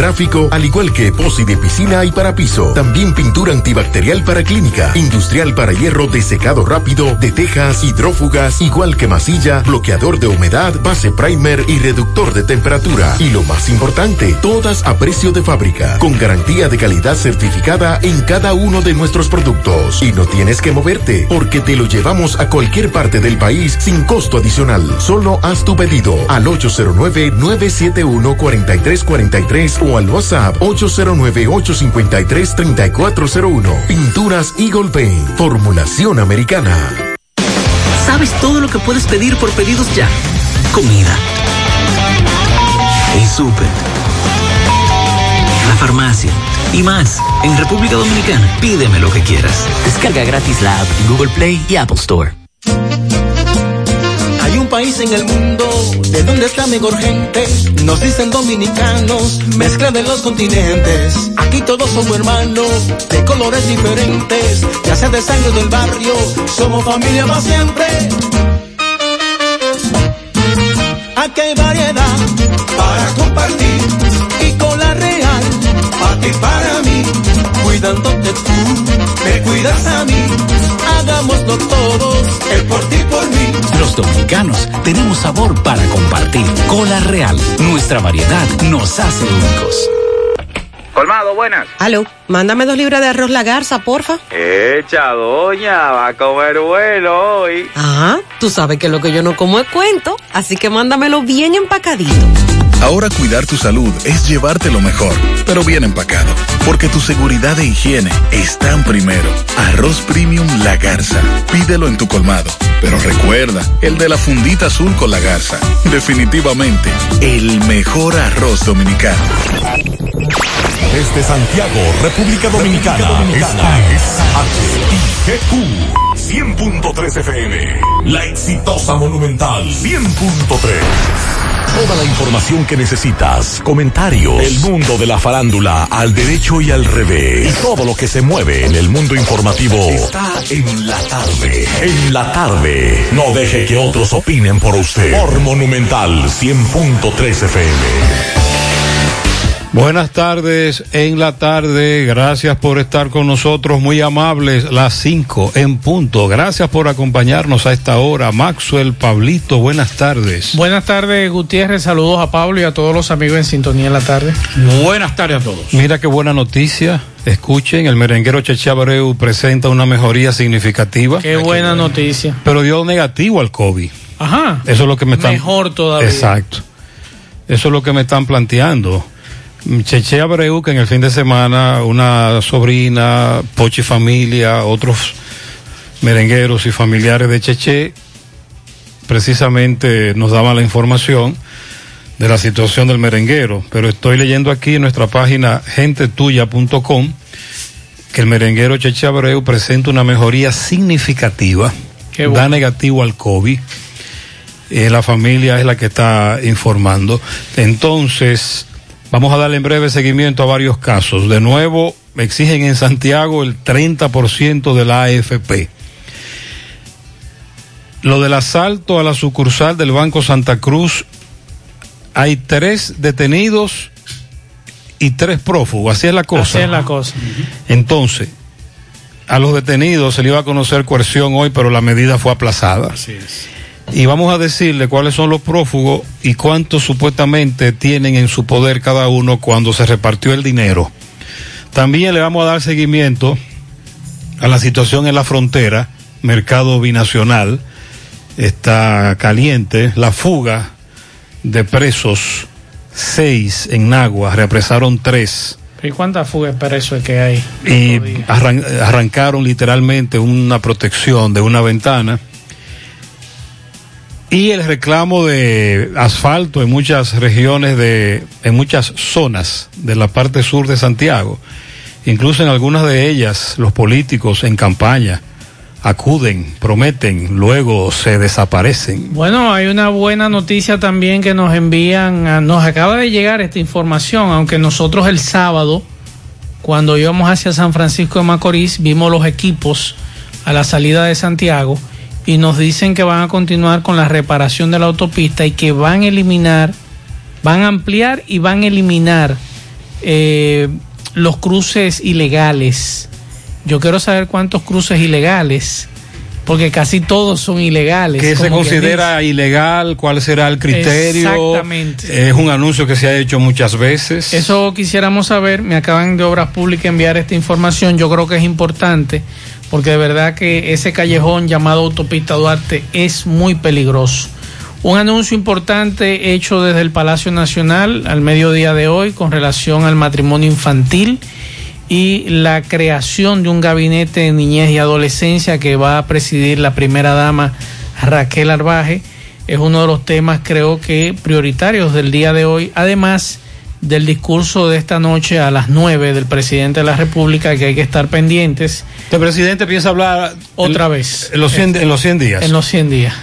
tráfico, al igual que posi de piscina y para piso. También pintura antibacterial para clínica, industrial para hierro de secado rápido, de tejas, hidrófugas, igual que masilla, bloqueador de humedad, base primer y reductor de temperatura. Y lo más importante, todas a precio de fábrica, con garantía de calidad certificada en cada uno de nuestros productos. Y no tienes que moverte, porque te lo llevamos a cualquier parte del país sin costo adicional. Solo haz tu pedido al 809-971-4343 o al WhatsApp 809-853-3401. Pinturas Eagle Paint, formulación americana. ¿Sabes todo lo que puedes pedir por pedidos ya? Comida. El súper. La farmacia. Y más. En República Dominicana, pídeme lo que quieras. Descarga gratis la app en Google Play y Apple Store. Hay un país en el mundo de donde está mejor gente. Nos dicen dominicanos, mezcla de los continentes. Aquí todos somos hermanos, de colores diferentes. Ya sea de sangre del barrio, somos familia más siempre. Aquí hay variedad para compartir y con la real, para ti para mí. Cuidándote tú, me cuidas a mí. Hagámoslo todos, el por ti por mí. Los dominicanos tenemos sabor para compartir. Cola Real, nuestra variedad nos hace únicos. Colmado, buenas. Aló, mándame dos libras de arroz la garza, porfa. Echa, doña, va a comer bueno hoy. Ah, tú sabes que lo que yo no como es cuento, así que mándamelo bien empacadito. Ahora cuidar tu salud es llevarte lo mejor, pero bien empacado, porque tu seguridad e higiene están primero. Arroz Premium La Garza, pídelo en tu colmado, pero recuerda, el de la fundita azul con la garza, definitivamente el mejor arroz dominicano. Desde Santiago, República Dominicana, esta es HIGQ 100.3 FM. La exitosa Monumental 100.3. Toda la información que necesitas, comentarios, el mundo de la farándula al derecho y al revés, y todo lo que se mueve en el mundo informativo está en la tarde. En la tarde. No deje que otros opinen por usted. Por Monumental 100.3 FM. Buenas tardes en la tarde, gracias por estar con nosotros, muy amables, las 5 en punto. Gracias por acompañarnos a esta hora. Maxwell, Pablito, buenas tardes. Buenas tardes, Gutiérrez, saludos a Pablo y a todos los amigos en sintonía en la tarde. Buenas tardes a todos. Mira qué buena noticia. Escuchen, el merenguero Cheche Abreu presenta una mejoría significativa. Qué buena noticia. Pero dio negativo al COVID. Ajá. Eso es lo que me están. Mejor todavía. Exacto. Eso es lo que me están planteando. Cheche Abreu, que en el fin de semana una sobrina, Pochi familia, otros merengueros y familiares de Cheche, precisamente nos daban la información de la situación del merenguero, pero estoy leyendo aquí en nuestra página gentetuya.com que el merenguero Cheche Abreu presenta una mejoría significativa, bueno. da negativo al COVID. Eh, la familia es la que está informando. Entonces, Vamos a darle en breve seguimiento a varios casos. De nuevo, exigen en Santiago el 30% de la AFP. Lo del asalto a la sucursal del Banco Santa Cruz, hay tres detenidos y tres prófugos. Así es la cosa. Así es la cosa. Entonces, a los detenidos se le iba a conocer coerción hoy, pero la medida fue aplazada. Así es y vamos a decirle cuáles son los prófugos y cuántos supuestamente tienen en su poder cada uno cuando se repartió el dinero. También le vamos a dar seguimiento a la situación en la frontera, mercado binacional, está caliente, la fuga de presos, seis en Nagua, represaron tres. ¿Y cuántas fugas presos que hay? Y arran arrancaron literalmente una protección de una ventana y el reclamo de asfalto en muchas regiones de, en muchas zonas de la parte sur de Santiago. Incluso en algunas de ellas los políticos en campaña acuden, prometen, luego se desaparecen. Bueno, hay una buena noticia también que nos envían, nos acaba de llegar esta información, aunque nosotros el sábado, cuando íbamos hacia San Francisco de Macorís, vimos los equipos a la salida de Santiago y nos dicen que van a continuar con la reparación de la autopista y que van a eliminar, van a ampliar y van a eliminar eh, los cruces ilegales. Yo quiero saber cuántos cruces ilegales, porque casi todos son ilegales. ¿Qué se considera ilegal? ¿Cuál será el criterio? Exactamente. Es un anuncio que se ha hecho muchas veces. Eso quisiéramos saber. Me acaban de Obras Públicas enviar esta información. Yo creo que es importante porque de verdad que ese callejón llamado Autopista Duarte es muy peligroso. Un anuncio importante hecho desde el Palacio Nacional al mediodía de hoy con relación al matrimonio infantil y la creación de un gabinete de niñez y adolescencia que va a presidir la primera dama Raquel Arbaje. Es uno de los temas creo que prioritarios del día de hoy. Además, del discurso de esta noche a las 9 del presidente de la República que hay que estar pendientes. El presidente piensa hablar otra en, vez. En los, 100, en los 100 días. En los 100 días.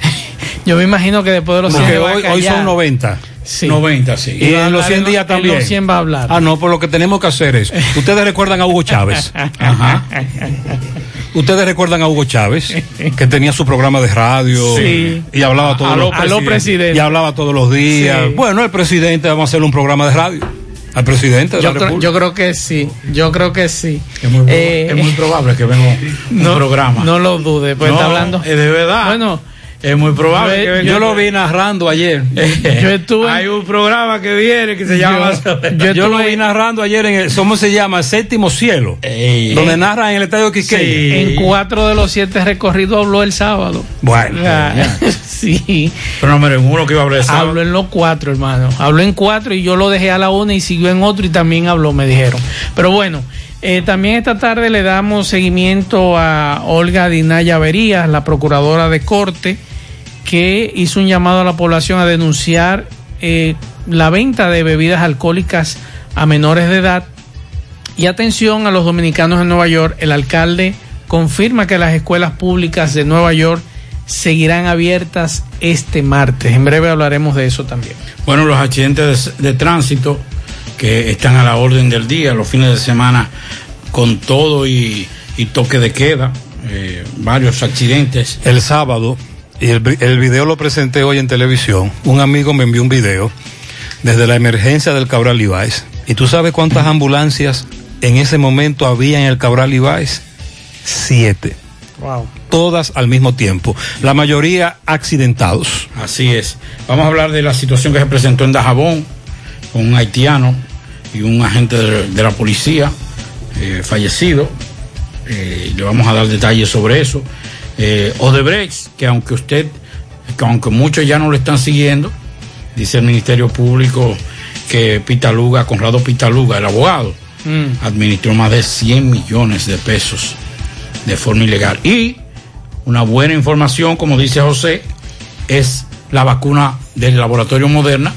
Yo me imagino que después de los 100 Porque hoy, hoy son 90. Sí. 90, sí. Y, en los 100 días también. En los 100 va a hablar. Ah, no, por lo que tenemos que hacer es. Ustedes recuerdan a Hugo Chávez. Ajá. Ustedes recuerdan a Hugo Chávez, que tenía su programa de radio sí. y hablaba todos a los a lo presidente. Y hablaba todos los días. Sí. Bueno, el presidente vamos a hacer un programa de radio. Al presidente de yo la creo, República. Yo creo que sí, yo creo que sí. Es muy, eh, es muy probable que venga un no, programa. No lo dude, pues no, está hablando. Es de verdad. Bueno, es muy probable yo, que. Yo lo vi narrando ayer. yo estuve. Hay un programa que viene que se llama. Yo, yo lo vi narrando ayer en el. ¿Cómo se llama? Séptimo Cielo. Ey. Donde narra en el estadio Quiqueya. Sí. En cuatro de los siete recorridos habló el sábado. Bueno. Sí. Pero no, en uno que iba a hablar el sábado. Habló en los cuatro, hermano. Habló en cuatro y yo lo dejé a la una y siguió en otro y también habló, me dijeron. Pero bueno. Eh, también esta tarde le damos seguimiento a Olga Dinaya Verías, la procuradora de corte, que hizo un llamado a la población a denunciar eh, la venta de bebidas alcohólicas a menores de edad. Y atención a los dominicanos en Nueva York, el alcalde confirma que las escuelas públicas de Nueva York seguirán abiertas este martes. En breve hablaremos de eso también. Bueno, los accidentes de, de tránsito que están a la orden del día, los fines de semana con todo y, y toque de queda, eh, varios accidentes. El sábado, y el, el, video lo presenté hoy en televisión, un amigo me envió un video desde la emergencia del Cabral Ibáez. ¿Y tú sabes cuántas ambulancias en ese momento había en el Cabral Ibáez? Siete. Wow. Todas al mismo tiempo. La mayoría accidentados. Así es. Vamos a hablar de la situación que se presentó en Dajabón con un haitiano y un agente de, de la policía eh, fallecido. Eh, le vamos a dar detalles sobre eso. Eh, Odebrecht, que aunque usted, que aunque muchos ya no lo están siguiendo, dice el Ministerio Público que Pitaluga, Conrado Pitaluga, el abogado, mm. administró más de 100 millones de pesos de forma ilegal. Y una buena información, como dice José, es la vacuna del laboratorio Moderna,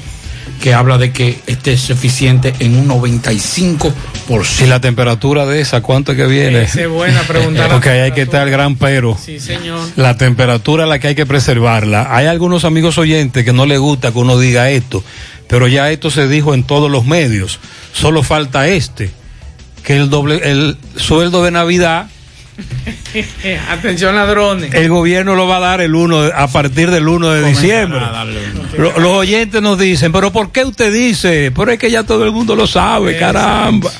que habla de que este es eficiente en un 95%. ¿Y la temperatura de esa cuánto que viene? Esa es buena pregunta. Porque ahí hay que estar gran pero. Sí, señor. La temperatura la que hay que preservarla. Hay algunos amigos oyentes que no les gusta que uno diga esto, pero ya esto se dijo en todos los medios. Solo falta este, que el doble, el sueldo de Navidad Atención ladrones. El gobierno lo va a dar el 1 a partir del 1 de diciembre. Los, los oyentes nos dicen, pero ¿por qué usted dice? Pero es que ya todo el mundo lo sabe, caramba.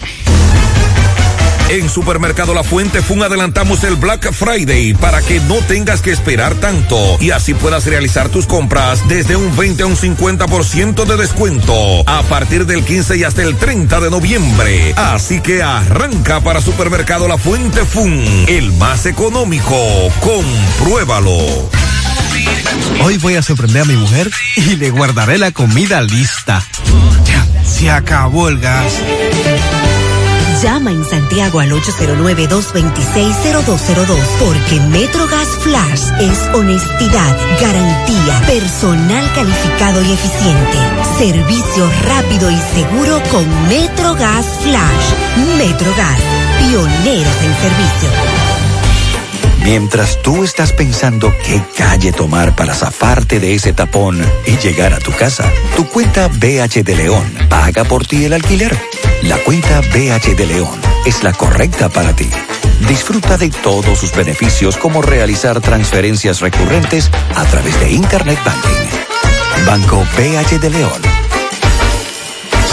En Supermercado La Fuente Fun adelantamos el Black Friday para que no tengas que esperar tanto y así puedas realizar tus compras desde un 20 a un 50% de descuento a partir del 15 y hasta el 30 de noviembre. Así que arranca para Supermercado La Fuente Fun, el más económico. Compruébalo. Hoy voy a sorprender a mi mujer y le guardaré la comida lista. Se acabó el gas. Llama en Santiago al 809-226-0202 porque MetroGas Flash es honestidad, garantía, personal calificado y eficiente, servicio rápido y seguro con MetroGas Flash. MetroGas, pioneros en servicio. Mientras tú estás pensando qué calle tomar para zafarte de ese tapón y llegar a tu casa, tu cuenta BH de León paga por ti el alquiler. La cuenta BH de León es la correcta para ti. Disfruta de todos sus beneficios como realizar transferencias recurrentes a través de Internet Banking. Banco BH de León.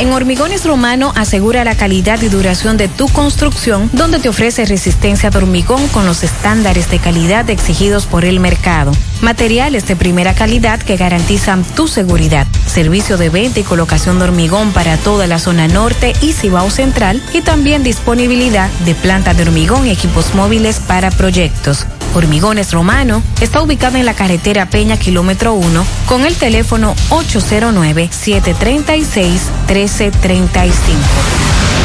En Hormigones Romano asegura la calidad y duración de tu construcción, donde te ofrece resistencia de hormigón con los estándares de calidad exigidos por el mercado. Materiales de primera calidad que garantizan tu seguridad. Servicio de venta y colocación de hormigón para toda la zona norte y Cibao Central y también disponibilidad de planta de hormigón y equipos móviles para proyectos. Hormigones Romano está ubicado en la carretera Peña Kilómetro 1 con el teléfono 1335.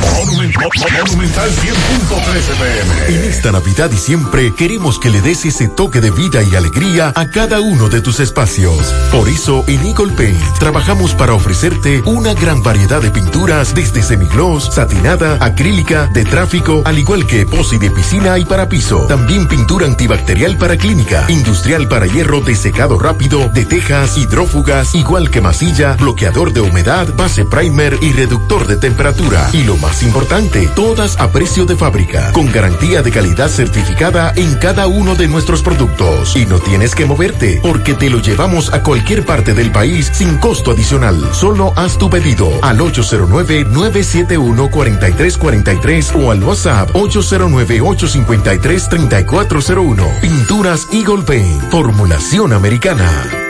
Monumental 100.13 pm. En esta Navidad y siempre queremos que le des ese toque de vida y alegría a cada uno de tus espacios. Por eso en Eagle Paint trabajamos para ofrecerte una gran variedad de pinturas desde semigloss, satinada, acrílica, de tráfico, al igual que epoxi de piscina y para piso. También pintura antibacterial para clínica, industrial para hierro de secado rápido, de tejas, hidrófugas, igual que masilla, bloqueador de humedad, base primer y reductor de temperatura. Y lo más importante, todas a precio de fábrica, con garantía de calidad certificada en cada uno de nuestros productos. Y no tienes que moverte, porque te lo llevamos a cualquier parte del país sin costo adicional. Solo haz tu pedido al 809-971-4343 o al WhatsApp 809-853-3401. Pinturas Eagle Paint, formulación americana.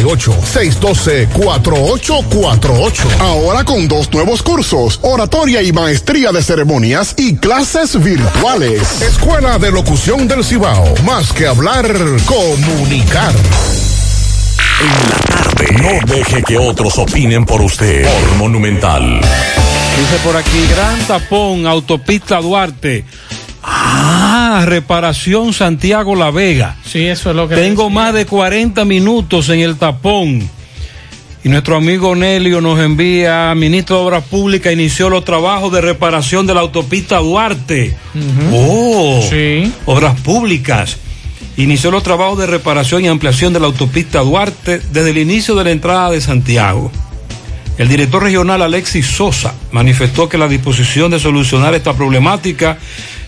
612-4848. Ahora con dos nuevos cursos, oratoria y maestría de ceremonias y clases virtuales. Escuela de Locución del Cibao. Más que hablar, comunicar. En la tarde. No deje que otros opinen por usted. Por Monumental. Dice por aquí, gran tapón, autopista Duarte. Ah, reparación Santiago La Vega. Sí, eso es lo que Tengo más de 40 minutos en el tapón. Y nuestro amigo Nelio nos envía, ministro de Obras Públicas inició los trabajos de reparación de la autopista Duarte. Oh, sí. Obras Públicas. Inició los trabajos de reparación y ampliación de la autopista Duarte desde el inicio de la entrada de Santiago. El director regional Alexis Sosa manifestó que la disposición de solucionar esta problemática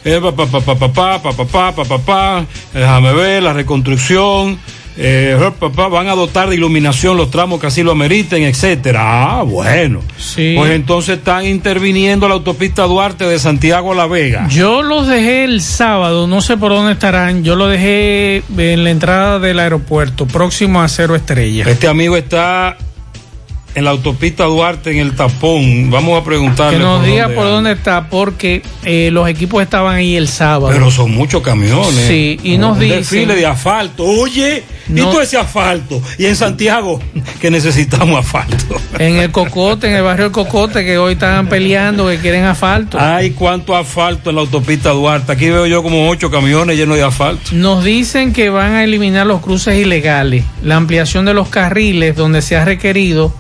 pa, pa, pa, pa, pa, pa, pa, pa pa pa pa deja déjame ver, la reconstrucción. Eh, van a dotar de iluminación los tramos que así lo ameriten, etcétera. Ah, bueno. Pues entonces están interviniendo la autopista Duarte de Santiago a La Vega. Yo los dejé el sábado, no sé por dónde estarán. Yo los dejé en la entrada del aeropuerto, próximo a Cero Estrellas. Este amigo está en la autopista Duarte en el tapón. Vamos a preguntarle. Que nos por diga dónde por dónde está, porque eh, los equipos estaban ahí el sábado. Pero son muchos camiones. Sí, y nos dicen- desfile de asfalto. Oye, y No. todo ese asfalto. Y en Santiago, que necesitamos asfalto. En el Cocote, en el barrio del Cocote, que hoy están peleando, que quieren asfalto. Hay cuánto asfalto en la autopista Duarte. Aquí veo yo como ocho camiones llenos de asfalto. Nos dicen que van a eliminar los cruces ilegales, la ampliación de los carriles donde se ha requerido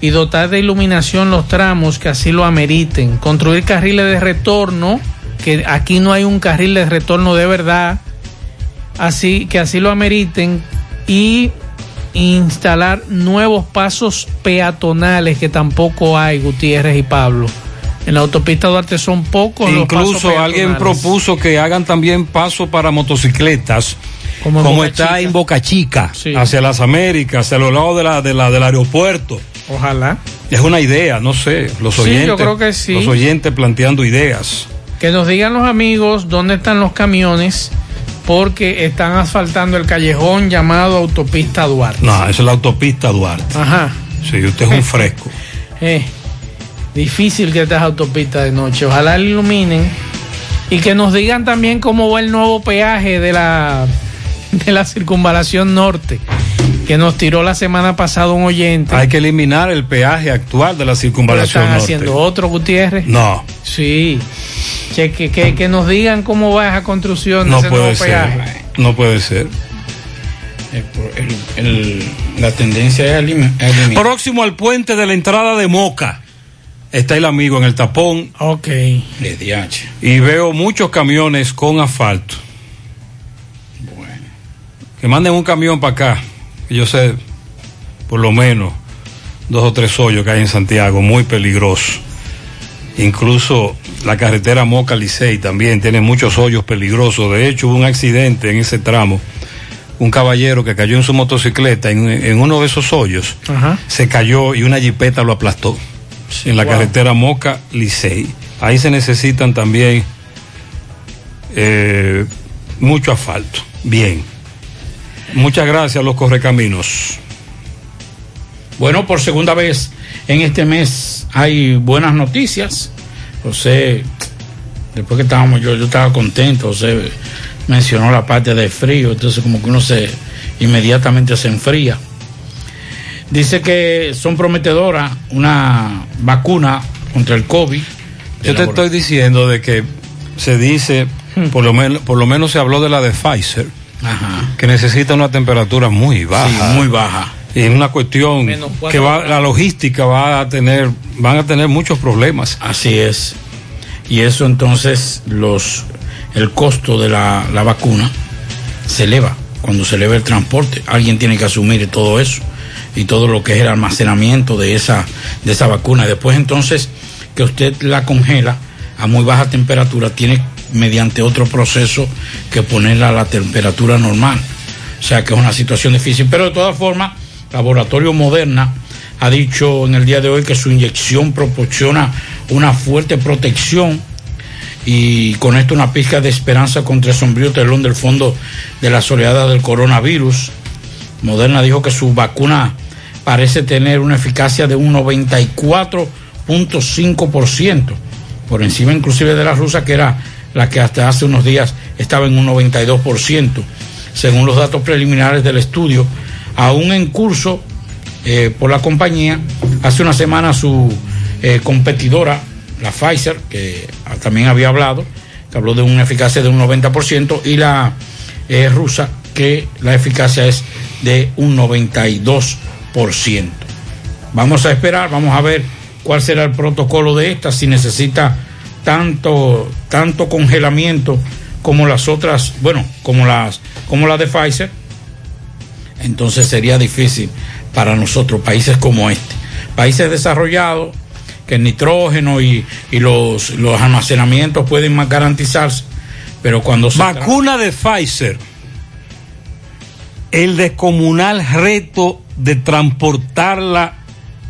y dotar de iluminación los tramos que así lo ameriten, construir carriles de retorno, que aquí no hay un carril de retorno de verdad, así que así lo ameriten y instalar nuevos pasos peatonales que tampoco hay, Gutiérrez y Pablo. En la autopista Duarte son pocos. los pasos Incluso alguien propuso que hagan también paso para motocicletas, Como como, en Boca está Chica. en Boca Chica, Sí. hacia las Américas, hacia los lados de la, de la, del aeropuerto. Ojalá. Es una idea, no sé, los Sí, oyentes. yo creo que sí. Los oyentes planteando ideas. Que nos digan los amigos dónde están los camiones porque están asfaltando el callejón llamado Autopista Duarte. No, esa es la autopista Duarte. Ajá. Sí, usted es un fresco. Eh, difícil que estas autopistas de noche. Ojalá la iluminen. Y que nos digan también cómo va el nuevo peaje de la, de la circunvalación norte. Que nos tiró la semana pasada un oyente. Hay que eliminar el peaje actual de la circunvalación están norte. haciendo otro, Gutiérrez. No, Sí. Che, que, que, que nos digan cómo va esa construcción de no ese puede nuevo ser. peaje. No puede ser. El- el- la tendencia es eliminar. Próximo al puente de la entrada de Moca. Está el amigo en el tapón. Ok. De DH. Y veo muchos camiones con asfalto. Que manden un camión para acá. que Yo sé, por lo menos, dos o tres hoyos que hay en Santiago, muy peligroso. Incluso la carretera Moca Licey también tiene muchos hoyos peligrosos. De hecho, hubo un accidente en ese tramo. Un caballero que cayó en su motocicleta en, en uno de esos hoyos Ajá. se cayó y una jipeta lo aplastó en la wow. carretera Moca Licey. Ahí se necesitan también eh, mucho asfalto. Bien. Muchas gracias los correcaminos. Bueno, por segunda vez en este mes hay buenas noticias. José, después que estábamos, yo, yo estaba contento. José mencionó la parte de frío, entonces como que uno se inmediatamente se enfría. Dice que son prometedoras una vacuna contra el COVID. Yo te estoy diciendo de que se dice, por lo menos, por lo menos se habló de la de Pfizer, Ajá. que necesita una temperatura muy baja. Sí, muy baja. Y es una cuestión que va, la logística va a tener, van a tener muchos problemas. Así es. Y eso entonces los el costo de la, la vacuna se eleva. Cuando se eleva el transporte, alguien tiene que asumir todo eso y todo lo que es el almacenamiento de esa, de esa vacuna. Y después entonces que usted la congela a muy baja temperatura, tiene mediante otro proceso que ponerla a la temperatura normal. O sea que es una situación difícil. Pero de todas formas, Laboratorio Moderna ha dicho en el día de hoy que su inyección proporciona una fuerte protección y con esto una pizca de esperanza contra el sombrío telón del fondo de las oleadas del coronavirus. Moderna dijo que su vacuna parece tener una eficacia de un 94.5%, por encima inclusive de la rusa que era la que hasta hace unos días estaba en un 92%, según los datos preliminares del estudio, aún en curso eh, por la compañía. Hace una semana su eh, competidora, la Pfizer, que también había hablado, que habló de una eficacia de un 90%, y la eh, rusa, que la eficacia es de un 92%. Vamos a esperar, vamos a ver cuál será el protocolo de esta, si necesita tanto, tanto congelamiento como las otras, bueno, como las, como la de Pfizer, entonces sería difícil para nosotros, países como este. Países desarrollados, que el nitrógeno y, y los, los almacenamientos pueden más garantizarse, pero cuando se Vacuna de Pfizer. El descomunal reto de transportarla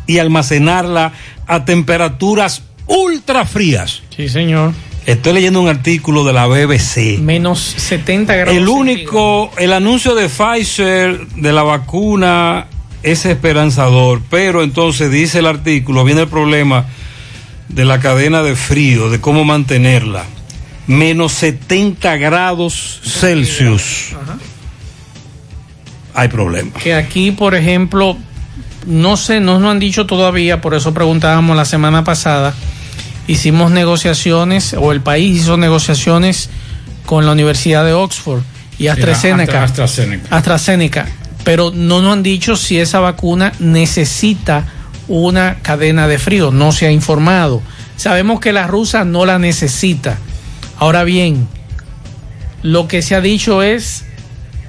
y almacenarla a temperaturas ultra frías. Sí, señor. Estoy leyendo un artículo de la BBC. Menos 70 grados. El único, el anuncio de Pfizer de la vacuna es esperanzador, pero entonces dice el artículo, viene el problema de la cadena de frío, de cómo mantenerla. Menos 70 grados Celsius. Hay problema. Que aquí, por ejemplo, no sé, no nos han dicho todavía, por eso preguntábamos la semana pasada, hicimos negociaciones, o el país hizo negociaciones con la Universidad de Oxford y AstraZeneca. Astra- AstraZeneca. AstraZeneca, pero no nos han dicho si esa vacuna necesita una cadena de frío, no se ha informado. Sabemos que la rusa no la necesita. Ahora bien, lo que se ha dicho es,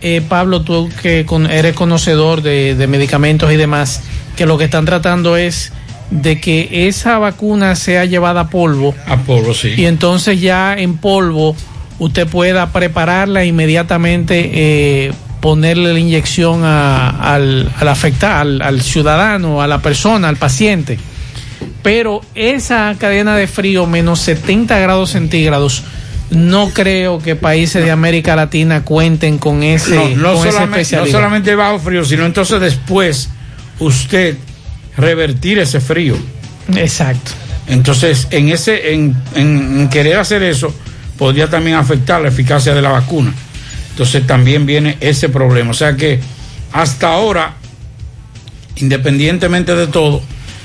eh, Pablo, tú que con- eres conocedor de, de medicamentos y demás, que lo que están tratando es de que esa vacuna sea llevada a polvo. A polvo, sí. Y entonces ya en polvo usted pueda prepararla inmediatamente, eh, ponerle la inyección a- al, al afectado, al, al ciudadano, a la persona, al paciente. Pero esa cadena de frío menos 70 grados centígrados, no creo que países de América Latina cuenten con ese, no, no con esa solamente, no especialidad. solamente bajo frío, sino entonces después usted revertir ese frío. Exacto. Entonces, en ese, en, en- en querer hacer eso, podría también afectar la eficacia de la vacuna. Entonces también viene ese problema. O sea que hasta ahora, independientemente de todo,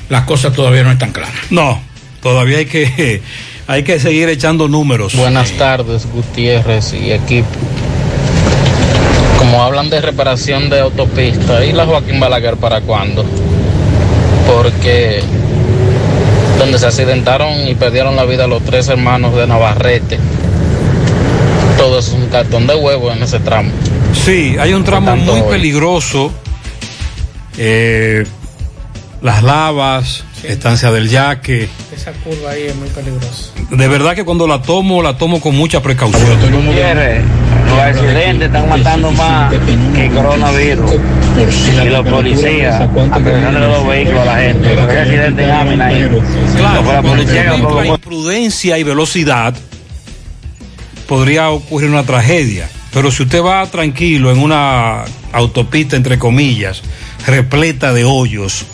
las cosas todavía no están claras. No, todavía hay que, hay que seguir echando números. Buenas tardes, Gutiérrez y equipo. Como hablan de reparación de autopista, ¿y la Joaquín Balaguer para cuándo? Porque donde se accidentaron y perdieron la vida los tres hermanos de Navarrete, todo es un cartón de huevo en ese tramo. Sí, hay un tramo muy hoy? peligroso. Eh, las lavas, estancia del yaque. Esa curva ahí es muy peligrosa. De verdad que cuando la tomo, la tomo con mucha precaución. Los accidentes están matando más que coronavirus. Y los policías, atención de los vehículos a la gente. Porque hay accidentes en Amina ahí. Claro, la policía la imprudencia y velocidad podría ocurrir una tragedia. Pero si usted va tranquilo en una autopista, entre comillas, repleta de hoyos,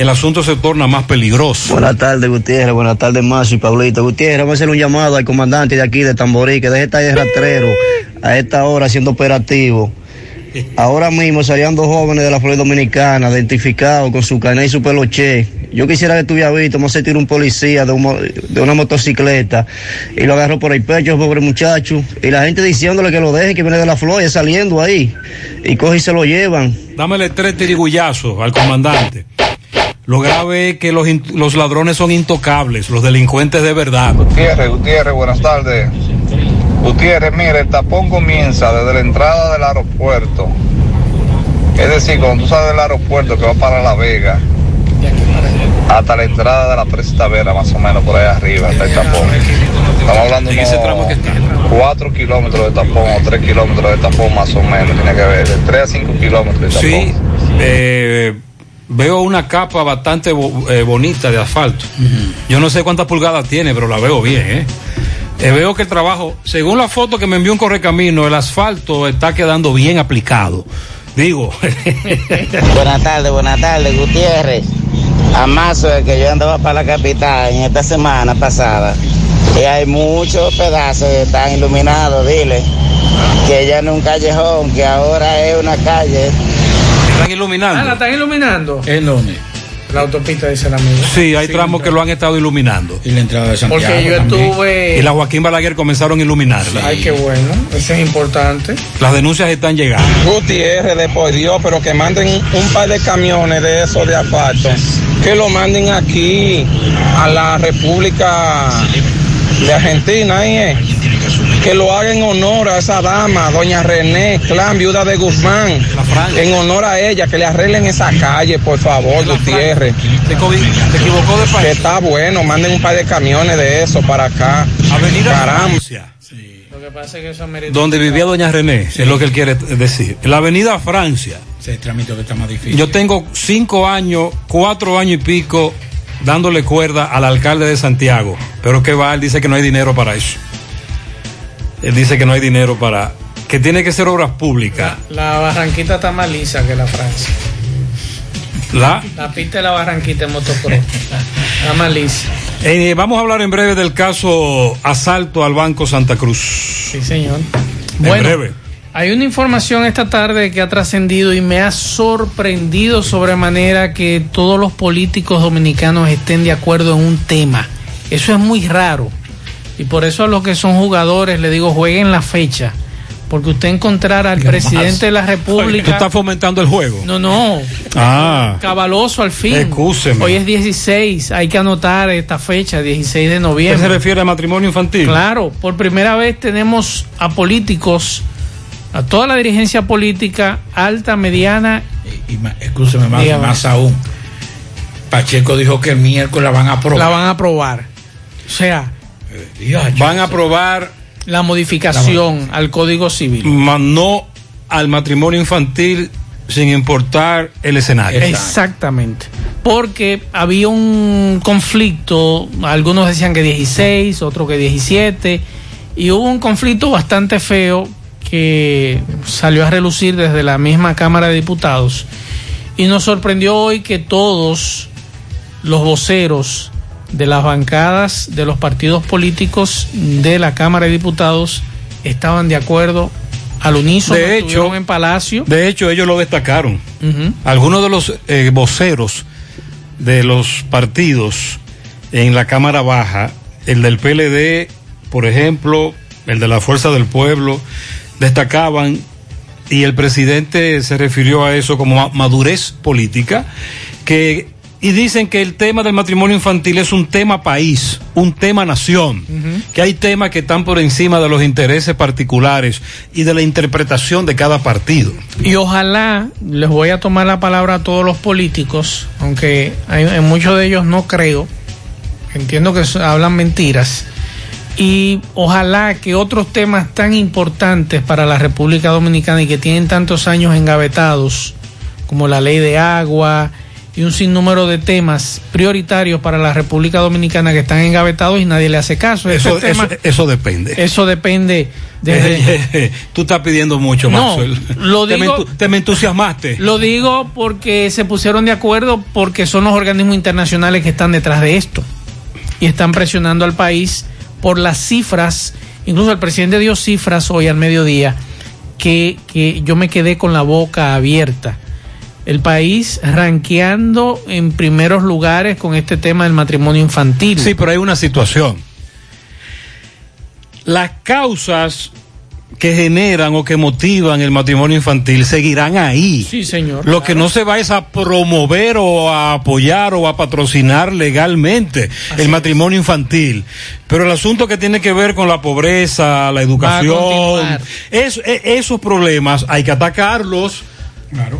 el asunto se torna más peligroso. Buenas tardes, Gutiérrez. Buenas tardes, Mazo y Pablito. Gutiérrez, vamos a hacer un llamado al comandante de aquí de Tamborí, que deje estar de rastrero a esta hora haciendo operativo. Ahora mismo salían dos jóvenes de la Florida Dominicana, identificados con su carnet y su peloche. Yo quisiera que tuviera visto, vamos a tirar un policía de, un mo- de una motocicleta y lo agarró por el pecho, pobre muchacho. Y la gente diciéndole que lo deje, que viene de la Florida saliendo ahí. Y coge y se lo llevan. Dámele tres tirigullazos al comandante. Lo grave es que los, los ladrones son intocables, los delincuentes de verdad. Gutiérrez, Gutiérrez, buenas tardes. Gutiérrez, mire, el tapón comienza desde la entrada del aeropuerto. Es decir, cuando tú sales del aeropuerto que va para La Vega, hasta la entrada de la presa Tavera, más o menos por ahí arriba, está el tapón. Estamos hablando de unos 4 kilómetros de tapón o 3 kilómetros de tapón, más o menos, tiene que ver, de 3 a 5 kilómetros de tapón. Sí, eh, veo una capa bastante bo- eh, bonita de asfalto. Yo no sé cuántas pulgadas tiene, pero la veo bien. ¿eh? Eh, veo que el trabajo, según la foto que me envió un correcamino, el asfalto está quedando bien aplicado. Digo, Buenas tardes, buenas tardes, Gutiérrez. Amazo de que yo andaba para la capital en esta semana pasada. Y hay muchos pedazos que están iluminados, dile. Que ya no es un callejón, que ahora es una calle. Están iluminando. Ah, ¿la están iluminando? ¿En dónde? La autopista, dice el amigo. Sí, hay tramos que lo han estado iluminando. Y la entrada de Santiago Porque yo también. estuve- Y la Joaquín Balaguer comenzaron a iluminarla. Ay, qué bueno. Eso es importante. Las denuncias están llegando. Gutiérrez, de por Dios, pero que manden un par de camiones de esos de asfalto, que lo manden aquí a la República de Argentina, ahí es. Que lo hagan en honor a esa dama, doña René Clan, viuda de Guzmán, en honor a ella, que le arreglen esa calle, por favor, Gutiérrez. Te, equivocó de país. Que está bueno, manden un par de camiones de eso para acá. Avenida Caramba. Francia. Lo que pasa es que eso Donde vivía doña René, es lo que él quiere decir. En la avenida Francia. Que está más difícil. Yo tengo cinco años, cuatro años y pico dándole cuerda al alcalde de Santiago. Pero que va, él dice que no hay dinero para eso. Él dice que no hay dinero para... Que tiene que ser obras públicas. La barranquita está más lisa que la Francia. La... La pista de la barranquita en motocross. Está más lisa. Eh, vamos a hablar en breve del caso asalto al Banco Santa Cruz. Sí, señor. En Bueno, breve. Hay una información esta tarde que ha trascendido y me ha sorprendido sobremanera que todos los políticos dominicanos estén de acuerdo en un tema. Eso es muy raro. Y por eso a los que son jugadores le digo, jueguen la fecha. Porque usted encontrar al presidente de la ¿Tú República... estás fomentando el juego? No, no. Ah. Cabaloso al fin. Excúseme. Hoy es 16, hay que anotar esta fecha, 16 de ¿Usted noviembre. se refiere a matrimonio infantil? Claro, por primera vez tenemos a políticos, a toda la dirigencia política, alta, mediana. Y escúcheme más, Dígame. más aún. Pacheco dijo que el miércoles la van a aprobar. La van a aprobar. O sea, Van a aprobar la modificación al Código Civil. más no al matrimonio infantil sin importar el escenario. Exactamente. Porque había un conflicto, algunos decían que 16, otros que 17, y hubo un conflicto bastante feo que salió a relucir desde la misma Cámara de Diputados. Y nos sorprendió hoy que todos los voceros de las bancadas de los partidos políticos de la Cámara de Diputados estaban de acuerdo al unísono. De hecho, en Palacio. De hecho, ellos lo destacaron. Algunos de los eh, voceros de los partidos en la Cámara Baja, el del PLD, por ejemplo, el de la Fuerza del Pueblo, destacaban, y el presidente se refirió a eso como ma- madurez política, que, y dicen que el tema del matrimonio infantil es un tema país, un tema nación, que hay temas que están por encima de los intereses particulares y de la interpretación de cada partido. Y ojalá, les voy a tomar la palabra a todos los políticos, aunque hay- en muchos de ellos no creo, entiendo que hablan mentiras, y ojalá que otros temas tan importantes para la República Dominicana y que tienen tantos años engavetados, como la ley de agua y un sinnúmero de temas prioritarios para la República Dominicana que están engavetados y nadie le hace caso. Eso, tema- eso, eso depende. eso depende desde... Tú estás pidiendo mucho, No, Maxwell. lo Te me digo- te me entusiasmaste. Lo digo porque se pusieron de acuerdo porque son los organismos internacionales que están detrás de esto y están presionando al país por las cifras. Incluso el presidente dio cifras hoy al mediodía que, que yo me quedé con la boca abierta. El país ranqueando en primeros lugares con este tema del matrimonio infantil. Sí, pero hay una situación. Las causas que generan o que motivan el matrimonio infantil seguirán ahí. Sí, señor. Lo que no se va es a promover o a apoyar o a patrocinar legalmente el matrimonio infantil. Pero el asunto que tiene que ver con la pobreza, la educación, es- e- esos problemas hay que atacarlos.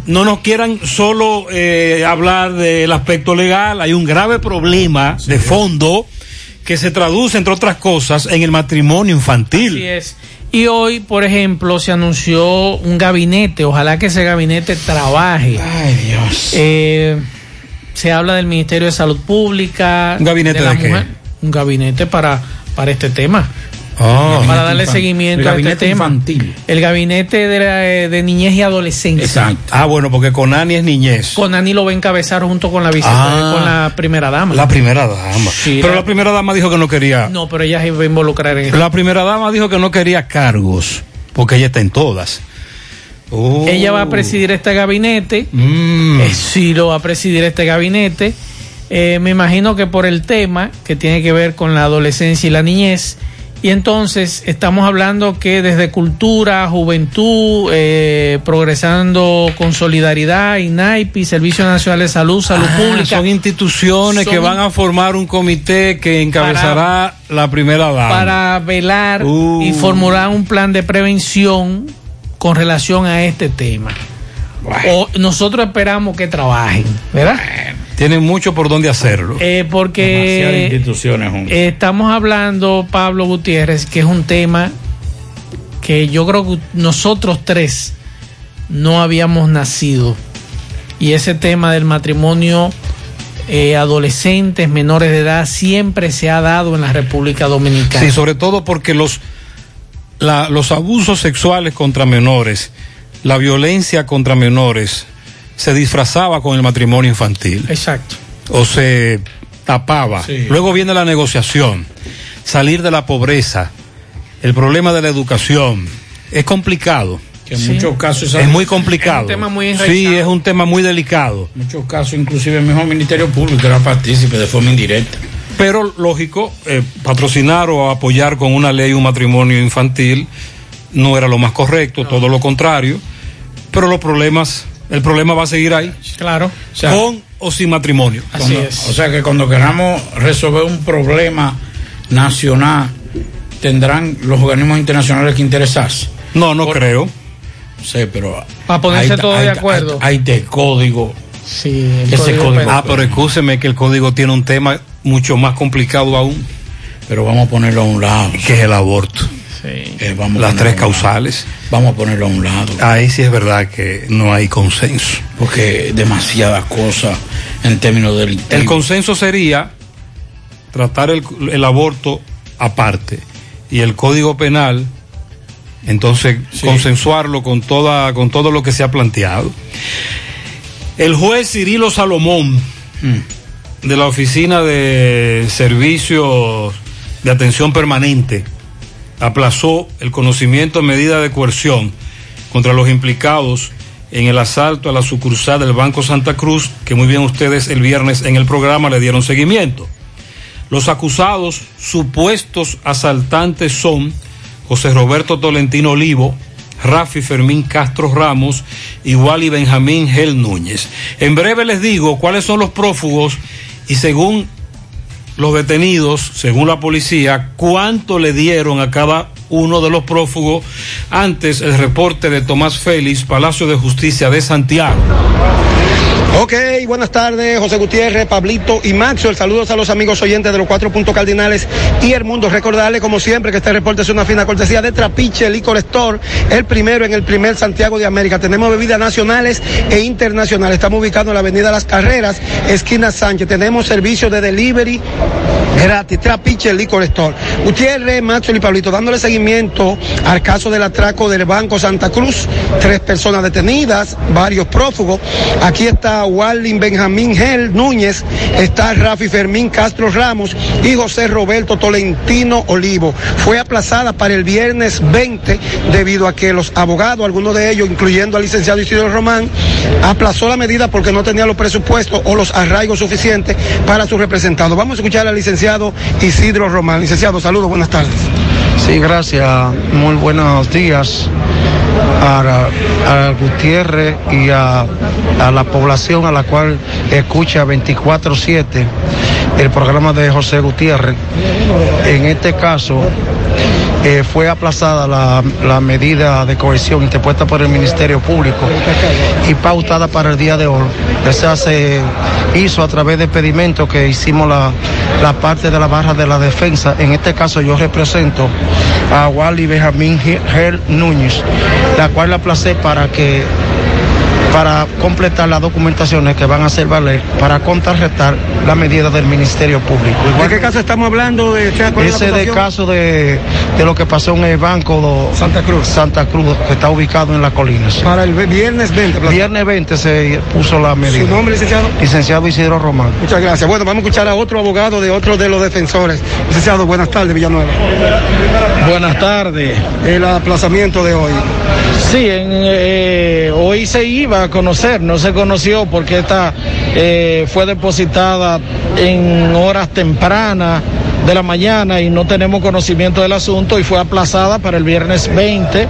No nos quieran solo eh, hablar del aspecto legal, hay un grave problema de fondo que se traduce, entre otras cosas, en el matrimonio infantil. Así es. Y hoy, por ejemplo, se anunció un gabinete. Ojalá que ese gabinete trabaje. Ay, Dios. Eh, se habla del Ministerio de Salud Pública. ¿Un gabinete la de qué? Un gabinete para, para este tema. Ah. para darle seguimiento el a este tema. El gabinete de, la- eh, de niñez y adolescencia. Ah, bueno, porque Conani es niñez. Conani lo va a encabezar junto con la Ah. con la primera dama. La primera dama. Sí, pero la- la primera dama dijo que no quería. No, pero ella se va a involucrar en eso. La primera dama dijo que no quería cargos, porque ella está en todas. Oh. Ella va a presidir este gabinete. Mm. Eh, sí, lo va a presidir este gabinete. Eh, me imagino que por el tema que tiene que ver con la adolescencia y la niñez. Y entonces estamos hablando que desde cultura, juventud, eh, progresando con solidaridad, INAIPI, Servicio Nacional de Salud, Salud Ah, Pública. Son instituciones Son que van a formar un comité que encabezará la primera dama. para velar Uh. y formular un plan de prevención con relación a este tema. O nosotros esperamos que trabajen, ¿verdad? Tienen mucho por donde hacerlo. Eh, porque instituciones juntas. estamos hablando, Pablo Gutiérrez, que es un tema que yo creo que nosotros tres no habíamos nacido. Y ese tema del matrimonio eh, adolescentes, menores de edad, siempre se ha dado en la República Dominicana. Sí, sobre todo porque los, la- los abusos sexuales contra menores, la violencia contra menores, se disfrazaba con el matrimonio infantil. Exacto. O se tapaba. Sí. Luego viene la negociación, salir de la pobreza, el problema de la educación. Es complicado. Que en muchos casos Es muy complicado. Es un tema muy sí, es un tema muy delicado. En muchos casos, inclusive el mismo Ministerio Público era partícipe de forma indirecta. Pero lógico, eh, patrocinar o apoyar con una ley un matrimonio infantil no era lo más correcto, todo lo contrario. Pero los problemas, el problema va a seguir ahí. Claro. sea, con o sin matrimonio. Cuando- O sea que cuando queramos resolver un problema nacional, tendrán los organismos internacionales que interesarse. No, no creo. Sí, pero. Para ponerse ahí de acuerdo. Está el código Sí, Ese código. Ah, pero escúcheme que el código tiene un tema mucho más complicado aún. Pero vamos a ponerlo a un lado. Que es el aborto. Eh, vamos Las tres causales. Vamos a ponerlo a un lado. Ahí sí es verdad que no hay consenso. Porque demasiadas cosas en términos del El consenso sería tratar el, el aborto aparte y el código penal, entonces consensuarlo con, toda, con todo lo que se ha planteado. El juez Cirilo Salomón, de la Oficina de Servicios de Atención Permanente, aplazó el conocimiento en medida de coerción contra los implicados en el asalto a la sucursal del Banco Santa Cruz, que muy bien ustedes el viernes en el programa le dieron seguimiento. Los acusados, supuestos asaltantes, son José Roberto Tolentino Olivo, Rafi Fermín Castro Ramos y Wally Benjamín Gel Núñez. En breve les digo cuáles son los prófugos y según los detenidos, según la policía, cuánto le dieron a cada uno de los prófugos. Antes el reporte de Tomás Félix, Palacio de Justicia de Santiago. Ok, buenas tardes, José Gutiérrez, Pablito y Maxwell. Saludos a los amigos oyentes de los cuatro puntos cardinales y el mundo. Recordarle, como siempre, que este reporte es una fina cortesía de Trapiche Licor Store, el primero en el primer Santiago de América. Tenemos bebidas nacionales e internacionales. Estamos ubicados en la avenida Las Carreras, esquina Sánchez. Tenemos servicio de delivery gratis. Trapiche Licor Store. Gutiérrez, Maxwell y Pablito, dándole seguimiento al caso del atraco del Banco Santa Cruz. Tres personas detenidas, varios prófugos. Aquí está Waldin Benjamín Gel Núñez, está Rafi Fermín Castro Ramos y José Roberto Tolentino Olivo. Fue aplazada para el viernes 20 debido a que los abogados, algunos de ellos, incluyendo al licenciado Isidro Román, aplazó la medida porque no tenía los presupuestos o los arraigos suficientes para su representado. Vamos a escuchar al licenciado Isidro Román. Licenciado, saludos, buenas tardes. Sí, gracias. Muy buenos días a, a Gutiérrez y a, a la población a la cual escucha 24-7 el programa de José Gutiérrez. En este caso, eh, fue aplazada la, la medida de cohesión interpuesta por el Ministerio Público y pautada para el día de hoy. Esa se hizo a través de pedimentos que hicimos la, la parte de la barra de la defensa. En este caso yo represento a Wally Benjamín Gel Núñez, la cual la aplacé para que para completar las documentaciones que van a hacer valer para contrarrestar la medida del Ministerio Público. ¿De qué caso estamos hablando? De, ¿qué acuerdo Ese de acusación? caso de, de lo que pasó en el banco Santa Cruz. Santa Cruz, que está ubicado en las colinas. Para el viernes 20. Viernes 20 se puso la medida. ¿Su nombre, licenciado? Licenciado Isidro Román. Muchas gracias. Bueno, vamos a escuchar a otro abogado de otro de los defensores. Licenciado, buenas tardes, Villanueva. Buenas tardes. El aplazamiento de hoy. Sí, en, eh, hoy se iba a conocer, no se conoció porque esta eh, fue depositada en horas tempranas de la mañana y no tenemos conocimiento del asunto y fue aplazada para el viernes 20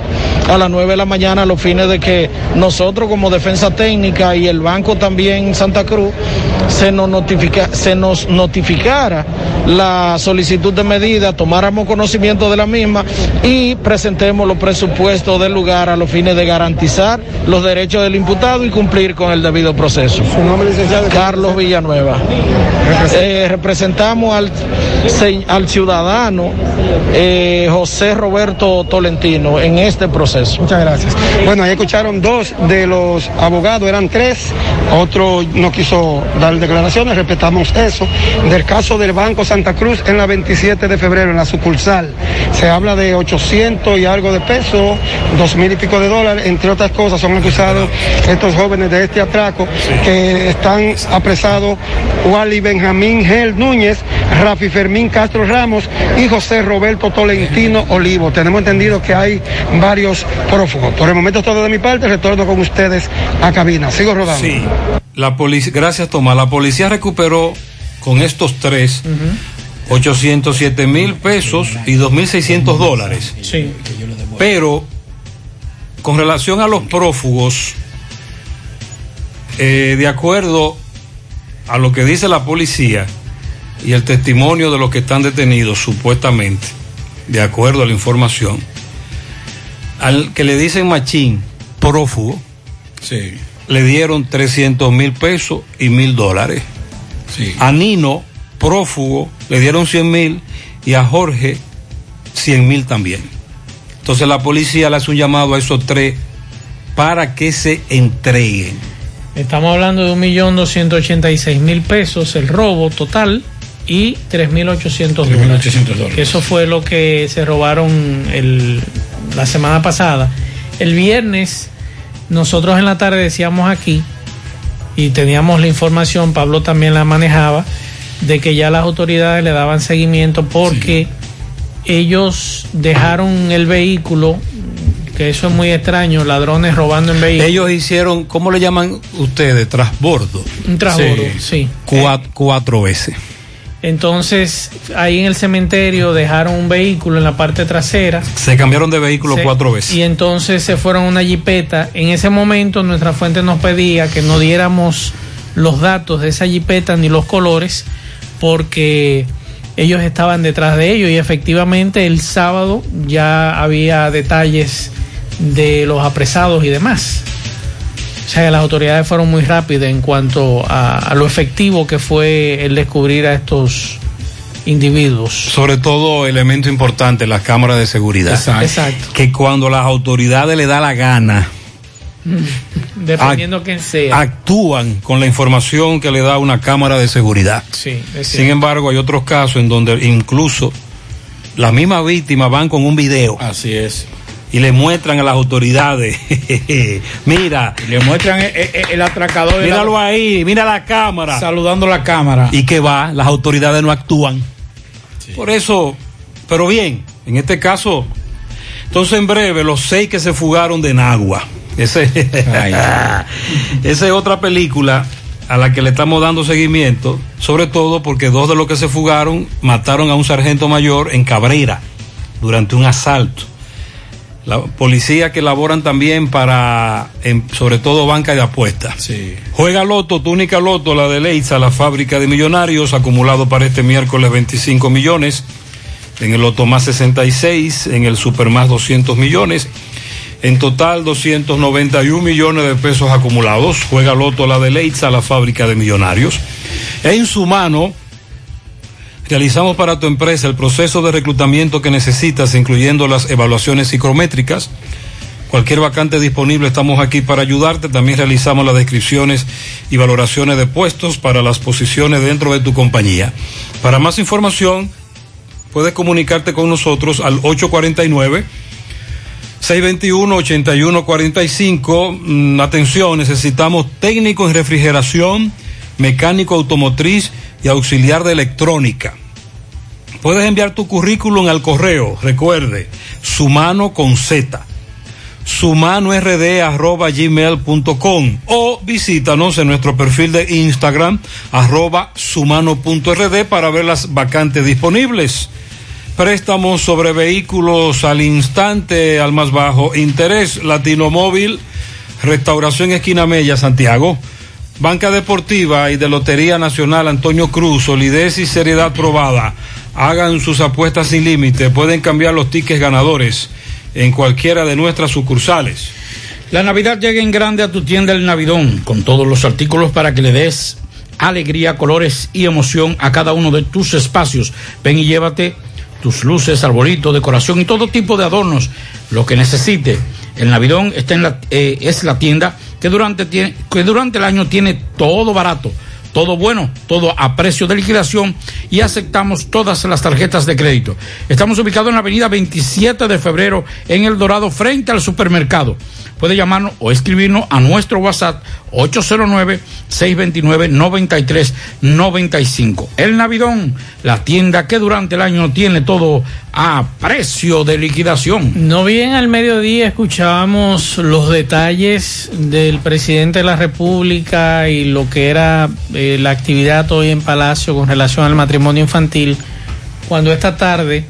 a las 9 de la mañana a los fines de que nosotros como defensa técnica y el banco también Santa Cruz se nos, notifica, se nos notificara la solicitud de medida, tomáramos conocimiento de la misma y presentemos los presupuestos del lugar a los fines de garantizar los derechos del imputado y cumplir con el debido proceso. Su nombre, licenciado. Carlos Villanueva. Eh, representamos al, al ciudadano eh, José Roberto Tolentino en este proceso. Muchas gracias. Bueno, ahí escucharon dos de los abogados, eran tres. Otro no quiso dar declaraciones, respetamos eso. Del caso del Banco Santa Cruz en la 27 de febrero, en la sucursal. Se habla de 800 y algo de pesos, dos mil y pico de dólares, entre otras cosas. Son acusados estos jóvenes de este atraco que están apresados Wally Benjamín Gel Núñez, Rafi Fermín Castro Ramos y José Roberto Tolentino Olivo. Tenemos entendido que hay varios prófugos. Por el momento todo de mi parte, retorno con ustedes a cabina. Sigo rodando. Sí. La policía, gracias Tomás. La policía recuperó con estos tres 807 mil pesos y 2.600 dólares. Sí. Pero con relación a los prófugos, eh, de acuerdo a lo que dice la policía y el testimonio de los que están detenidos, supuestamente, de acuerdo a la información, al que le dicen machín, prófugo, Sí. le dieron 300 mil pesos y mil dólares. A Nino, prófugo, le dieron 100 mil y a Jorge 100 mil también. Entonces la policía le hace un llamado a esos tres para que se entreguen. Estamos hablando de un millón doscientos ochenta y seis mil pesos el robo total y tres mil ochocientos dólares. Que eso fue lo que se robaron el, la semana pasada. El viernes nosotros en la tarde decíamos aquí y teníamos la información, Pablo también la manejaba, de que ya las autoridades le daban seguimiento porque ellos dejaron el vehículo, que eso es muy extraño, ladrones robando en vehículos. Ellos hicieron, ¿cómo le llaman ustedes? Trasbordo. Un trasbordo, sí. Cuatro, cuatro veces. Entonces, ahí en el cementerio dejaron un vehículo en la parte trasera. Se cambiaron de vehículo Se- cuatro veces. Y entonces se fueron a una jipeta. En ese momento nuestra fuente nos pedía que no diéramos los datos de esa jipeta ni los colores porque ellos estaban detrás de ellos y efectivamente el sábado ya había detalles de los apresados y demás. O sea que las autoridades fueron muy rápidas en cuanto a, a lo efectivo que fue el descubrir a estos individuos. Sobre todo, elemento importante, las cámaras de seguridad. Exacto. Exacto. Que cuando las autoridades le da la gana, Dependiendo quién sea. actúan con la información que le da una cámara de seguridad. Sí, es Sin embargo, hay otros casos en donde incluso las mismas víctimas van con un video. Así es. Y le muestran a las autoridades, mira. Le muestran el, el- el atracador. Míralo ahí, mira la cámara. Saludando la cámara. Y que va, las autoridades no actúan. Por eso, pero bien, en este caso, entonces en breve, los seis que se fugaron de Nagua. Ese, esa es otra película a la que le estamos dando seguimiento, sobre todo porque dos de los que se fugaron mataron a un sargento mayor en Cabrera durante un asalto. La policía que laboran también para, en- sobre todo, banca de apuestas. Juega Loto, túnica Loto, la de Leitza, la fábrica de millonarios, acumulado para este miércoles 25 millones. En el Loto más 66, en el Super más 200 millones. En total, 291 millones de pesos acumulados. Juega Loto, la de Leitza, la fábrica de millonarios. En su mano, Realizamos para tu empresa el proceso de reclutamiento que necesitas, incluyendo las evaluaciones psicométricas. Cualquier vacante disponible, estamos aquí para ayudarte. También realizamos las descripciones y valoraciones de puestos para las posiciones dentro de tu compañía. Para más información, puedes comunicarte con nosotros al 849 621-8145. Mm, atención, necesitamos técnico en refrigeración, mecánico automotriz y auxiliar de electrónica. Puedes enviar tu currículum al correo, recuerde, sumano con Z, sumanord.gmail.com o visítanos en nuestro perfil de Instagram, arroba sumano.rd para ver las vacantes disponibles. Préstamos sobre vehículos al instante, al más bajo interés, Latino Móvil, Restauración Esquina Mella, Santiago. Banca Deportiva y de Lotería Nacional Antonio Cruz, solidez y seriedad probada. Hagan sus apuestas sin límite, pueden cambiar los tickets ganadores en cualquiera de nuestras sucursales. La Navidad llega en grande a tu tienda El Navidón, con todos los artículos para que le des alegría, colores y emoción a cada uno de tus espacios. Ven y llévate tus luces, arbolitos, decoración y todo tipo de adornos, lo que necesite. El Navidón está en la, eh, es la tienda que durante, que durante el año tiene todo barato, todo bueno, todo a precio de liquidación y aceptamos todas las tarjetas de crédito. Estamos ubicados en la avenida 27 de febrero en El Dorado frente al supermercado. Puede llamarnos o escribirnos a nuestro WhatsApp 809-629-9395. El Navidón, la tienda que durante el año tiene todo a precio de liquidación. No bien al mediodía escuchábamos los detalles del presidente de la República y lo que era eh, la actividad hoy en Palacio con relación al matrimonio infantil, cuando esta tarde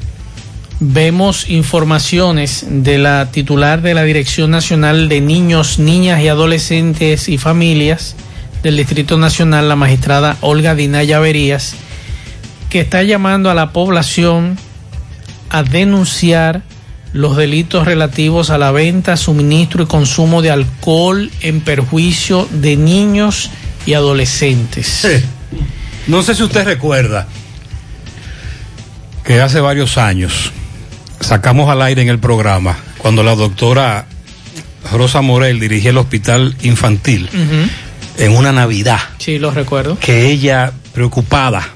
vemos informaciones de la titular de la Dirección Nacional de Niños, Niñas y Adolescentes y Familias del Distrito Nacional, la magistrada Olga Dinaya Verías, que está llamando a la población a denunciar los delitos relativos a la venta, suministro y consumo de alcohol en perjuicio de niños y adolescentes. No sé si usted recuerda que hace varios años sacamos al aire en el programa cuando la doctora Rosa Morel dirigía el hospital infantil en una Navidad Sí, lo recuerdo. que ella preocupada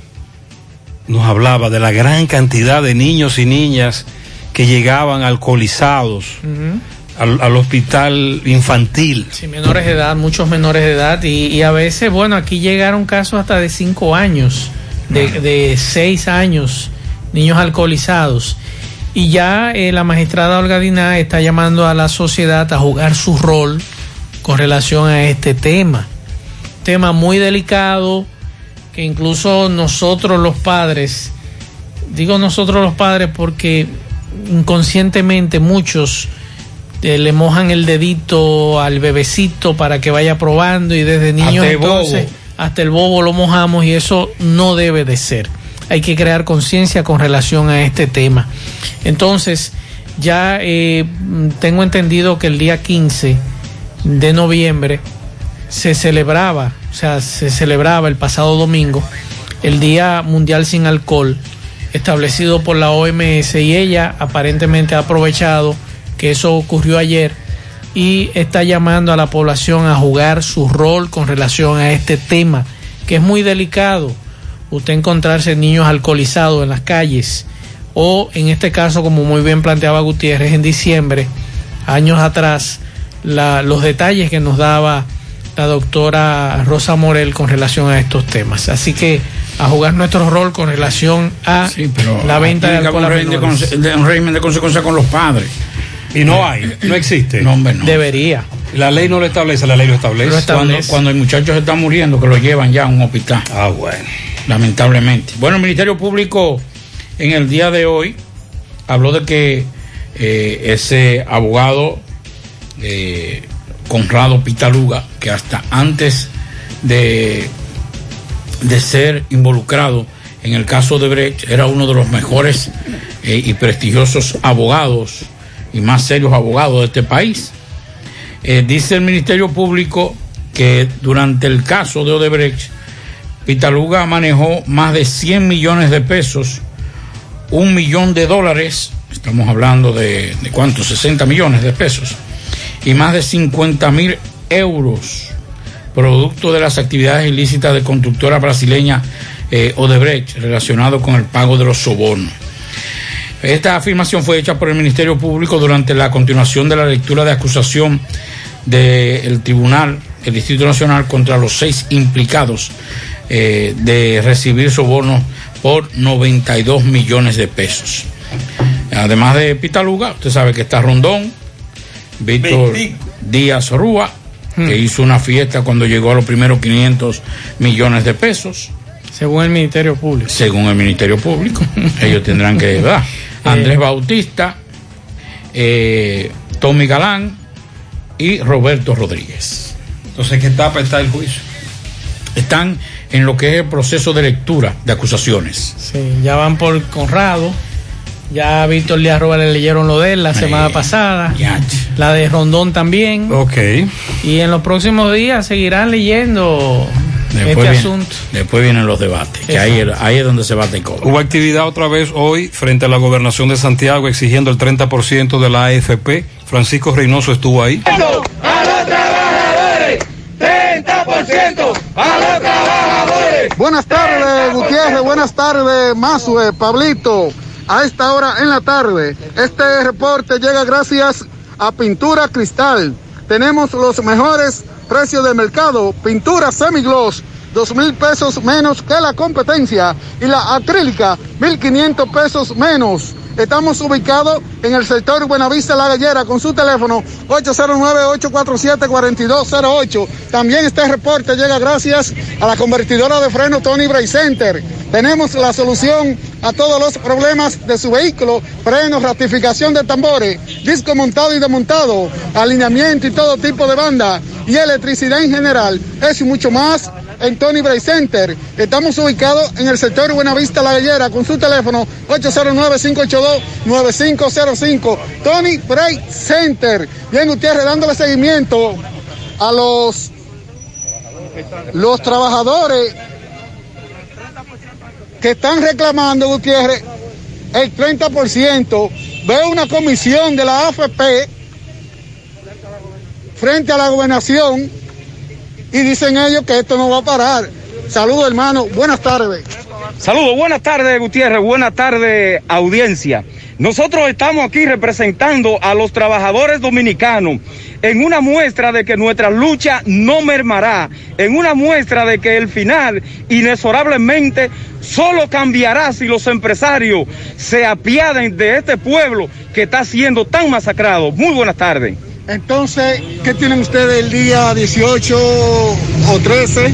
nos hablaba de la gran cantidad de niños y niñas que llegaban alcoholizados al, al hospital infantil. Sí, menores de edad, muchos menores de edad. Y, y a veces, bueno, aquí llegaron casos hasta de cinco años, de, de seis años, niños alcoholizados. Y ya eh, la magistrada Olga Diná está llamando a la sociedad a jugar su rol con relación a este tema. Tema muy delicado que incluso nosotros los padres, digo nosotros los padres porque inconscientemente muchos eh, le mojan el dedito al bebecito para que vaya probando y desde niños Hasta el bobo. entonces hasta el bobo lo mojamos y eso no debe de ser. Hay que crear conciencia con relación a este tema. Entonces, ya eh, tengo entendido que el día 15 de noviembre se celebraba, o sea, se celebraba el pasado domingo el Día Mundial sin Alcohol establecido por la OMS y ella aparentemente ha aprovechado que eso ocurrió ayer y está llamando a la población a jugar su rol con relación a este tema que es muy delicado. Usted encontrarse niños alcoholizados en las calles o en este caso como muy bien planteaba Gutiérrez en diciembre, años atrás, la- los detalles que nos daba la doctora Rosa Morel con relación a estos temas. Así que a jugar nuestro rol con relación a la venta de alcohol un régimen de- un régimen de consecuencia con los padres. Y no hay, no existe. No, hombre, no. Debería. La ley no lo establece, la ley lo establece. Cuando, cuando el muchacho se está muriendo, que lo llevan ya a un hospital. Ah, bueno. Lamentablemente. Bueno, el Ministerio Público en el día de hoy habló de que eh, ese abogado eh, Conrado Pitaluga, que hasta antes de, de ser involucrado en el caso de Brecht, era uno de los mejores eh, y prestigiosos abogados y más serios abogados de este país. Eh, dice el Ministerio Público que durante el caso de Odebrecht, Pitaluga manejó más de 100 millones de pesos, un millón de dólares, estamos hablando de, de cuántos, 60 millones de pesos, y más de 50 mil euros, producto de las actividades ilícitas de constructora brasileña eh, Odebrecht, relacionado con el pago de los sobornos. Esta afirmación fue hecha por el Ministerio Público durante la continuación de la lectura de acusación del Tribunal, el Distrito Nacional, contra los seis implicados eh, de recibir sobornos por 92 millones de pesos. Además de Pitaluga, usted sabe que está Rondón, Víctor Díaz Rúa, que hizo una fiesta cuando llegó a los primeros 500 millones de pesos. Según el Ministerio Público. Según el Ministerio Público. Ellos tendrán que, ¿verdad? Andrés Bautista, eh, Tommy Galán y Roberto Rodríguez. Entonces, ¿qué etapa está el juicio? Están en lo que es el proceso de lectura de acusaciones. Sí, ya van por Conrado. Ya a Víctor Díaz le leyeron lo de él la semana pasada. La de Rondón también. Ok. Y en los próximos días seguirán leyendo este viene- asunto. después vienen los debates, que ahí, ahí es donde se bate todo. Hubo actividad otra vez hoy frente a la gobernación de Santiago exigiendo el 30% de la AFP. Francisco Reynoso estuvo ahí. A los trabajadores. Buenas tardes, Gutiérrez. Buenas tardes, Mazue, Pablito. A esta hora en la tarde, este reporte llega gracias a Pintura Cristal. Tenemos los mejores precios de mercado. Pintura semigloss, dos mil pesos menos que la competencia. Y la acrílica, mil quinientos pesos menos. Estamos ubicados en el sector Buenavista La Gallera con su teléfono 809-847-4208. También este reporte llega gracias a la convertidora de freno Tony Bray Center. Tenemos la solución a todos los problemas de su vehículo, frenos, ratificación de tambores, disco montado y desmontado, alineamiento y todo tipo de banda y electricidad en general. Eso y mucho más en Tony Bray Center. Estamos ubicados en el sector Buenavista La Gallera con su teléfono 809-582-9505. Tony Bray Center. Bien, Gutiérrez, dándole seguimiento a los, los trabajadores que están reclamando, Gutiérrez, el 30%. Veo una comisión de la AFP frente a la gobernación y dicen ellos que esto no va a parar. Saludos, hermano. Buenas tardes. Saludos, buenas tardes, Gutiérrez. Buenas tardes, audiencia. Nosotros estamos aquí representando a los trabajadores dominicanos en una muestra de que nuestra lucha no mermará, en una muestra de que el final inexorablemente solo cambiará si los empresarios se apiaden de este pueblo que está siendo tan masacrado. Muy buenas tardes. Entonces, ¿qué tienen ustedes el día 18 o 13?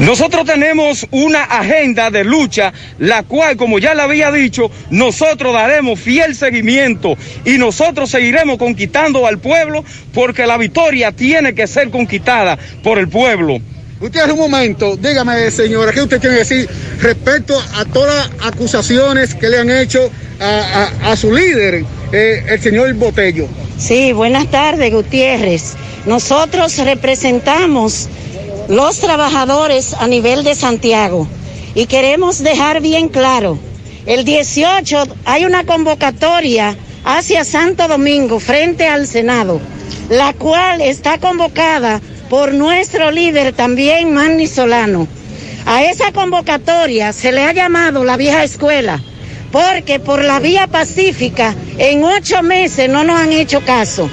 Nosotros tenemos una agenda de lucha, la cual, como ya le había dicho, nosotros daremos fiel seguimiento y nosotros seguiremos conquistando al pueblo porque la victoria tiene que ser conquistada por el pueblo. Usted un momento, dígame señora, ¿qué usted tiene que decir respecto a todas las acusaciones que le han hecho a, a, a su líder, eh, el señor Botello? Sí, buenas tardes, Gutiérrez. Nosotros representamos los trabajadores a nivel de Santiago y queremos dejar bien claro, el 18 hay una convocatoria hacia Santo Domingo frente al Senado, la cual está convocada por nuestro líder también, Manny Solano. A esa convocatoria se le ha llamado la vieja escuela porque por la vía pacífica en ocho meses no nos han hecho caso.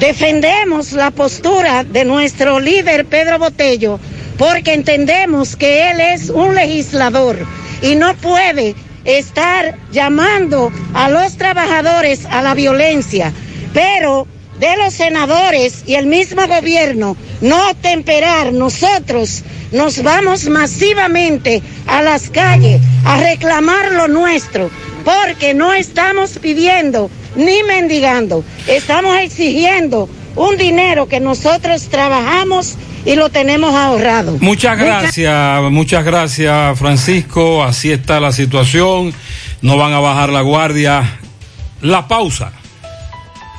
Defendemos la postura de nuestro líder Pedro Botello porque entendemos que él es un legislador y no puede estar llamando a los trabajadores a la violencia, pero de los senadores y el mismo gobierno no temperar, nosotros nos vamos masivamente a las calles a reclamar lo nuestro, porque no estamos pidiendo ni mendigando, estamos exigiendo un dinero que nosotros trabajamos y lo tenemos ahorrado. Muchas gracias, muchas gracias Francisco, así está la situación, no van a bajar la guardia. La pausa.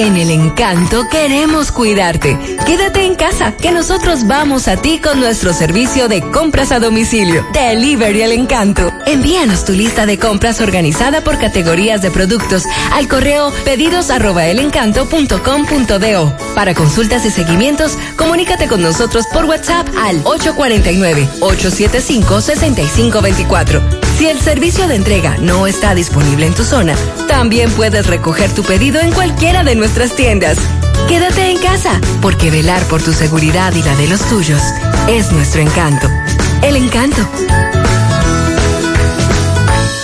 En el encanto queremos cuidarte. Quédate en casa, que nosotros vamos a ti con nuestro servicio de compras a domicilio. Delivery el encanto. Envíanos tu lista de compras organizada por categorías de productos al correo pedidos. Para consultas y seguimientos, comunícate con nosotros por WhatsApp al 849-875-6524. Si el servicio de entrega no está disponible en tu zona, también puedes recoger tu pedido en cualquiera de nuestras tiendas. Quédate en casa, porque velar por tu seguridad y la de los tuyos es nuestro encanto. El encanto.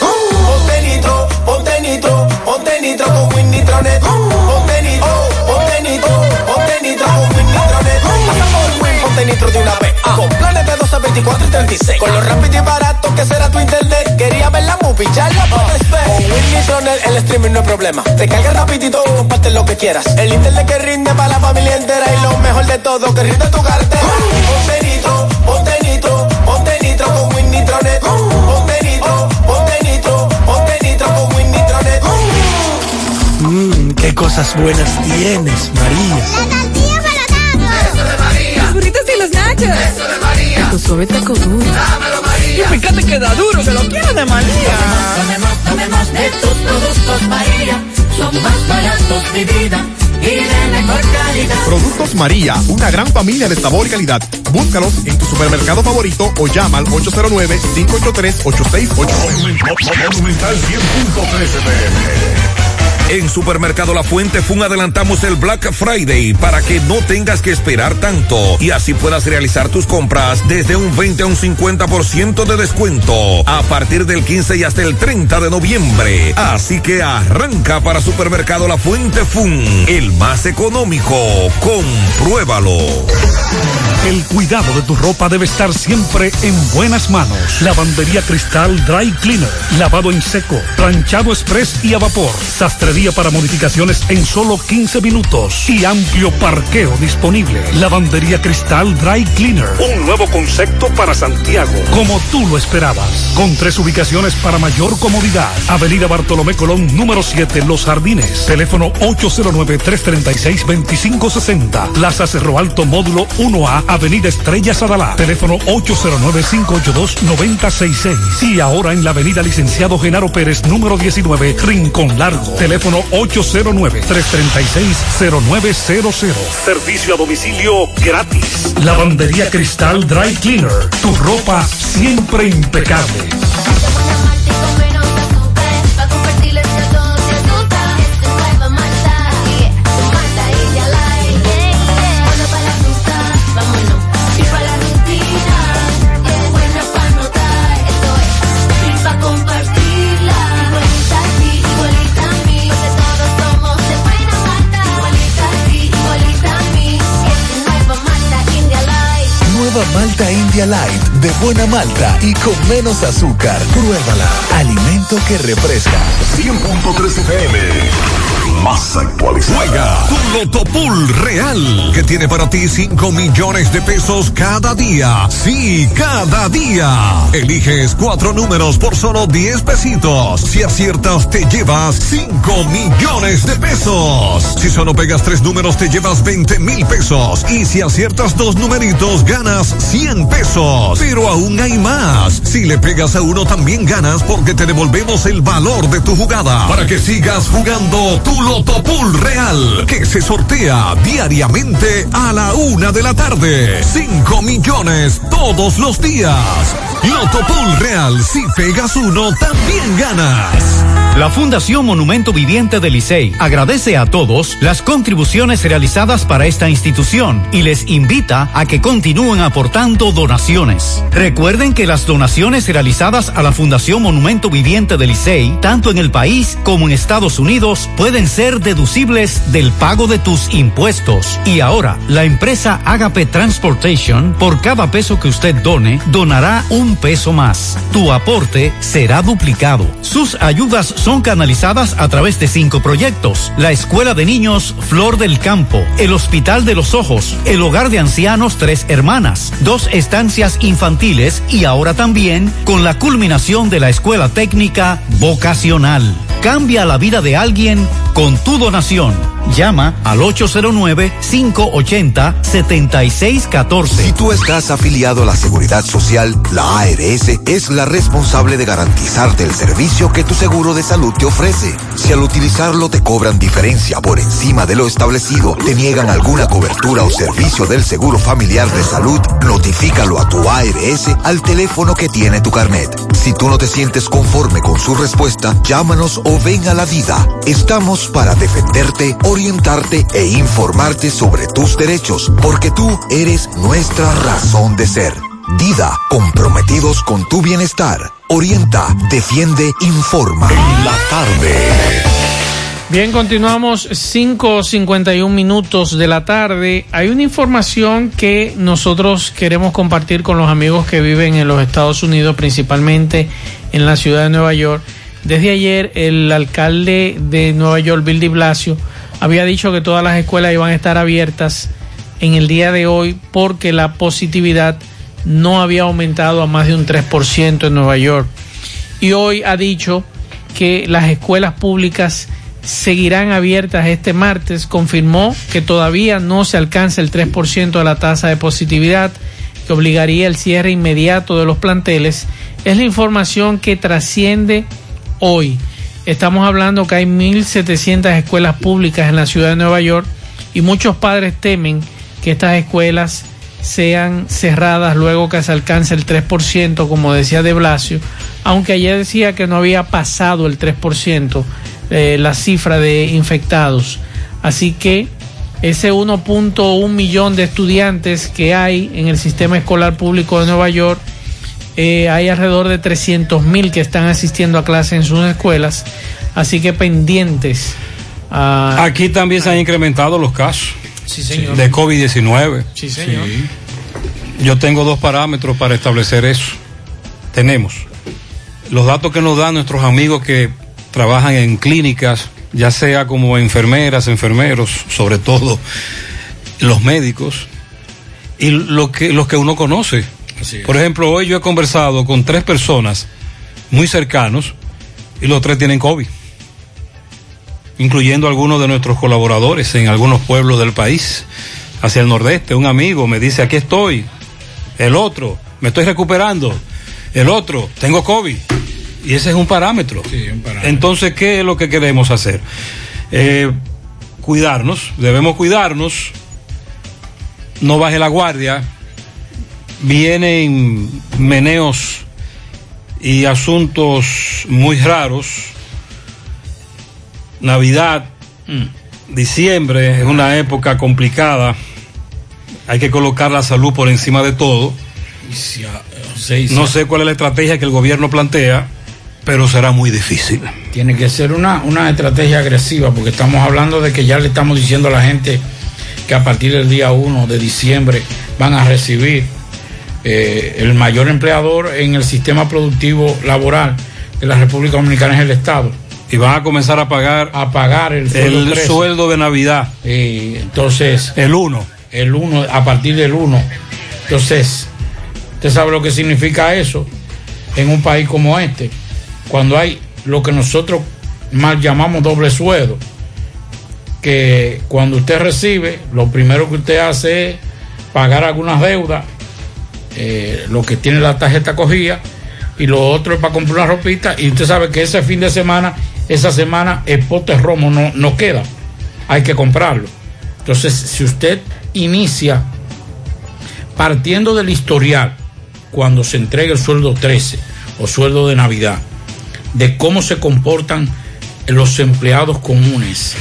Ponte nitro, ponte nitro, ponte nitro con Win Nitronet. Ponte nitro, ponte nitro, ponte nitro con Win Nitronet. Pasa por Win, ponte nitro de una vez. Con planes de 12, 24 y 36. Con lo rápido y barato que será tu internet. Quería ver la movie, ya la puedes ver. Con Win Nitronet el streaming no es problema. Te carga rapidito, comparte lo que quieras. El internet que rinde para la familia entera. Y lo mejor de todo, que rinde tu cartera. Ponte nitro, ponte nitro, ponte nitro con Win Nitronet. Ponte nitro, ponte nitro, ponte nitro con Win Nitronet. Mmm, qué cosas buenas tienes, María. La tortilla para Eso de María. Los burritos y los nachos. Eso de Tu suave taco duro. Dámelo, María. Y fíjate que da duro, que lo quiero de María. Tomemos, tomemos de tus productos, María. Son más baratos de vida y de mejor calidad. Productos María, una gran familia de sabor y calidad. Búscalos en tu supermercado favorito o llama al 809-583-8689. Monumental 100.13 pm. En Supermercado La Fuente Fun adelantamos el Black Friday para que no tengas que esperar tanto y así puedas realizar tus compras desde un 20 a un 50% de descuento a partir del 15 y hasta el 30 de noviembre. Así que arranca para Supermercado La Fuente Fun, el más económico. Compruébalo. El cuidado de tu ropa debe estar siempre en buenas manos. Lavandería Cristal Dry Cleaner. Lavado en seco, planchado express y a vapor. Sastrería para modificaciones en solo 15 minutos. Y amplio parqueo disponible. Lavandería Cristal Dry Cleaner. Un nuevo concepto para Santiago. Como tú lo esperabas. Con tres ubicaciones para mayor comodidad. Avenida Bartolomé Colón, número 7, Los Jardines. Teléfono 809-336-2560. Plaza Cerro Alto, módulo 1A, Avenida Estrella Sadalá. Teléfono 809-582-9066. Y ahora en la Avenida Licenciado Genaro Pérez, número 19, Rincón Largo. Teléfono 809-336-0900. Servicio a domicilio gratis. Lavandería Cristal Dry Cleaner. Tu ropa siempre impecable. Malta India Light, de buena malta y con menos azúcar. Pruébala. Alimento que refresca. 100.3 FM. Más actualizada. Juega tu Loto Pool Real, que tiene para ti 5 millones de pesos cada día. Sí, cada día. Eliges cuatro números por solo 10 pesitos. Si aciertas, te llevas 5 millones de pesos. Si solo pegas tres números, te llevas 20 mil pesos. Y si aciertas dos numeritos, ganas 100 pesos. Pero aún hay más. Si le pegas a uno, también ganas porque te devolvemos el valor de tu jugada. Para que sigas jugando tu Loto Pool Real, que se sortea diariamente a la una de la tarde. 5 millones todos los días. Loto Pool Real, si pegas uno, también ganas. La Fundación Monumento Viviente del Licey agradece a todos las contribuciones realizadas para esta institución y les invita a que continúen aportando donaciones. Recuerden que las donaciones realizadas a la Fundación Monumento Viviente del Licey, tanto en el país como en Estados Unidos, pueden ser deducibles del pago de tus impuestos. Y ahora, la empresa Agape Transportation, por cada peso que usted done, donará un peso más. Tu aporte será duplicado. Sus ayudas son canalizadas a través de cinco proyectos. La Escuela de Niños Flor del Campo, el Hospital de los Ojos, el Hogar de Ancianos Tres Hermanas, dos estancias infantiles y ahora también con la culminación de la Escuela Técnica Vocacional. Cambia la vida de alguien con tu donación. Llama al 809-580-7614. Si tú estás afiliado a la Seguridad Social, la ARS es la responsable de garantizarte el servicio que tu seguro de salud te ofrece. Si al utilizarlo te cobran diferencia por encima de lo establecido, te niegan alguna cobertura o servicio del Seguro Familiar de Salud, notifícalo a tu ARS al teléfono que tiene tu carnet. Si tú no te sientes conforme con su respuesta, llámanos o ven a la vida. Estamos para defenderte, orientarte e informarte sobre tus derechos, porque tú eres nuestra razón de ser. Dida, comprometidos con tu bienestar. Orienta, defiende, informa. En la tarde. Bien, continuamos 5.51 minutos de la tarde. Hay una información que nosotros queremos compartir con los amigos que viven en los Estados Unidos, principalmente en la ciudad de Nueva York. Desde ayer, el alcalde de Nueva York, Bill de Blasio, había dicho que todas las escuelas iban a estar abiertas en el día de hoy porque la positividad no había aumentado a más de un 3% en Nueva York. Y hoy ha dicho que las escuelas públicas seguirán abiertas este martes. Confirmó que todavía no se alcanza el 3% de la tasa de positividad que obligaría el cierre inmediato de los planteles. Es la información que trasciende hoy. Estamos hablando que hay 1.700 escuelas públicas en la ciudad de Nueva York y muchos padres temen que estas escuelas sean cerradas luego que se alcance el 3%, como decía De Blasio, aunque ayer decía que no había pasado el 3% eh, la cifra de infectados. Así que ese 1.1 millón de estudiantes que hay en el sistema escolar público de Nueva York, eh, hay alrededor de 300 mil que están asistiendo a clases en sus escuelas. Así que pendientes. a- Aquí también se han incrementado los casos Sí, señor. de COVID-19. Sí, señor. Yo tengo dos parámetros para establecer eso. Tenemos los datos que nos dan nuestros amigos que trabajan en clínicas, ya sea como enfermeras, enfermeros, sobre todo los médicos, y lo que, los que uno conoce. Por ejemplo, hoy yo he conversado con tres personas muy cercanos y los tres tienen COVID, incluyendo algunos de nuestros colaboradores en algunos pueblos del país, hacia el nordeste. Un amigo me dice, aquí estoy, el otro, me estoy recuperando, el otro, tengo COVID. Y ese es un parámetro. Entonces, ¿qué es lo que queremos hacer? Eh, cuidarnos, debemos cuidarnos, no baje la guardia, vienen meneos y asuntos muy raros. Navidad, diciembre es una época complicada. Hay que colocar la salud por encima de todo. No sé cuál es la estrategia que el gobierno plantea, pero será muy difícil. Tiene que ser una, una estrategia agresiva porque estamos hablando de que ya le estamos diciendo a la gente que a partir del día 1 de diciembre van a recibir eh, el mayor empleador en el sistema productivo laboral de la República Dominicana es el Estado. Y van a comenzar a pagar a pagar el sueldo, el 13. sueldo de Navidad. Entonces el 1 el 1 a partir del 1 entonces usted sabe lo que significa eso en un país como este cuando hay lo que nosotros mal llamamos doble sueldo que cuando usted recibe lo primero que usted hace es pagar algunas deudas eh, lo que tiene la tarjeta cogida y lo otro es para comprar una ropita y usted sabe que ese fin de semana esa semana el pote romo no, no queda hay que comprarlo entonces si usted inicia partiendo del historial cuando se entrega el sueldo 13 o sueldo de Navidad, de cómo se comportan los empleados comunes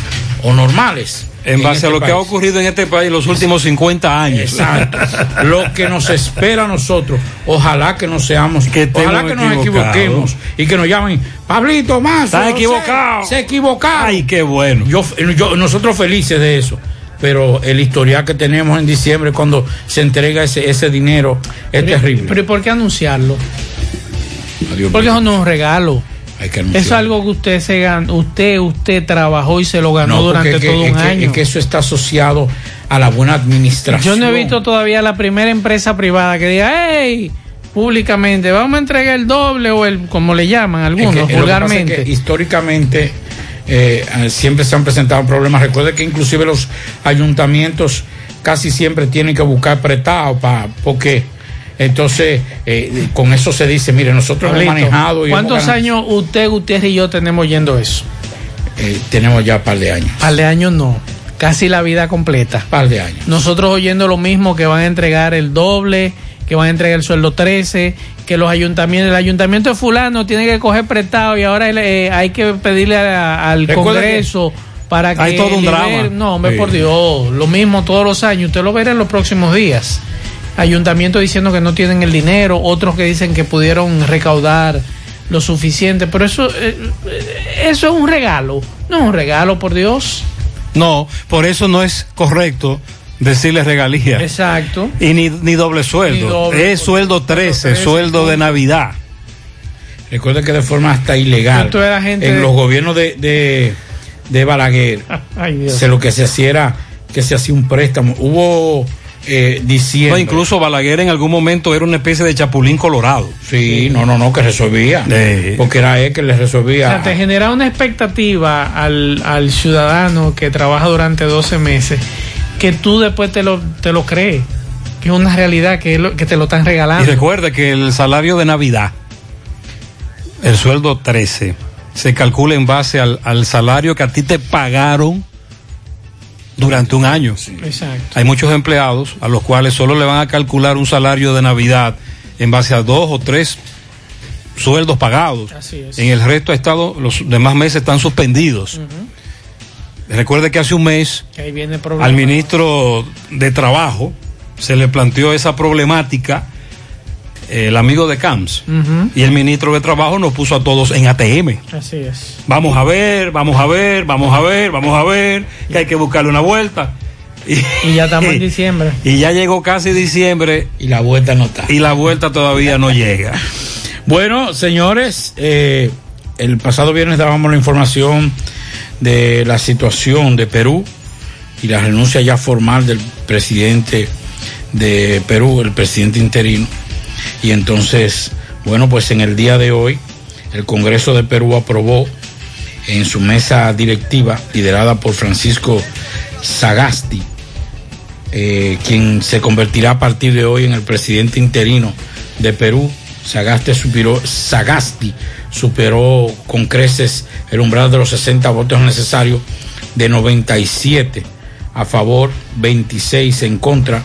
o normales. En base este a lo que ha ocurrido en este país los últimos 50 años. Exacto. Lo que nos espera a nosotros, ojalá que no seamos, ojalá estemos que nos equivoquemos y que nos llamen, Pablito más. Está equivocado. Se equivocaron. Ay, qué bueno. Yo, yo- nosotros felices de eso. Pero el historial que tenemos en diciembre cuando se entrega ese, ese dinero es terrible. Pero ¿y por qué anunciarlo? Porque eso no es un regalo. Hay que Eso es algo que usted se ganó, usted, usted trabajó y se lo ganó No, durante porque es que- todo es un que- año. es que eso está asociado a la buena administración. Yo no he visto todavía la primera empresa privada que diga, hey, públicamente, vamos a entregar el doble o el, como le llaman algunos, es vulgarmente. históricamente eh, eh, siempre se han presentado problemas. Recuerde que inclusive los ayuntamientos casi siempre tienen que buscar prestado para porque entonces eh, con eso se dice, mire, nosotros hemos manejado y ¿Cuántos hemos años usted, Gutiérrez y yo tenemos yendo eso? Eh, tenemos ya un par de años. Par de años no, casi la vida completa. Par de años. Nosotros oyendo lo mismo, que van a entregar el doble, que van a entregar el sueldo 13, que los ayuntamientos, el ayuntamiento de fulano tiene que coger prestado y ahora eh, hay que pedirle a- al Congreso para que hay todo un drama. no hombre Sí. por Dios lo mismo todos los años usted lo verá en los próximos días ayuntamientos diciendo que no tienen el dinero otros que dicen que pudieron recaudar lo suficiente pero eso eh, eh, eso es un regalo no es un regalo por Dios No, por eso no es correcto decirle regalía. exacto Y ni, ni doble sueldo. Ni doble, es sueldo 13, 13, sueldo de Navidad. Recuerde que de forma hasta ilegal. Esto era gente en de- los gobiernos de, de, de Balaguer, Ay, Dios. se lo que se hacía era que se hacía un préstamo. Hubo eh, No, diciembre. incluso Balaguer en algún momento era una especie de chapulín colorado. Sí, no, no, no, que resolvía. Porque era él que le O resolvía. sea, te genera una expectativa al, al ciudadano que trabaja durante 12 meses que tú después te lo, te lo crees, que es una realidad, que, lo- que te lo están Y regalando. recuerda que el salario de Navidad, el sueldo 13, se calcula en base al, al salario que a ti te pagaron durante un año. Exacto. Hay muchos empleados a los cuales solo le van a calcular un salario de Navidad en base a dos o tres sueldos pagados. Así es. En el resto ha estado, los demás meses están suspendidos. Recuerde que hace un mes Que ahí viene el al ministro de Trabajo se le planteó esa problemática, el amigo de CAMS, Ujú. y el ministro de Trabajo nos puso a todos en ATM. Así es. Vamos a ver, vamos a ver, vamos a ver, vamos a ver, que hay que buscarle una vuelta. Y, Y ya estamos en diciembre. y ya llegó casi diciembre. Y la vuelta no está. Y la vuelta todavía no llega. Bueno, señores, eh, el pasado viernes dábamos la información de la situación de Perú y la renuncia ya formal del presidente de Perú, el presidente interino. Y entonces, bueno, pues en el día de hoy, el Congreso de Perú aprobó en su mesa directiva, liderada por Francisco Sagasti, eh, quien se convertirá a partir de hoy en el presidente interino de Perú. Sagasti superó, Sagasti superó con creces el umbral de los 60 votos necesarios de 97 a favor, 26 en contra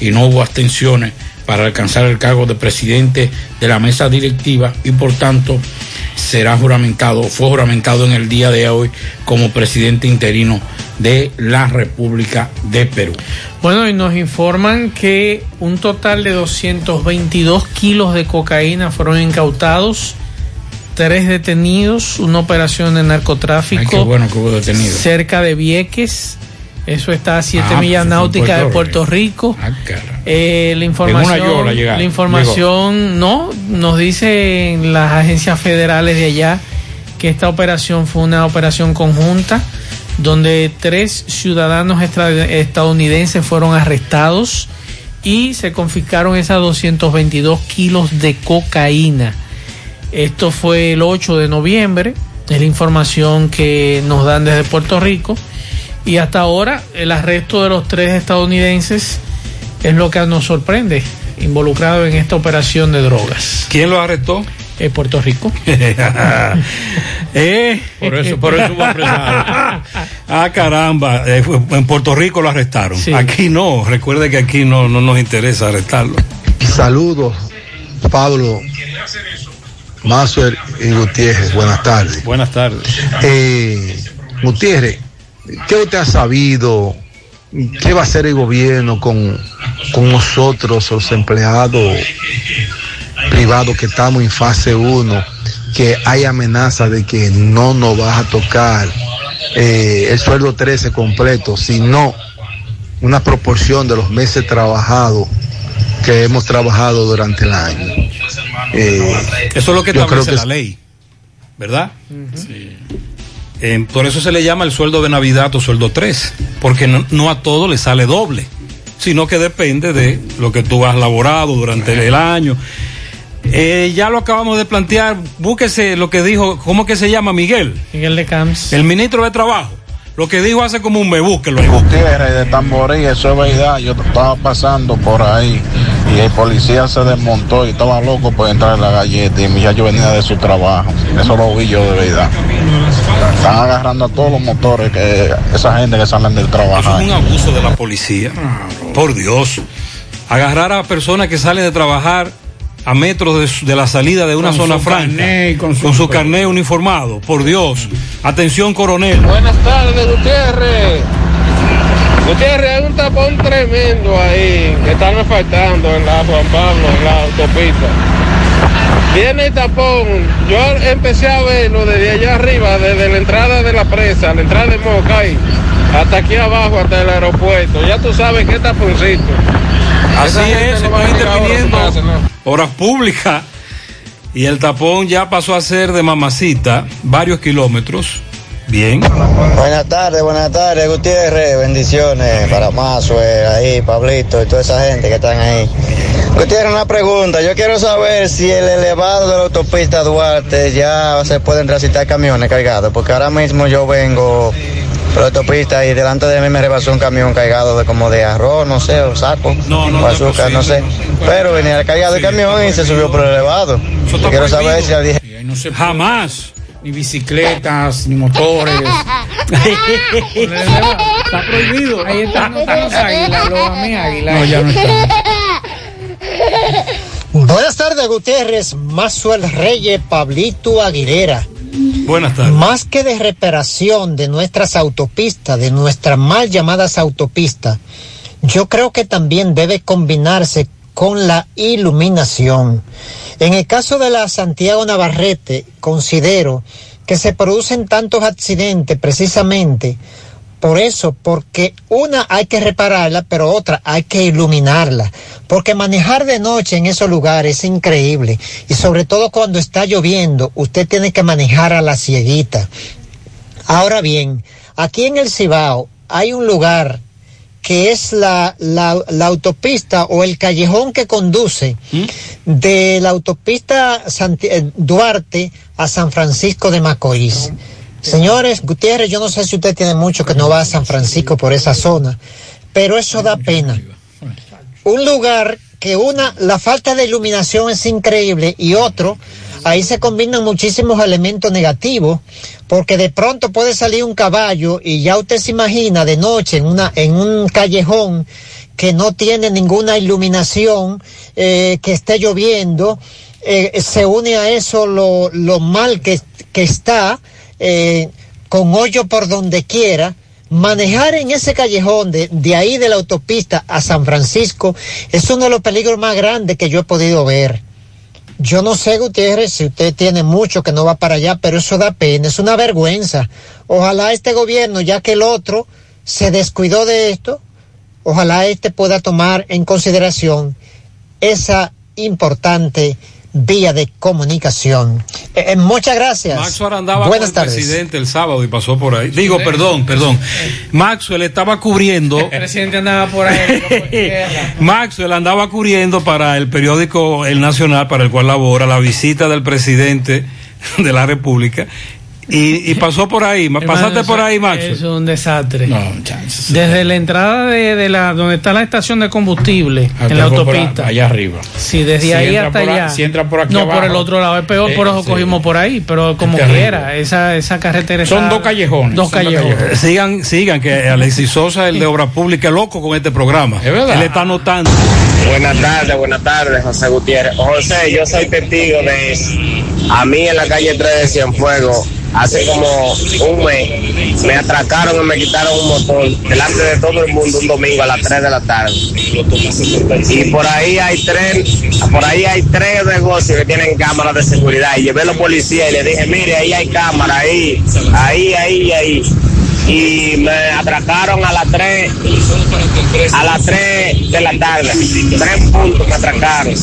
y no hubo abstenciones para alcanzar el cargo de presidente de la mesa directiva y por tanto será juramentado, fue juramentado en el día de hoy como presidente interino de la República de Perú. Bueno, y nos informan que un total de 222 kilos de cocaína fueron incautados, tres detenidos, una operación de narcotráfico Ay, qué bueno que hubo cerca de Vieques. Eso está a 7 Ah, millas pues en náuticas de Puerto Puerto Rico. Ah. Eh, la información, la información, no, nos dicen las agencias federales de allá que esta operación fue una operación conjunta donde tres ciudadanos estadounidenses fueron arrestados y se confiscaron esas 222 kilos de cocaína. Esto fue el 8 de noviembre, es la información que nos dan desde Puerto Rico. Y hasta ahora el arresto de los tres estadounidenses es lo que nos sorprende, involucrado en esta operación de drogas. ¿Quién lo arrestó? Eh, Puerto Rico. Eh, Por eso, por eso hubo apresado. Ah, caramba. eh, en Puerto Rico lo arrestaron. Aquí no. Recuerde que aquí no, no nos interesa arrestarlo. Saludos, Pablo, Mazuer y Gutiérrez. Buenas tardes. Buenas tardes. Eh, Gutiérrez, ¿qué usted ha sabido? ¿Qué va a hacer el gobierno con, con nosotros, los empleados privados que estamos en fase 1? Que hay amenaza de que no nos va a tocar eh, el sueldo 13 completo, sino una proporción de los meses trabajados que hemos trabajado durante el año. Eh, Eso es lo que creo establece que la ley, ¿verdad? Eh, por eso se le llama el sueldo de Navidad o sueldo 3, porque no, no a todo le sale doble, sino que depende de lo que tú has laborado durante el año. Eh, ya lo acabamos de plantear, búsquese lo que dijo, ¿cómo que se llama Miguel? Miguel de Camps. El ministro de Trabajo. Lo que dijo hace como un mes, búsquelo. Gutiérrez de Tamborí, eso es verdad. Yo estaba pasando por ahí y el policía se desmontó y estaba loco por entrar en la galleta y ya yo venía de su trabajo. Eso lo vi yo de verdad. Están agarrando a todos los motores, que esa gente que salen del trabajo. Eso es un abuso de la policía. Por Dios. Agarrar a personas que salen de trabajar a metros de, la salida de una Con zona franca. con con su- su carnet uniformado. Por Dios. Atención, coronel. Buenas tardes, Gutiérrez. Gutiérrez, hay un tapón tremendo ahí que están faltando en la Juan Pablo, en la autopista. Viene el tapón, yo empecé a verlo desde allá arriba, desde la entrada de la presa, la entrada de Mocay, hasta aquí abajo, hasta el aeropuerto. Ya tú sabes qué taponcito. Así es, no interviniendo horas públicas y el tapón ya pasó a ser de mamacita varios kilómetros. Bien. Buenas tardes, buenas tardes, Gutiérrez. Bendiciones para Mazue, ahí, Pablito y toda esa gente que están ahí. Gutiérrez, una pregunta. Yo quiero saber si el elevado de la autopista Duarte ya se pueden transitar camiones cargados, porque ahora mismo yo vengo por la autopista y delante de mí me rebasó un camión cargado de como de arroz, no sé, o saco, o azúcar, no sé. Pero venía cargado el camión y se subió por el elevado. Yo quiero saber si la dije. Jamás. Ni bicicletas, ni motores. Está prohibido. Ahí están los águilas, los amé águilas. No, ya no está. Buenas tardes, Gutiérrez, Mazuel Reyes, Pablito Aguilera. Buenas tardes. Más que de reparación de nuestras autopistas, de nuestras mal llamadas autopistas, yo creo que también debe combinarse con la iluminación. En el caso de la Santiago Navarrete, considero que se producen tantos accidentes precisamente por eso, porque una hay que repararla, pero otra hay que iluminarla. Porque manejar de noche en esos lugares es increíble. Y sobre todo cuando está lloviendo, usted tiene que manejar a la cieguita. Ahora bien, aquí en el Cibao hay un lugar que es la, la, la autopista o el callejón que conduce de la autopista Santi- eh, Duarte a San Francisco de Macorís. Señores, Gutiérrez, yo no sé si usted tiene mucho que no va a San Francisco por esa zona, pero eso da pena. Un lugar que una, la falta de iluminación es increíble y otro, ahí se combinan muchísimos elementos negativos, porque de pronto puede salir un caballo y ya usted se imagina de noche en una, en un callejón que no tiene ninguna iluminación, eh, que esté lloviendo, eh, se une a eso lo, lo mal que, que está, eh, con hoyo por donde quiera, manejar en ese callejón de, de ahí de la autopista a San Francisco es uno de los peligros más grandes que yo he podido ver. Yo no sé, Gutiérrez, si usted tiene mucho que no va para allá, pero eso da pena, es una vergüenza. Ojalá este gobierno, ya que el otro se descuidó de esto, ojalá este pueda tomar en consideración esa importante vía de comunicación. Eh, eh, muchas gracias. Maxwell andaba Buenas con el tardes. presidente el sábado y pasó por ahí. Digo, perdón, perdón. Maxwell estaba cubriendo. El presidente andaba por ahí. Maxwell andaba cubriendo para el periódico El Nacional, para el cual labora, la visita del presidente de la República. Y, y pasó por ahí. ¿Pasaste Hermano, por eso- ahí, Maxwell? Es un desastre. Desde la entrada de, de la donde está la estación de combustible Hasta en la por- por autopista. allá arriba. Sí, desde Si ahí hasta por a- allá. si entra por aquí No, por abajo, el otro lado es peor, eh, por eso sí. cogimos por ahí, pero como quiera, esa, esa carretera Son está- dos callejones, Dos callejones. Sigan, sigan, que Alexis Sosa, el de Obra Pública, es loco con este programa. Es verdad. Él está anotando. Buenas tardes, buenas tardes, José Gutiérrez. José, yo soy testigo de. A mí en la calle 3 de Cienfuegos, hace como un mes, me atracaron y me quitaron un motor delante de todo el mundo un domingo a las 3 de la tarde. Y por ahí hay tres, por ahí hay tres negocios que tienen cámaras de seguridad. Y llevé a los policías y les dije, mire, ahí hay cámara, ahí, ahí, ahí, ahí. Y me atracaron a las 3, a las 3 de la tarde. Tres puntos me atracaron.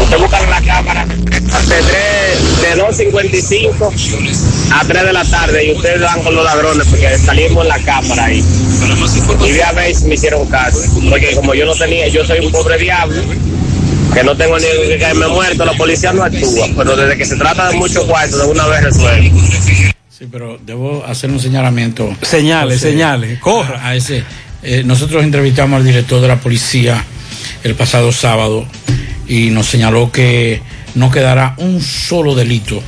Usted busca en la cámara de, 3, de 2.55 a 3 de la tarde y ustedes dan con los ladrones porque salimos en la cámara ahí. Y de a veces me hicieron caso. Porque como yo no tenía, yo soy un pobre diablo, que no tengo ni que caerme muerto, la policía no actúa. Pero desde que se trata de muchos cuartos, de una vez resuelve. Sí, pero debo hacer un señalamiento. Señales, José, señales, corra. A, a ese. Eh, nosotros entrevistamos al director de la policía el pasado sábado y nos señaló que no quedará un solo delito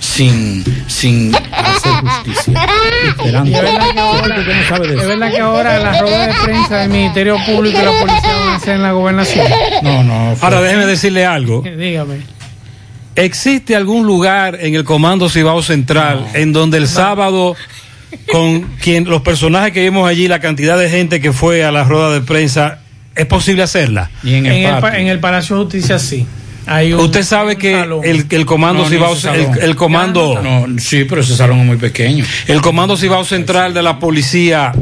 sin, sin hacer justicia. Esperando. Es verdad que ahora, verdad que ahora la rueda de prensa del Ministerio Público y la policía van a hacer en la gobernación. No, no. Ahora déjeme decirle algo. Dígame. ¿Existe algún lugar en el Comando Cibao Central en donde el sábado, con quien los personajes que vimos allí, la cantidad de gente que fue a la rueda de prensa, es posible hacerla? En el, pa- en el Palacio de Justicia sí. Hay un- Usted sabe que el, el Comando No, Cibao, el, el comando, No, sí, pero ese salón es muy pequeño. el Comando Cibao Central de la policía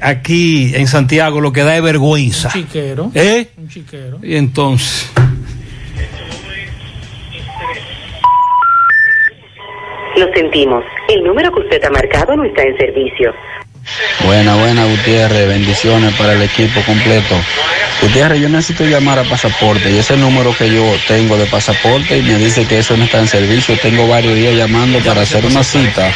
aquí en Santiago lo que da es vergüenza. chiquero. ¿Eh? Un chiquero. Y entonces, Lo sentimos. El número que usted ha marcado no está en servicio. Buena, buena, Gutiérrez. Bendiciones para el equipo completo. Gutiérrez, yo necesito llamar a pasaporte y ese número que yo tengo de pasaporte y me dice que eso no está en servicio. Tengo varios días llamando para hacer una cita.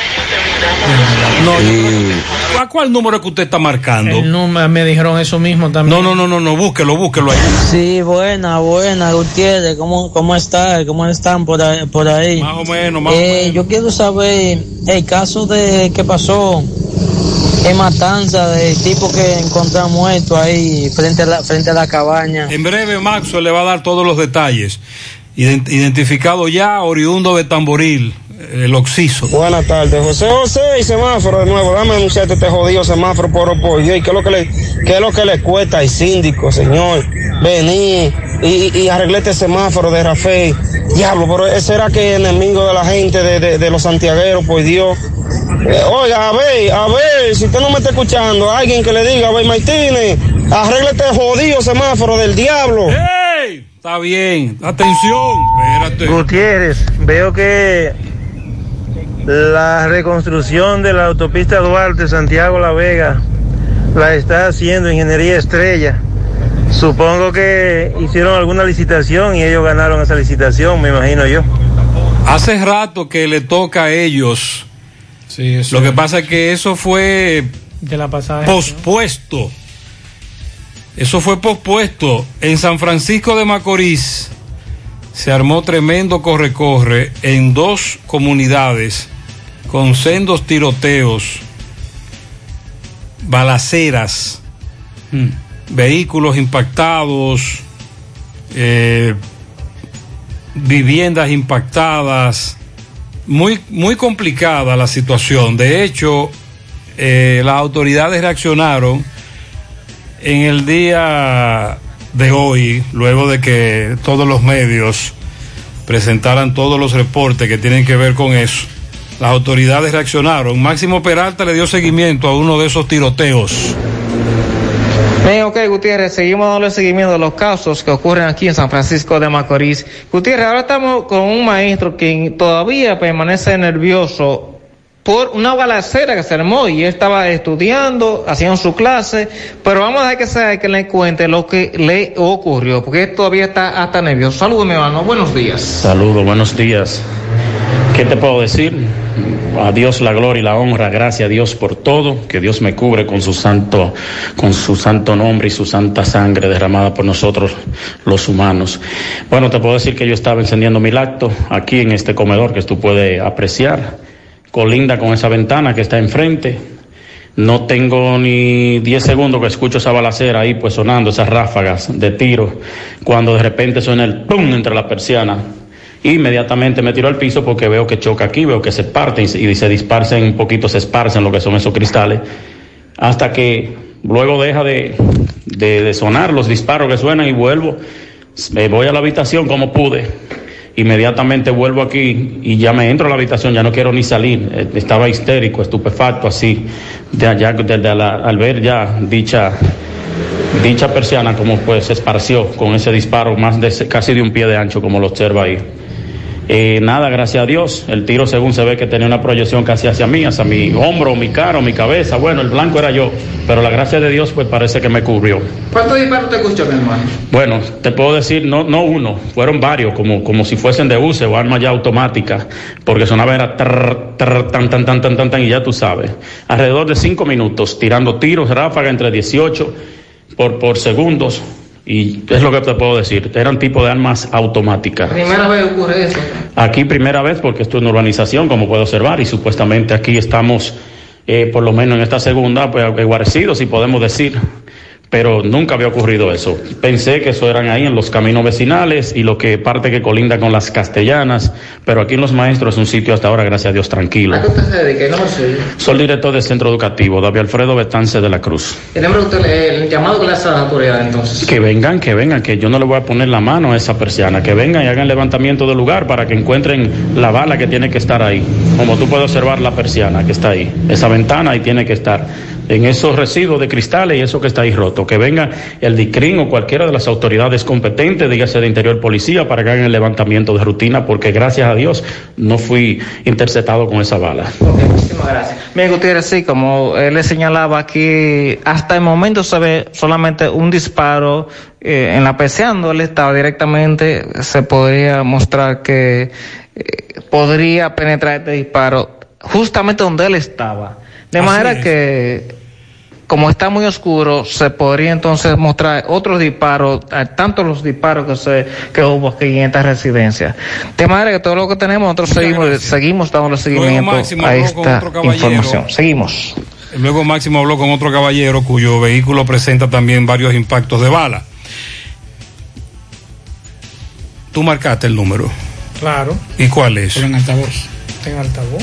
Y ¿a cuál número es que usted está marcando? El número, me dijeron eso mismo también. No, no, no, no, no, búsquelo, búsquelo ahí. Sí, buena, buena, Gutiérrez, ¿cómo, cómo está? ¿Cómo están por ahí? Por ahí? Más o menos, más o Eh, Yo quiero saber el caso de que pasó Es matanza de tipo que encontraron muerto ahí frente a la, frente a la cabaña. En breve, Maxwell le va a dar todos los detalles. Ident- identificado ya, oriundo de Tamboril, el Oxiso. Buenas tardes, José José y semáforo de nuevo. Dame anunciarte este jodido semáforo por Dios. ¿Y qué es lo que le, qué es lo que le cuesta al síndico, señor? Venir y, y, arreglar este semáforo de Rafael. Diablo, pero ese será que es enemigo de la gente, de, de, de los santiagueros, por Dios. Eh, oiga, a ver, a ver, si usted no me está escuchando, alguien que le diga, a ver, Martínez, arregla este jodido semáforo del diablo. ¡Ey! Está bien, atención, espérate. Gutiérrez, veo que la reconstrucción de la autopista Duarte Santiago-La Vega la está haciendo Ingeniería Estrella. Supongo que hicieron alguna licitación y ellos ganaron esa licitación, me imagino yo. Hace rato que le toca a ellos. Lo que pasa es que eso fue de la pasada pospuesto. Eso fue pospuesto. En San Francisco de Macorís se armó tremendo corre-corre en dos comunidades con sendos tiroteos, balaceras, vehículos impactados, eh, viviendas impactadas. Muy, muy complicada la situación. De hecho, eh, las autoridades reaccionaron en el día de hoy, luego de que todos los medios presentaran todos los reportes que tienen que ver con eso. Las autoridades reaccionaron. Máximo Peralta le dio seguimiento a uno de esos tiroteos. Bien, ok, Gutiérrez, seguimos dando seguimiento a los casos que ocurren aquí en San Francisco de Macorís. Gutiérrez, ahora estamos con un maestro que todavía permanece nervioso por una balacera que se armó y él estaba estudiando, haciendo su clase, pero vamos a dejar que sea que le cuente lo que le ocurrió, porque todavía está hasta nervioso. Saludos, mi hermano, buenos días. Saludos, buenos días. ¿Qué te puedo decir? A Dios la gloria y la honra, gracias a Dios por todo, que Dios me cubre con su santo, con su santo nombre y su santa sangre derramada por nosotros los humanos. Bueno, te puedo decir que yo estaba encendiendo mi lacto aquí en este comedor que tú puedes apreciar, colinda con esa ventana que está enfrente. No tengo ni 10 segundos que escucho esa balacera ahí pues sonando, esas ráfagas de tiro, cuando de repente suena el pum entre las persianas. Inmediatamente me tiro al piso porque veo que choca aquí, veo que se parte y se, y se disparcen un poquito, se esparcen lo que son esos cristales, hasta que luego deja de, de, de sonar los disparos que suenan y vuelvo, me voy a la habitación como pude, inmediatamente vuelvo aquí y ya me entro a la habitación, ya no quiero ni salir, Eh, estaba histérico, estupefacto así, de allá, al ver ya dicha dicha persiana como pues se esparció con ese disparo más de casi de un pie de ancho como lo observa ahí. Eh, nada, gracias a Dios, el tiro según se ve que tenía una proyección casi hacia mí, hacia mi hombro, mi cara, mi cabeza, bueno, el blanco era yo, pero la gracia de Dios pues parece que me cubrió. ¿Cuántos disparos te escuchó, mi hermano? Bueno, te puedo decir, no, no uno, fueron varios, como, como si fuesen de UCE o armas ya automáticas, porque sonaba era trrr, trrr, tan, tan, tan, tan, tan, tan, y ya tú sabes. Alrededor de cinco minutos, tirando tiros, ráfaga entre 18 por, por segundos, y es lo que te puedo decir, eran tipo de armas automáticas. Primera vez ocurre eso. Aquí primera vez porque esto es una urbanización, como puedo observar, y supuestamente aquí estamos, eh, por lo menos en esta segunda, pues guarecidos, si podemos decir. Pero nunca había ocurrido eso. Pensé que eso eran ahí en los caminos vecinales y lo que parte que colinda con las castellanas, pero aquí en Los Maestros es un sitio hasta ahora, gracias a Dios, tranquilo. ¿A qué usted se dedica? No. Soy el director del centro educativo, David Alfredo Betance de la Cruz. El, usted, el llamado que le hace a la autoridad entonces. Que vengan, que vengan, que yo no le voy a poner la mano a esa persiana, que vengan y hagan levantamiento del lugar para que encuentren la bala que tiene que estar ahí. Como tú puedes observar la persiana que está ahí, esa ventana ahí tiene que estar, en esos residuos de cristales y eso que está ahí roto. Que venga el DICRIN o cualquiera de las autoridades competentes, dígase de Interior Policía, para que hagan el levantamiento de rutina, porque gracias a Dios no fui interceptado con esa bala. Muchísimas gracias. Bien, Gutiérrez, sí, como él le señalaba aquí, hasta el momento se ve solamente un disparo eh, en la persiana, él estaba directamente, se podría mostrar que eh, podría penetrar este disparo justamente donde él estaba. De Así manera es. que como está muy oscuro, se podría entonces mostrar otros disparos, eh, tanto los disparos que se que hubo aquí en esta residencia. De manera que todo lo que tenemos, nosotros seguimos, seguimos dando seguimiento Máximo, a esta otro caballero. información. Seguimos. Luego Máximo habló con otro caballero cuyo vehículo presenta también varios impactos de bala. Tú marcaste el número. Claro. ¿Y cuál es? en altavoz. En altavoz.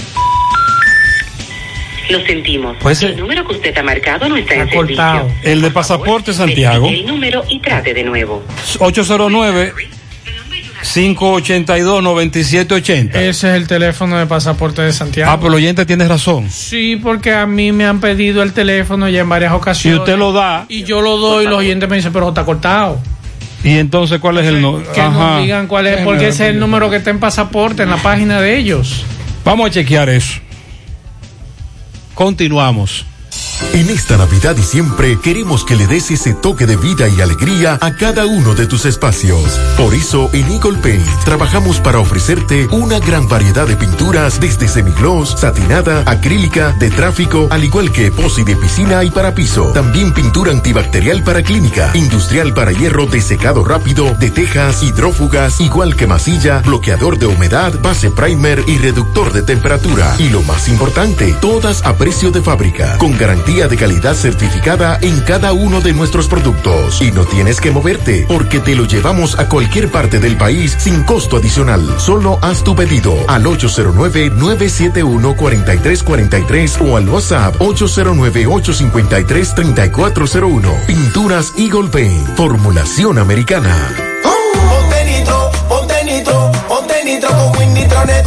Lo sentimos. Pues, el número que usted ha marcado no está, en cortado. servicio. El de pasaporte Santiago. El número y trate de nuevo. 809 582 9780. Ese es el teléfono de pasaporte de Santiago. Ah, pero el oyente tiene razón. Sí, porque a mí me han pedido el teléfono ya en varias Si ocasiones. usted lo da, Y yo lo doy y los oyentes me dicen, pero está cortado. y entonces ¿cuál es el número? Que nos digan cuál es, porque ese es el número que está en pasaporte, en la página de ellos. Vamos a chequear eso. Continuamos. En esta Navidad y siempre queremos que le des ese toque de vida y alegría a cada uno de tus espacios. Por eso en Eagle Paint trabajamos para ofrecerte una gran variedad de pinturas desde semigloss, satinada, acrílica, de tráfico, al igual que epoxi de piscina y para piso. También pintura antibacterial para clínica, industrial para hierro de secado rápido, de tejas, hidrófugas, igual que masilla, bloqueador de humedad, base primer y reductor de temperatura. Y lo más importante, todas a precio de fábrica, con garantía de calidad certificada en cada uno de nuestros productos. Y no tienes que moverte, porque te lo llevamos a cualquier parte del país sin costo adicional. Solo haz tu pedido al 809-971-4343 o al WhatsApp 809-853-3401. Pinturas Eagle Paint, formulación americana. Ponte nitro, ponte con Win Nitronet.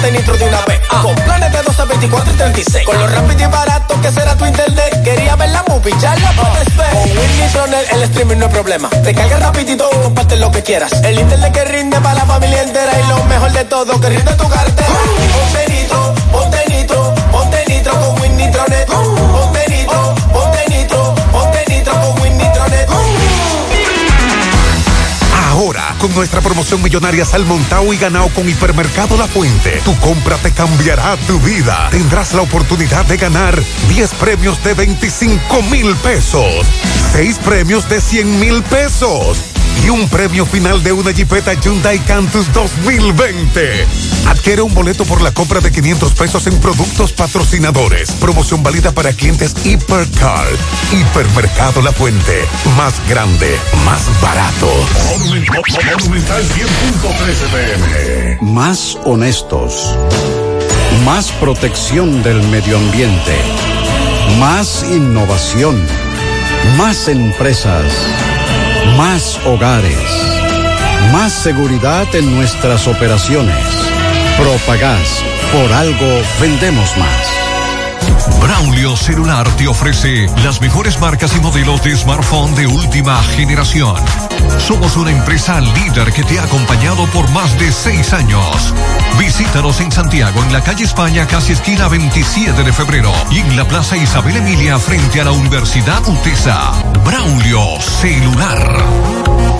Ponte nitro de una vez. Con planes de 12, 24 y 36. Con lo rápido y barato que será tu internet. Quería ver la movie, ya la puedes ver. Con Win Nitronet el streaming no es problema. Te carga rapidito comparte lo que quieras. El internet que rinde para la familia entera. Y lo mejor de todo, que rinde tu cartera. Ponte nitro, ponte nitro, ponte nitro con Win Nitronet. Con nuestra promoción millonaria Salmontao y ganado con Hipermercado La Fuente, tu compra te cambiará tu vida. Tendrás la oportunidad de ganar 10 premios de 25 mil pesos, 6 premios de 100 mil pesos y un premio final de una Jeepeta Hyundai Cantus 2020. Adquiere un boleto por la compra de 500 pesos en productos patrocinadores. Promoción válida para clientes Hipercar. Hipermercado La Fuente. Más grande, más barato. Monumental 100.13 pm. Más honestos. Más protección del medio ambiente. Más innovación. Más empresas. Más hogares. Más seguridad en nuestras operaciones. Propagás. Por algo vendemos más. Braulio Celular te ofrece las mejores marcas y modelos de smartphone de última generación. Somos una empresa líder que te ha acompañado por más de seis años. Visítanos en Santiago, en la calle España, casi esquina 27 de febrero, y en la Plaza Isabel Emilia, frente a la Universidad UTESA. Braulio Celular.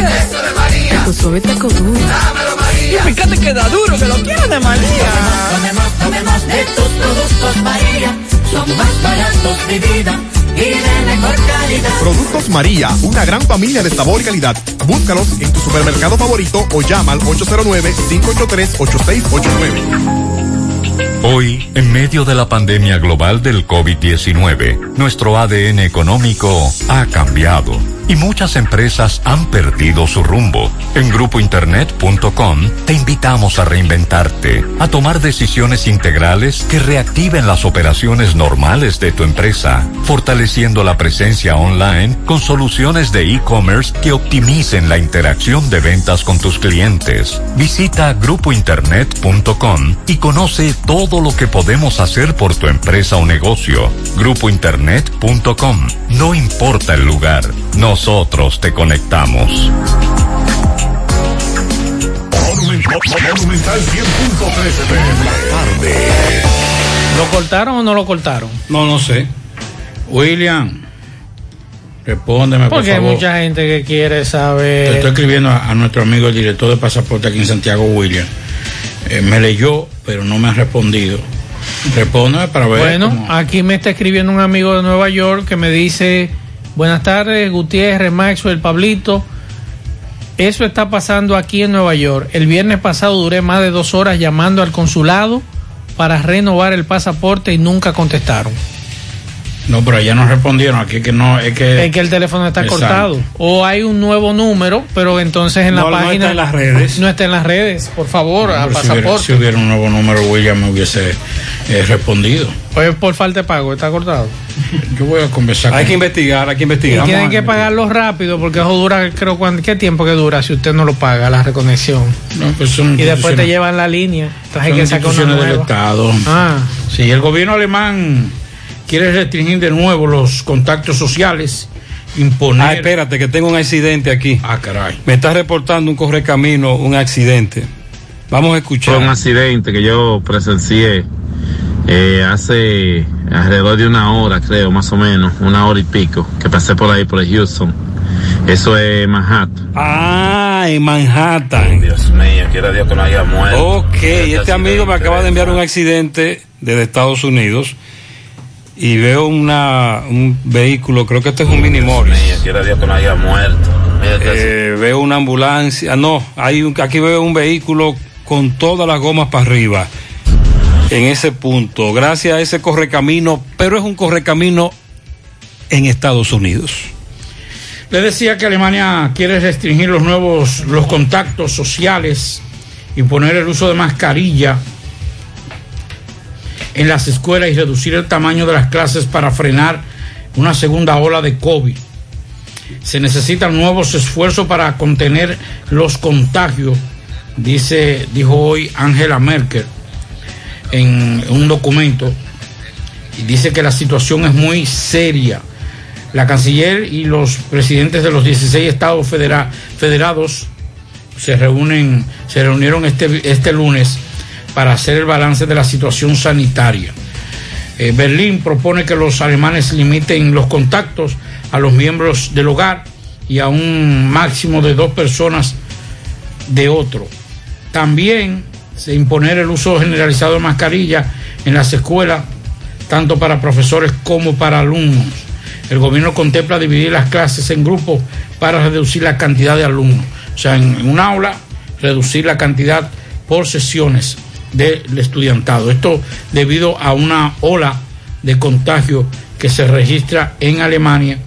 Eso de María. Tu suave taco duro. Dámelo, María. Y fíjate que da duro, que lo quiero de María. Tomemos, tomemos de tus productos, María. Son más baratos de vida. Y de mejor calidad. Productos María, una gran familia de sabor y calidad. Búscalos en tu supermercado favorito o llama al 809-583-8689. Hoy, en medio de la pandemia global del COVID-19, nuestro ADN económico ha cambiado y muchas empresas han perdido su rumbo. En grupointernet.com te invitamos a reinventarte, a tomar decisiones integrales que reactiven las operaciones normales de tu empresa, fortaleciendo la presencia online con soluciones de e-commerce que optimicen la interacción de ventas con tus clientes. Visita grupointernet.com y conoce todo lo que podemos hacer por tu empresa o negocio. Grupointernet.com. No importa el lugar, nosotros te conectamos. Monumental 100.13 pm. La tarde. ¿Lo cortaron o no lo cortaron? No, no sé. William, respóndeme, por Porque hay mucha gente que quiere Te saber. estoy escribiendo a, a nuestro amigo el director de pasaporte aquí en Santiago, William. Eh, me leyó, pero no me ha respondido. Respóndeme para ver. Bueno, cómo- aquí me está escribiendo un amigo de Nueva York que me dice, buenas tardes, Gutiérrez, Maxwell, Pablito. Eso está pasando aquí en Nueva York. El viernes pasado duré más de dos horas llamando al consulado para renovar el pasaporte y nunca contestaron. No, pero allá no respondieron. Aquí que no, es que. Es que el teléfono está Exacto. cortado. O hay un nuevo número, pero entonces en la No, no página... está en las redes. No está en las redes, por favor, a si, hubiera, pasaporte. si hubiera un nuevo número, William me hubiese eh, respondido. Pues por falta de pago, está cortado. Yo voy a conversar Hay con- que investigar, hay que Y investigar. tienen que pagarlo rápido porque eso dura, creo, ¿cuán- ¿qué tiempo que dura si usted no lo paga, la reconexión? No, pues son y después te llevan la línea. Entonces hay que sacar una del. Estado. Ah. Sí, el gobierno alemán quiere restringir de nuevo los contactos sociales, imponer. Ah, espérate, que tengo un accidente aquí. Ah, caray. Me está reportando un correcamino, un accidente. Vamos a escuchar. Fue un accidente que yo presencié eh, hace alrededor de una hora, creo, más o menos, una hora y pico, que pasé por ahí, por el Houston. Eso es Manhattan. Ah, en Manhattan. Dios mío, quiera Dios que no haya muerto. Ok, este amigo me acaba de enviar un accidente desde Estados Unidos y veo una, un vehículo, creo que este es un mini Morris. Muerto. Eh, veo una ambulancia, no, hay un, aquí veo un vehículo con todas las gomas para arriba en ese punto, gracias a ese correcamino, pero es un correcamino en Estados Unidos. Le decía que Alemania quiere restringir los nuevos los contactos sociales, imponer el uso de mascarilla en las escuelas y reducir el tamaño de las clases para frenar una segunda ola de COVID. Se necesitan nuevos esfuerzos para contener los contagios, dice, dijo hoy Angela Merkel en un documento y dice que la situación es muy seria. La canciller y los presidentes de los 16 estados federa- federados se reúnen, se reunieron este, este lunes para hacer el balance de la situación sanitaria. Eh, Berlín propone que los alemanes limiten los contactos a los miembros del hogar y a un máximo de dos personas de otro. También se imponer el uso generalizado de mascarilla en las escuelas, tanto para profesores como para alumnos. El gobierno contempla dividir las clases en grupos para reducir la cantidad de alumnos. O sea, en un aula, reducir la cantidad por sesiones del estudiantado. Esto debido a una ola de contagio que se registra en Alemania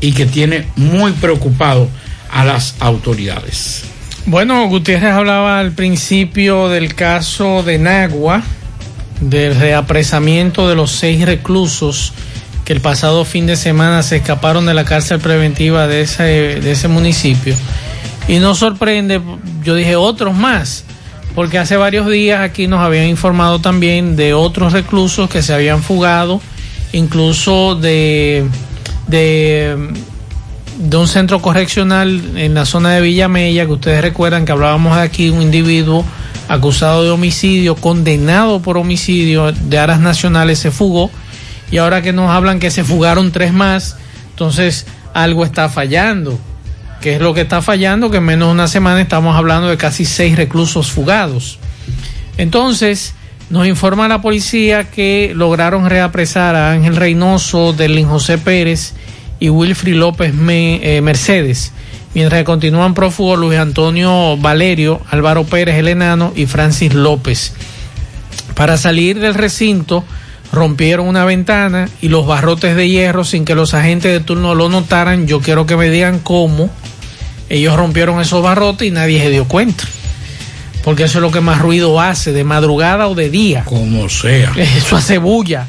y que tiene muy preocupado a las autoridades. Bueno, Gutiérrez hablaba al principio del caso de Nagua, del reapresamiento de los seis reclusos que el pasado fin de semana se escaparon de la cárcel preventiva de ese, de ese municipio. Y nos sorprende, yo dije otros más, porque hace varios días aquí nos habían informado también de otros reclusos que se habían fugado, incluso de, de de un centro correccional en la zona de Villamella, que ustedes recuerdan que hablábamos aquí, un individuo acusado de homicidio, condenado por homicidio de aras nacionales, se fugó, y ahora que nos hablan que se fugaron tres más, entonces algo está fallando. ¿Qué es lo que está fallando? Que en menos de una semana estamos hablando de casi seis reclusos fugados. Entonces, nos informa la policía que lograron reapresar a Ángel Reynoso, Delin José Pérez y Wilfrid López eh, Mercedes, mientras que continúan prófugos Luis Antonio Valerio, Álvaro Pérez el Enano y Francis López. Para salir del recinto rompieron una ventana y los barrotes de hierro sin que los agentes de turno lo notaran. Yo quiero que me digan cómo ellos rompieron esos barrotes y nadie se dio cuenta. Porque eso es lo que más ruido hace, de madrugada o de día. Como sea. Eso hace bulla.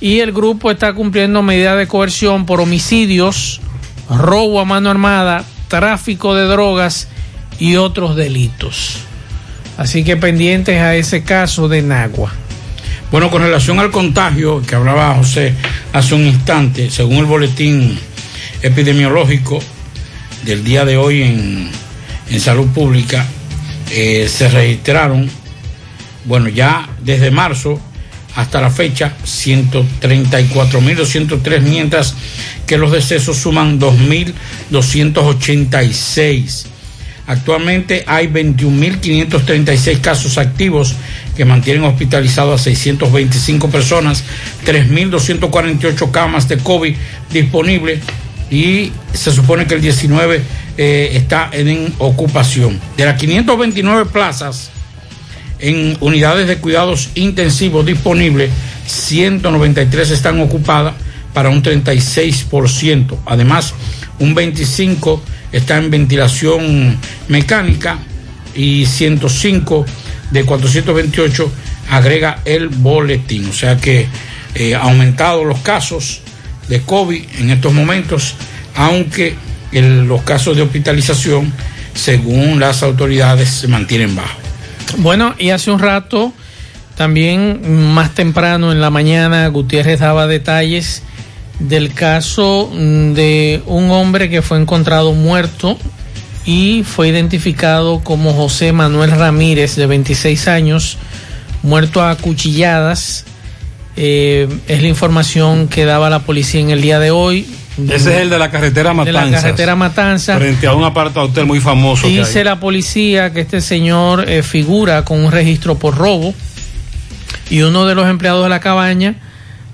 Y el grupo está cumpliendo medidas de coerción por homicidios, robo a mano armada, tráfico de drogas y otros delitos. Así que pendientes a ese caso de Nagua. Bueno, con relación al contagio que hablaba José hace un instante, según el boletín epidemiológico del día de hoy en, en salud pública, eh, se registraron, bueno, ya desde marzo hasta la fecha, 134.203, mientras que los decesos suman 2.286. Actualmente hay 21.536 casos activos que mantienen hospitalizados a 625 personas, 3.248 camas de COVID disponibles y se supone que el 19 eh, está en ocupación. De las 529 plazas en unidades de cuidados intensivos disponibles, 193 están ocupadas para un 36%. Además, un 25% está en ventilación mecánica y 105 de 428 agrega el boletín. O sea que eh, ha aumentado los casos de COVID en estos momentos, aunque el- los casos de hospitalización, según las autoridades, se mantienen bajos. Bueno, y hace un rato, también más temprano en la mañana, Gutiérrez daba detalles del caso mm, de un hombre que fue encontrado muerto y fue identificado como José Manuel Ramírez, de 26 años, muerto a cuchilladas. Eh, es la información que daba la policía en el día de hoy. Ese es el de la carretera De Matanzas. la carretera Matanzas. Frente a un aparta hotel muy famoso. Dice la policía que este señor eh, figura con un registro por robo y uno de los empleados de la cabaña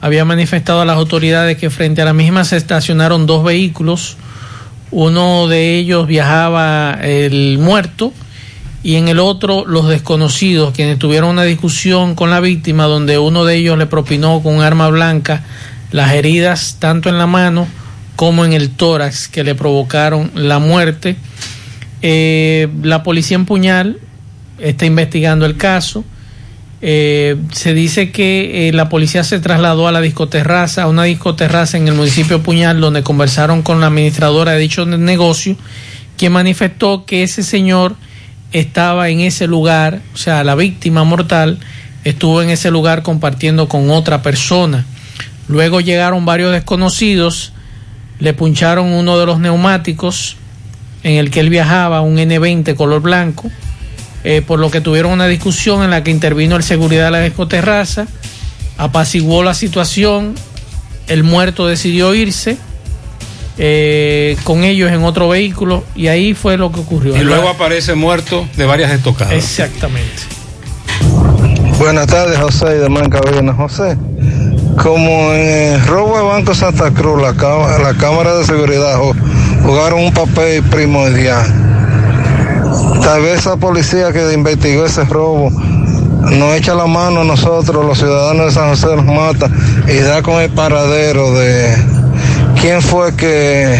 había manifestado a las autoridades que frente a la misma se estacionaron dos vehículos. Uno de ellos viajaba el muerto y en el otro los desconocidos, quienes tuvieron una discusión con la víctima donde uno de ellos le propinó con un arma blanca las heridas tanto en la mano como en el tórax que le provocaron la muerte. Eh, la policía en Puñal está investigando el caso. Eh, se dice que eh, la policía se trasladó a la discoterraza, a una discoterraza en el municipio Puñal, donde conversaron con la administradora de dicho negocio, quien manifestó que ese señor estaba en ese lugar, o sea, la víctima mortal estuvo en ese lugar compartiendo con otra persona. Luego llegaron varios desconocidos, le puncharon uno de los neumáticos en el que él viajaba, un N20 color blanco, eh, por lo que tuvieron una discusión en la que intervino el seguridad de la discoterraza, apaciguó la situación, el muerto decidió irse eh, con ellos en otro vehículo y ahí fue lo que ocurrió. Y luego aparece muerto de varias estocadas. Exactamente. Buenas tardes, José y demás en cabina. José, como en el robo de Banco Santa Cruz, la, cá- la Cámara de Seguridad ju- jugaron un papel primordial. Tal vez esa policía que investigó ese robo nos echa la mano a nosotros, los ciudadanos de San José los Mata, y da con el paradero de quién fue que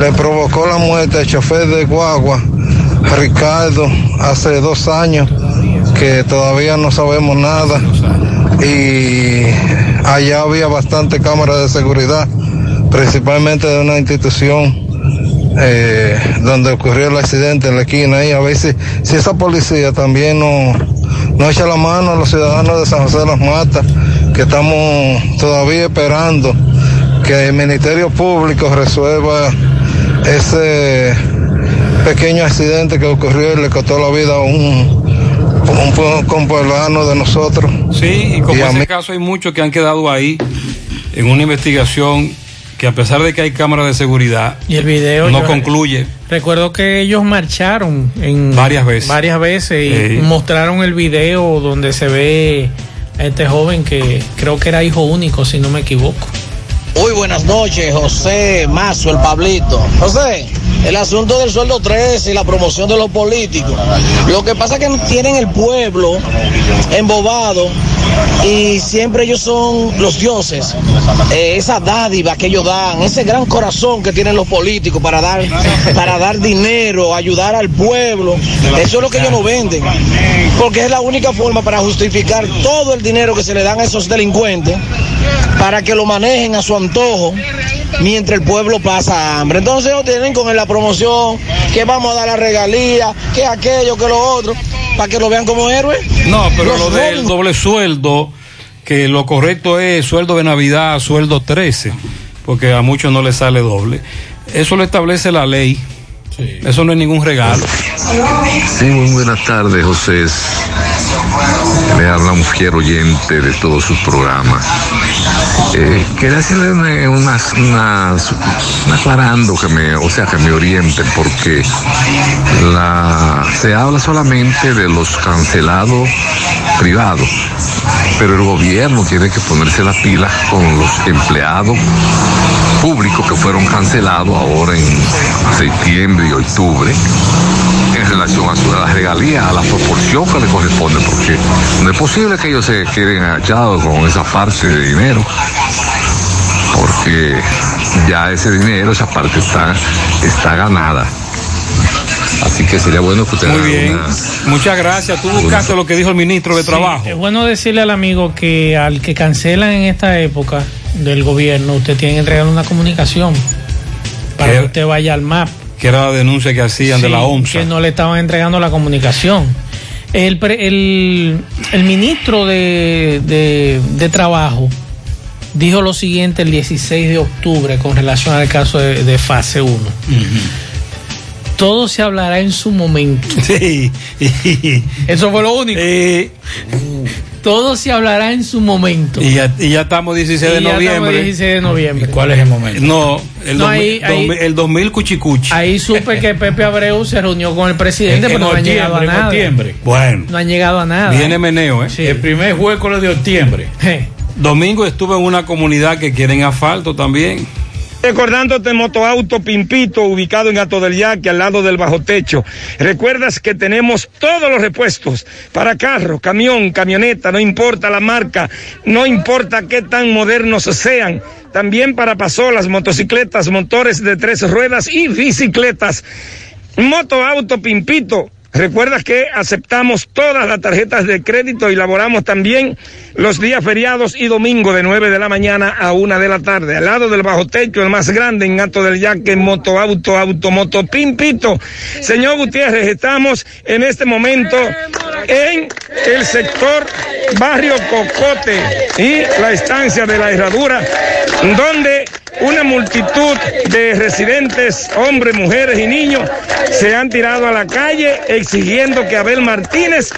le provocó la muerte al chofer de Guagua, Ricardo, hace dos años, que todavía no sabemos nada. Y allá había bastante cámaras de seguridad, principalmente de una institución eh, donde ocurrió el accidente en la esquina. Y a si, si esa policía también no, no echa la mano a los ciudadanos de San José de las Matas, que estamos todavía esperando que el Ministerio Público resuelva ese pequeño accidente que ocurrió y le costó la vida a un, un compueblano de nosotros. Sí, y como Y ese mí- caso hay muchos que han quedado ahí en una investigación que a pesar de que hay cámaras de seguridad, Y el video no concluye. Recuerdo que ellos marcharon en Varias veces. varias veces y Sí. mostraron el video donde se ve a este joven que creo que era hijo único, si no me equivoco. Muy buenas noches, José Mazo, el Pablito. José, el asunto del sueldo 3 y la promoción de los políticos. Lo que pasa es que tienen el pueblo embobado y siempre ellos son los dioses. Eh, esa dádiva que ellos dan, ese gran corazón que tienen los políticos para dar, para dar dinero, ayudar al pueblo, eso es lo que ellos no venden. Porque es la única forma para justificar todo el dinero que se le dan a esos delincuentes para que lo manejen a su antojo mientras el pueblo pasa hambre. Entonces ellos tienen con la promoción que vamos a dar la regalía, que aquello, que lo otro, para que lo vean como héroes. No, pero Los lo del doble sueldo, que lo correcto es sueldo de Navidad, sueldo 13, porque a muchos no les sale doble. Eso lo establece la ley. Eso no es ningún regalo. Sí, muy buenas tardes, José. Le habla un fiel oyente de todos sus programas. Quería hacerle una, unas- unas- un aclarando que me, o sea, que me orienten, porque se habla solamente de los cancelados privados, pero el gobierno tiene que ponerse las pilas con los empleados públicos que fueron cancelados ahora en septiembre y octubre en relación a a las regalías, a la proporción que le corresponde, porque no es posible que ellos se queden agachados con esa parte de dinero, porque ya ese dinero, esa parte está, está ganada. Así que sería bueno que usted Muy bien. una- Muchas gracias. Tú buscaste lo que dijo el ministro de Sí, Trabajo. es bueno decirle al amigo que al que cancelan en esta época del gobierno, usted tiene que entregarle una comunicación para que usted vaya al MAP. Que era la denuncia que hacían de la ONSA. Que no le estaban entregando la comunicación. El, pre- el, el ministro de, de- de Trabajo dijo lo siguiente el 16 de octubre con relación al caso de, de fase 1. Todo se hablará en su momento. Sí. Eso fue lo único. Todo se hablará en su momento. Y ya, y ya estamos 16 de Y ya estamos noviembre. 16 de noviembre. ¿Cuál es el momento? No, el, No, 2000, ahí- ahí- 2000, el 2000 cuchicuchi. Ahí supe que Pepe Abreu se reunió con el presidente, En- pero no han llegado a nada. octubre. Bueno, No han llegado a nada. viene meneo, ¿eh? El primer jueves de octubre. Domingo estuve en una comunidad que quieren asfalto también. Recordándote Motoauto Pimpito, ubicado en Gato del Yaque, al lado del bajo techo. Recuerdas que tenemos todos los repuestos para carro, camión, camioneta, no importa la marca, no importa qué tan modernos sean. También para pasolas, motocicletas, motores de tres ruedas y bicicletas. Motoauto Pimpito. Recuerda que aceptamos todas las tarjetas de crédito y laboramos también los días feriados y domingo de 9 de la mañana a 1 de la tarde. Al lado del bajo techo, el más grande en Gato del Yaque, Moto Auto, Automoto Pimpito. Señor Gutiérrez, estamos en este momento en el sector Barrio Cocote y la estancia de la Herradura, donde una multitud de residentes, hombres, mujeres y niños, se han tirado a la calle exigiendo que Abel Martínez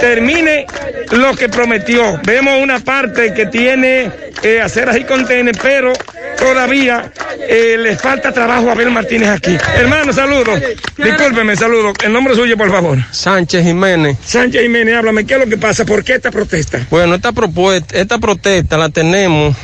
termine lo que prometió. Vemos una parte que tiene eh, aceras y contenes, pero todavía eh, le falta trabajo a Abel Martínez aquí. Hermano, saludos. Discúlpeme, saludos. El nombre suyo, por favor. Sánchez Jiménez. Sánchez Jiménez, háblame, ¿qué es lo que pasa? ¿Por qué esta protesta? Bueno, esta propuesta, esta protesta la tenemos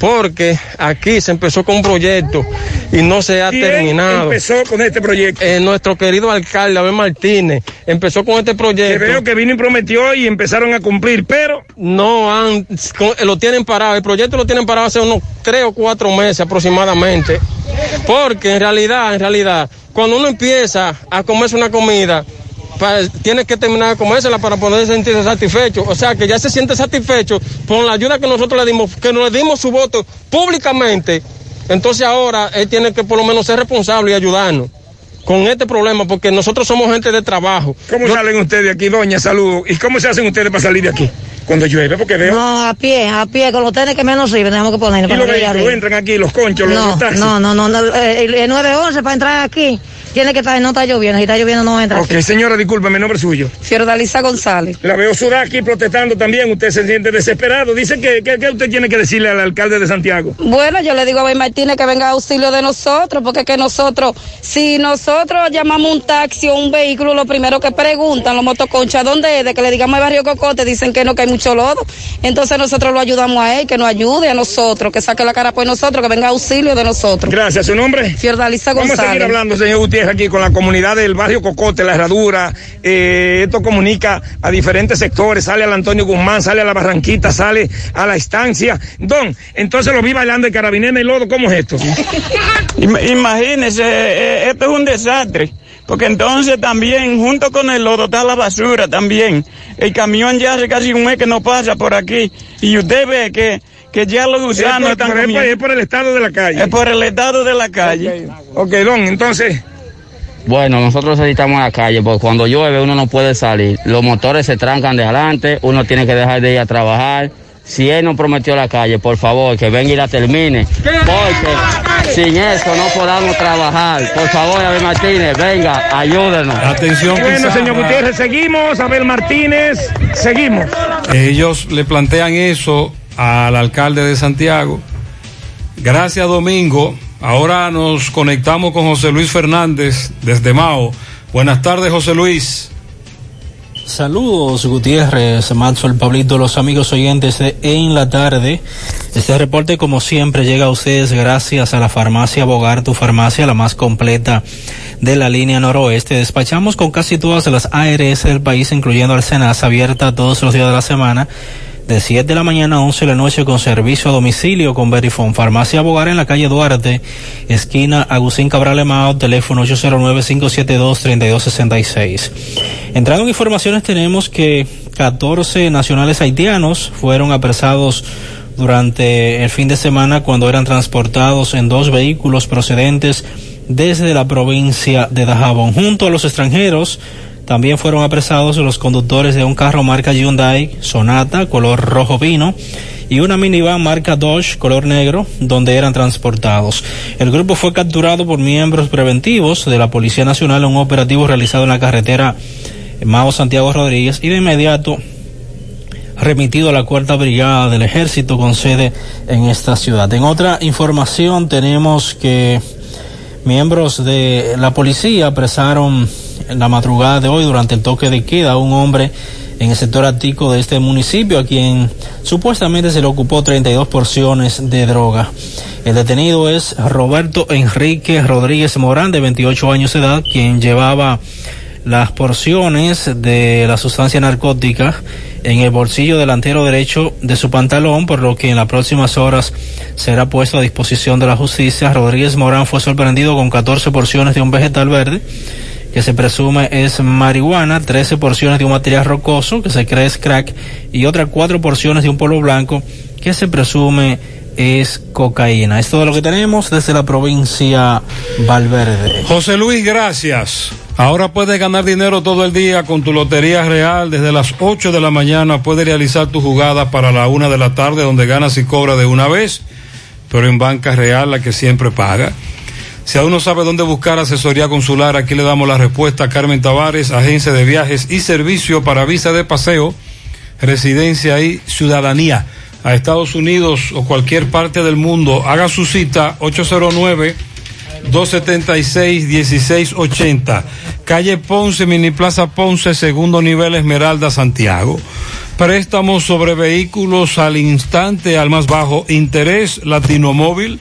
porque aquí se empezó con un proyecto y no se ha ¿Quién terminado. empezó con este proyecto? Eh, nuestro querido alcalde Abel Martínez empezó con este Que proyecto. veo que vino y prometió y empezaron a cumplir, pero no han, lo tienen parado. El proyecto lo tienen parado hace unos tres o cuatro meses aproximadamente. Porque en realidad, en realidad, cuando uno empieza a comerse una comida, pa- tiene que terminar de comérsela para poder sentirse satisfecho. O sea que ya se siente satisfecho con la ayuda que nosotros le dimos, que nos le dimos su voto públicamente. Entonces ahora él tiene que por lo menos ser responsable y ayudarnos con este problema, porque nosotros somos gente de trabajo. ¿cómo salen ustedes de aquí, doña? Saludos. ¿Y cómo se hacen ustedes para salir de aquí? Cuando llueve, porque veo. No, a pie, a pie, con los tenis que menos sirven, tenemos que poner. y los vehículos entran aquí, los conchos, los, No, los taxis. no, no, no, no, eh, el, el 911 para entrar aquí tiene que estar, no está lloviendo, si está lloviendo no entra. Ok, señora, discúlpeme, nombre suyo. Fiordalisa González. La veo sudar aquí protestando también. Usted se siente desesperado. Dice que, que, que usted tiene que decirle al alcalde de Santiago. Bueno, yo le digo a Ben Martínez que venga a auxilio de nosotros, porque es que nosotros, si nosotros llamamos un taxi o un vehículo, lo primero que preguntan los motoconchas, ¿dónde es? De que le digamos al barrio Cocote, dicen que no, que hay mucho lodo. Entonces nosotros lo ayudamos a él, que nos ayude a nosotros, que saque la cara por nosotros, que venga a auxilio de nosotros. Gracias, ¿su nombre? Fiordalisa Vamos a seguir González. hablando, señor Gutiérrez. Aquí con la comunidad del barrio Cocote, la Herradura. Eh, esto comunica a diferentes sectores, sale al Antonio Guzmán, sale a la Barranquita, sale a la estancia. Don, entonces lo vi bailando de carabinera y lodo, ¿cómo es esto? Imagínese, eh, esto es un desastre. Porque entonces también, junto con el lodo, está la basura también. El camión ya hace casi un mes que no pasa por aquí. Y usted ve que, que ya los gusanos Es por- están por- es por- comiendo. es por el estado de la calle. Es por el estado de la calle. Ok, don, entonces. Bueno, nosotros necesitamos la calle porque cuando llueve uno no puede salir. Los motores se trancan de adelante, uno tiene que dejar de ir a trabajar. Si él nos prometió la calle, por favor, que venga y la termine. Porque sin eso no podamos trabajar. Por favor, Abel Martínez, venga, ayúdenos. Atención, Bueno, señor Gutiérrez, seguimos. Abel Martínez, seguimos. Ellos le plantean eso al alcalde de Santiago. Gracias, Domingo. Ahora nos conectamos con José Luis Fernández desde Mao. Buenas tardes, José Luis. Saludos Gutiérrez, Maxwell, Pablito, los amigos oyentes de En la Tarde. Este reporte como siempre llega a ustedes gracias a la farmacia Bogar, tu farmacia, la más completa de la línea noroeste. Despachamos con casi todas las ARS del país, incluyendo Arsenas, abierta todos los días de la semana. De 7 de la mañana a 11 de la noche con servicio a domicilio con Verifone. Farmacia Bogar en la calle Duarte, esquina Agustín Cabral Emao, teléfono 809-572-3266. Entrando en informaciones tenemos que 14 nacionales haitianos fueron apresados durante el fin de semana cuando eran transportados en dos vehículos procedentes desde la provincia de Dajabón. Junto a los extranjeros también fueron apresados los conductores de un carro marca Hyundai Sonata color rojo vino y una minivan marca Dodge color negro donde eran transportados. El grupo fue capturado por miembros preventivos de la Policía Nacional en un operativo realizado en la carretera Mao Santiago Rodríguez y de inmediato remitido a la cuarta brigada del ejército con sede en esta ciudad. En otra información tenemos que miembros de la policía apresaron en la madrugada de hoy durante el toque de queda un hombre en el sector ático de este municipio a quien supuestamente se le ocupó 32 porciones de droga. El detenido es Roberto Enrique Rodríguez Morán de 28 años de edad quien llevaba las porciones de la sustancia narcótica en el bolsillo delantero derecho de su pantalón, por lo que en las próximas horas será puesto a disposición de la justicia. Rodríguez Morán fue sorprendido con 14 porciones de un vegetal verde que se presume es marihuana, 13 porciones de un material rocoso que se cree es crack y otras 4 porciones de un polvo blanco que se presume es cocaína. Es todo lo que tenemos desde la provincia Valverde. José Luis, gracias. Ahora puedes ganar dinero todo el día con tu Lotería Real. Desde las 8 de la mañana puedes realizar tu jugada para la 1 de la tarde donde ganas y cobras de una vez, pero en Banca Real la que siempre paga. Si aún no sabe dónde buscar asesoría consular, aquí le damos la respuesta a Carmen Tavares, agencia de viajes y servicio para visa de paseo, residencia y ciudadanía a Estados Unidos o cualquier parte del mundo. Haga su cita 809 276-1680. Calle Ponce, Mini Plaza Ponce, segundo nivel Esmeralda, Santiago. Préstamos sobre vehículos al instante, al más bajo interés, Latino Móvil.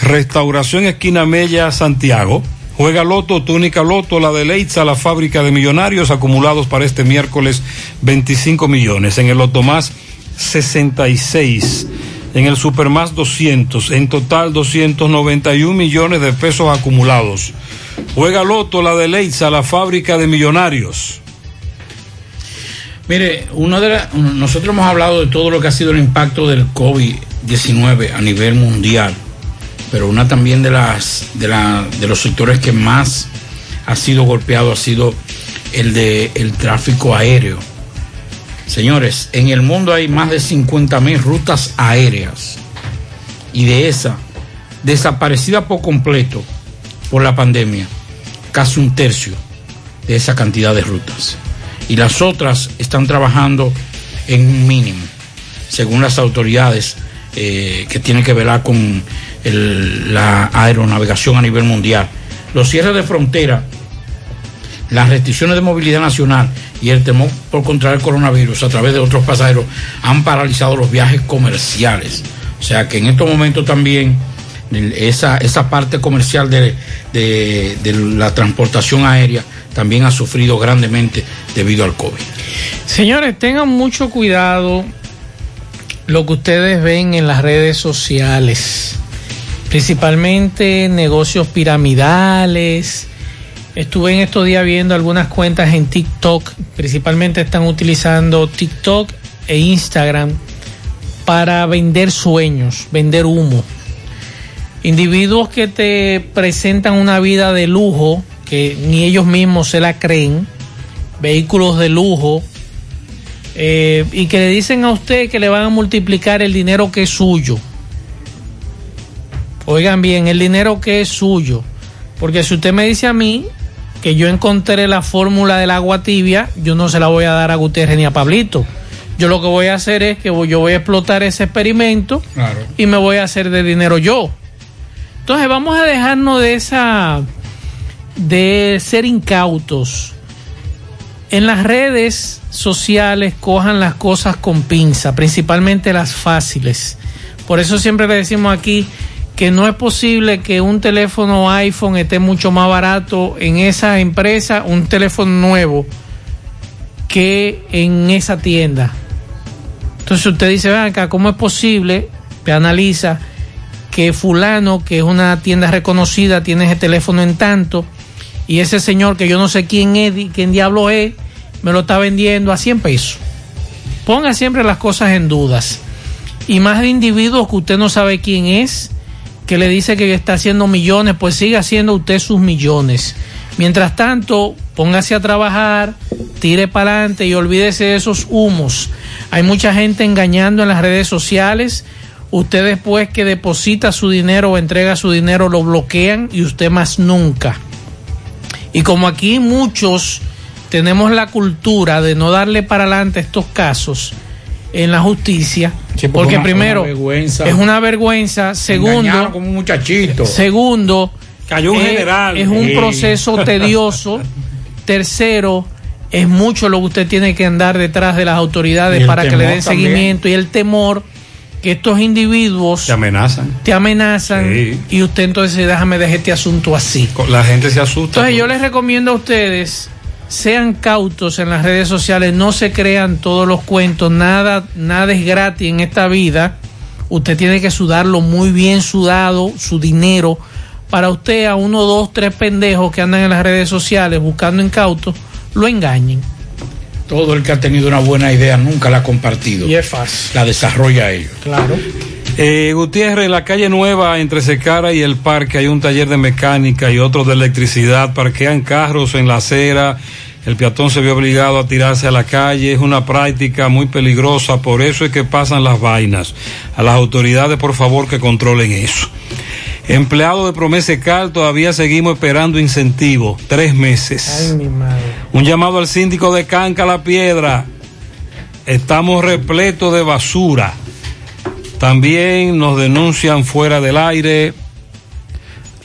Restauración Esquina Mella, Santiago. Juega Loto, túnica Loto, la de Leitza, la fábrica de millonarios acumulados para este miércoles 25 millones. En el Loto Más 66 en el Supermás 200, en total 291 millones de pesos acumulados. Juega Loto, la de Leitza, la fábrica de millonarios. Mire, uno de la- nosotros hemos hablado de todo lo que ha sido el impacto del COVID-19 a nivel mundial, pero una también de las de, la, de los sectores que más ha sido golpeado ha sido el de el tráfico aéreo. Señores, en el mundo hay más de 50 mil rutas aéreas y de esa, desaparecida por completo por la pandemia, casi un tercio de esa cantidad de rutas. Y las otras están trabajando en un mínimo, según las autoridades eh, que tienen que velar con la aeronavegación a nivel mundial. Los cierres de frontera las restricciones de movilidad nacional y el temor por contraer el coronavirus a través de otros pasajeros han paralizado los viajes comerciales. O sea que en estos momentos también esa, esa parte comercial de- de la transportación aérea también ha sufrido grandemente debido al COVID. Señores, tengan mucho cuidado lo que ustedes ven en las redes sociales, principalmente negocios piramidales. Estuve en estos días viendo algunas cuentas en TikTok, principalmente están utilizando TikTok e Instagram para vender sueños, vender humo. Individuos que te presentan una vida de lujo, que ni ellos mismos se la creen, vehículos de lujo, eh, y que le dicen a usted que le van a multiplicar el dinero que es suyo. Oigan bien, el dinero que es suyo. Porque si usted me dice a mí que yo encontré la fórmula del agua tibia, yo no se la voy a dar a Gutiérrez ni a Pablito. Yo lo que voy a hacer es que voy- yo voy a explotar ese experimento Claro. y me voy a hacer de dinero yo. Entonces vamos a dejarnos de esa de ser incautos. En las redes sociales cojan las cosas con pinza, principalmente las fáciles. Por eso siempre le decimos aquí que no es posible que un teléfono iPhone esté mucho más barato en esa empresa, un teléfono nuevo, que en esa tienda. Entonces usted dice, ven acá, ¿cómo es posible? Te analiza que fulano, que es una tienda reconocida, tiene ese teléfono en tanto, y ese señor que yo no sé quién es, quién diablo es, me lo está vendiendo a 100 pesos. Ponga siempre las cosas en dudas. Y más de individuos que usted no sabe quién es, que le dice que está haciendo millones, pues siga haciendo usted sus millones. Mientras tanto, póngase a trabajar, tire para adelante y olvídese de esos humos. Hay mucha gente engañando en las redes sociales. Usted después que deposita su dinero o entrega su dinero lo bloquean y usted más nunca. Y como aquí muchos tenemos la cultura de no darle para adelante estos casos en la justicia, porque porque una- primero una es una vergüenza, segundo, como un muchachito. segundo, Cayó un eh, general. es un Sí. proceso tedioso, tercero, es mucho lo que usted tiene que andar detrás de las autoridades para que le den también. seguimiento y el temor que estos individuos Te amenazan. te amenazan Sí. y usted entonces dice, déjame dejar este asunto así. La gente se asusta. Entonces yo les recomiendo a ustedes, sean cautos en las redes sociales, no se crean todos los cuentos, nada, nada es gratis en esta vida. Usted tiene que sudarlo muy bien sudado, su dinero, para usted a uno, dos, tres pendejos que andan en las redes sociales buscando incautos, lo engañen. Todo el que ha tenido una buena idea nunca la ha compartido. Y es fácil. La desarrolla ellos. Claro. Eh, Gutiérrez, en la calle Nueva, entre Secara y el parque, hay un taller de mecánica y otro de electricidad. Parquean carros en la acera. El peatón se ve obligado a tirarse a la calle. Es una práctica muy peligrosa. Por eso es que pasan las vainas. A las autoridades, por favor, que controlen eso. Empleado de Promese Cal, todavía seguimos esperando incentivo. Tres meses. Ay, mi madre. Un llamado al síndico de Canca La Piedra. Estamos repletos de basura. También nos denuncian fuera del aire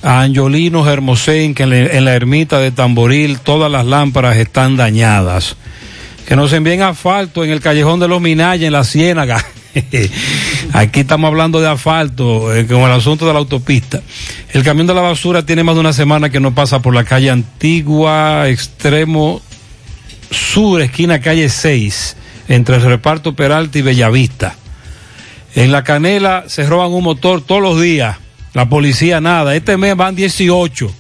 a Angiolino Hermosén que en la, en la ermita de Tamboril todas las lámparas están dañadas. Que nos envíen asfalto en el callejón de los Minayas, en la Ciénaga. Aquí estamos hablando de asfalto, eh, con el asunto de la autopista. El camión de la basura tiene más de una semana que no pasa por la calle Antigua, extremo sur, esquina calle 6, entre el reparto Peralta y Bellavista. En la canela se roban un motor todos los días. La policía nada. Este mes van 18,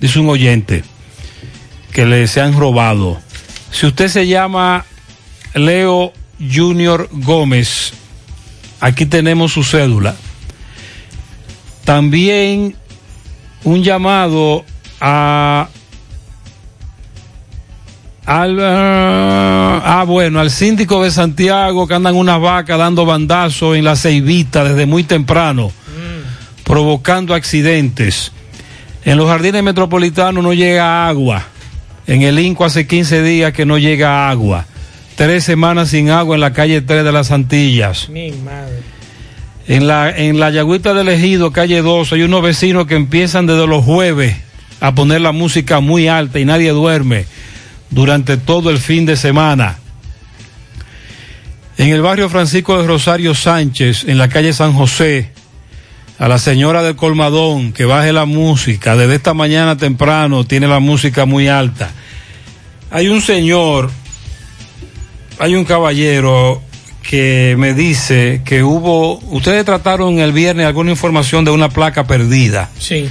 dice un oyente, que le se han robado. Si usted se llama Leo Junior Gómez, aquí tenemos su cédula. También un llamado a al, ah, bueno, al síndico de Santiago que andan unas vacas dando bandazos en la ceibita desde muy temprano, provocando accidentes. En los jardines metropolitanos no llega agua. En el Inco hace 15 días que no llega agua. Tres semanas sin agua en la calle 3 de las Antillas. Mi madre. En la, en la Yagüita del Ejido, calle 2, hay unos vecinos que empiezan desde los jueves a poner la música muy alta y nadie duerme durante todo el fin de semana. En el barrio Francisco de Rosario Sánchez, en la calle San José, a la señora del colmadón que baje la música. Desde esta mañana temprano tiene la música muy alta. Hay un señor, hay un caballero que me dice que hubo, ustedes trataron el viernes alguna información de una placa perdida. Sí.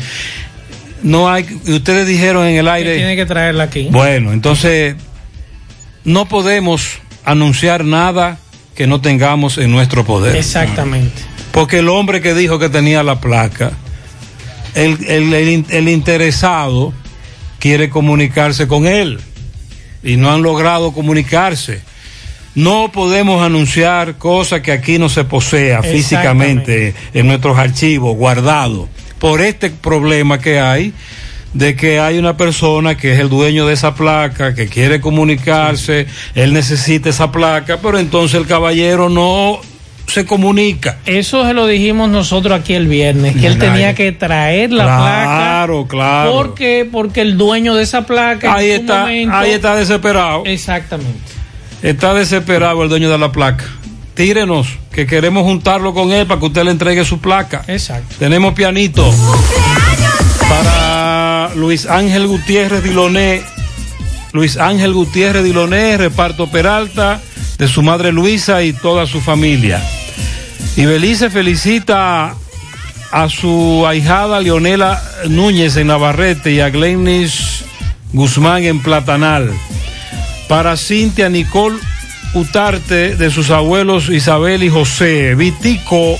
No hay, ustedes dijeron en el aire. Tiene que traerla aquí. Bueno, entonces no podemos anunciar nada que no tengamos en nuestro poder. Exactamente. Porque el hombre que dijo que tenía la placa, el, el- el- el interesado quiere comunicarse con él y no han logrado comunicarse. No podemos anunciar cosas que aquí no se posea físicamente en nuestros archivos guardados por este problema que hay de que hay una persona que es el dueño de esa placa, que quiere comunicarse, él necesita esa placa, pero entonces el caballero no se comunica. Eso se lo dijimos nosotros aquí el viernes, que él Claro. tenía que traer la Claro, placa. claro. ¿Por qué? Porque el dueño de esa placa. Ahí en está, momento- ahí está desesperado. Exactamente. Está desesperado el dueño de la placa. Tírenos, que queremos juntarlo con él para que usted le entregue su placa. Exacto. Tenemos pianito. Para Luis Ángel Gutiérrez Diloné. Luis Ángel Gutiérrez Diloné, reparto Peralta, de su madre Luisa y toda su familia. Y Belice felicita a su ahijada Leonela Núñez en Navarrete y a Glennis Guzmán en Platanal. Para Cintia Nicole Utarte de sus abuelos Isabel y José. Vitico,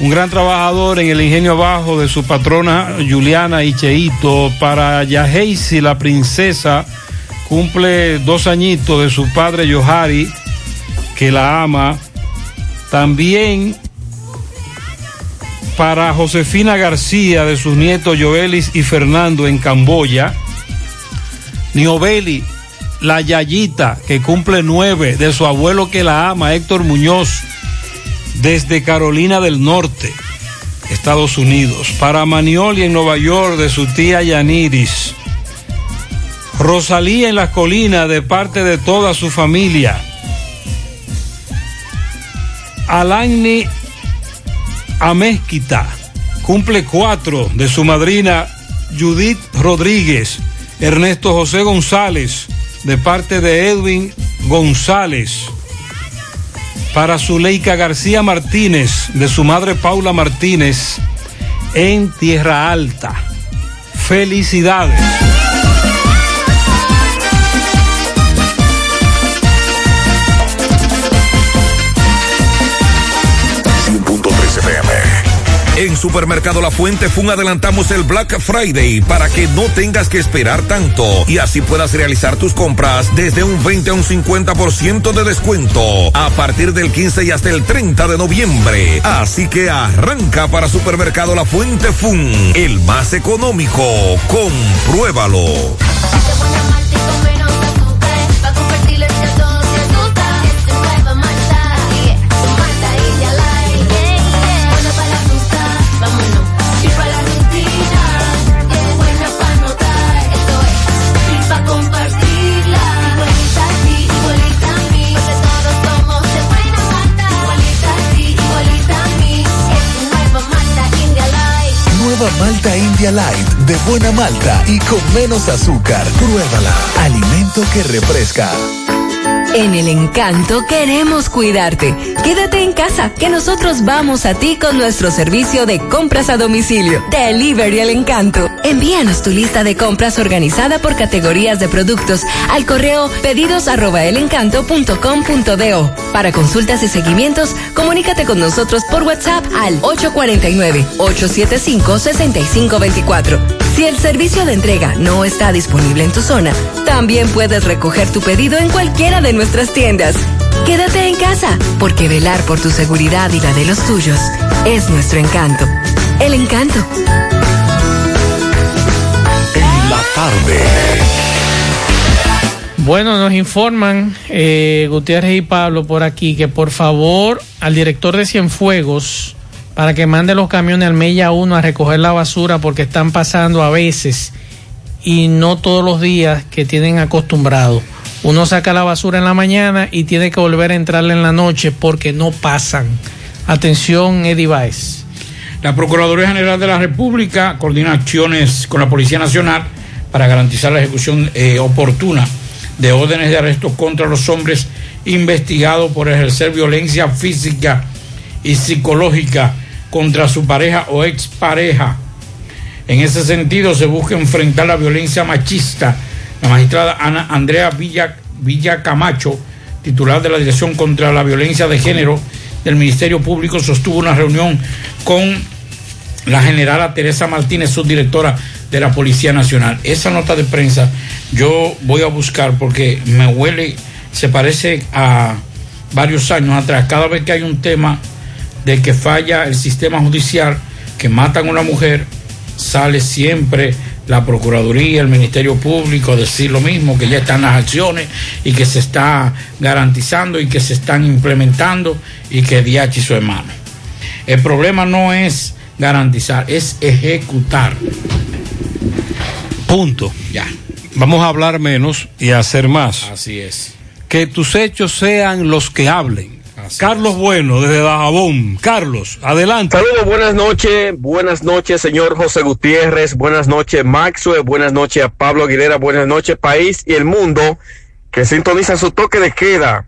un gran trabajador en el ingenio abajo de su patrona Juliana y Cheito. Para Yaheisi, la princesa, cumple dos añitos de su padre Yohari, que la ama. También para Josefina García de sus nietos Joelis y Fernando en Camboya. Niobeli, la Yayita, que cumple nueve, de su abuelo que la ama, Héctor Muñoz, desde Carolina del Norte, Estados Unidos. Para Manioli en Nueva York, de su tía Yaniris. Rosalía en las colinas, de parte de toda su familia. Alani Amezquita, cumple cuatro, de su madrina Judith Rodríguez. Ernesto José González, de parte de Edwin González. Para Zuleika García Martínez, de su madre Paula Martínez, en Tierra Alta. Felicidades. En Supermercado La Fuente Fun adelantamos el Black Friday para que no tengas que esperar tanto y así puedas realizar tus compras desde un 20 a un 50% de descuento a partir del 15 y hasta el 30 de noviembre. Así que arranca para Supermercado La Fuente Fun, el más económico. Compruébalo. Light de buena malta y con menos azúcar. Pruébala. Alimento que refresca. En el encanto queremos cuidarte. Quédate en casa, que nosotros vamos a ti con nuestro servicio de compras a domicilio. Delivery El Encanto. Envíanos tu lista de compras organizada por categorías de productos al correo pedidos arroba. Para consultas y seguimientos, comunícate con nosotros por WhatsApp al 849-875-6524. Si el servicio de entrega no está disponible en tu zona, también puedes recoger tu pedido en cualquiera de nuestras tiendas. Quédate en casa, porque velar por tu seguridad y la de los tuyos es nuestro encanto. El encanto. En la tarde. Bueno, nos informan eh, Gutiérrez y Pablo por aquí que por favor al director de Cienfuegos para que mande los camiones al Mella 1 a recoger la basura porque están pasando a veces y no todos los días que tienen acostumbrado. Uno saca la basura en la mañana y tiene que volver a entrarle en la noche porque no pasan. Atención, Eddie Baez. La Procuraduría General de la República coordina acciones con la Policía Nacional para garantizar la ejecución eh, oportuna de órdenes de arresto contra los hombres investigados por ejercer violencia física y psicológica contra su pareja o expareja. En ese sentido, se busca enfrentar la violencia machista. La magistrada Ana Andrea Villa, Villa Camacho, titular de la Dirección contra la Violencia de Género del Ministerio Público, sostuvo una reunión con la generala Teresa Martínez, subdirectora de la Policía Nacional. Esa nota de prensa yo voy a buscar porque me huele, se parece a varios años atrás. Cada vez que hay un tema de que falla el sistema judicial, que matan a una mujer, sale siempre la Procuraduría, el Ministerio Público a decir lo mismo, que ya están las acciones y que se está garantizando y que se están implementando y que DH su hermano. El problema no es garantizar, es ejecutar. Punto. Ya. Vamos a hablar menos y a hacer más. Así es. Que tus hechos sean los que hablen. Carlos Bueno, desde Dajabón. Carlos, adelante. Saludos, buenas noches, buenas noches, señor José Gutiérrez, buenas noches, Maxwell, buenas noches a Pablo Aguilera, buenas noches, país y el mundo que sintoniza su toque de queda.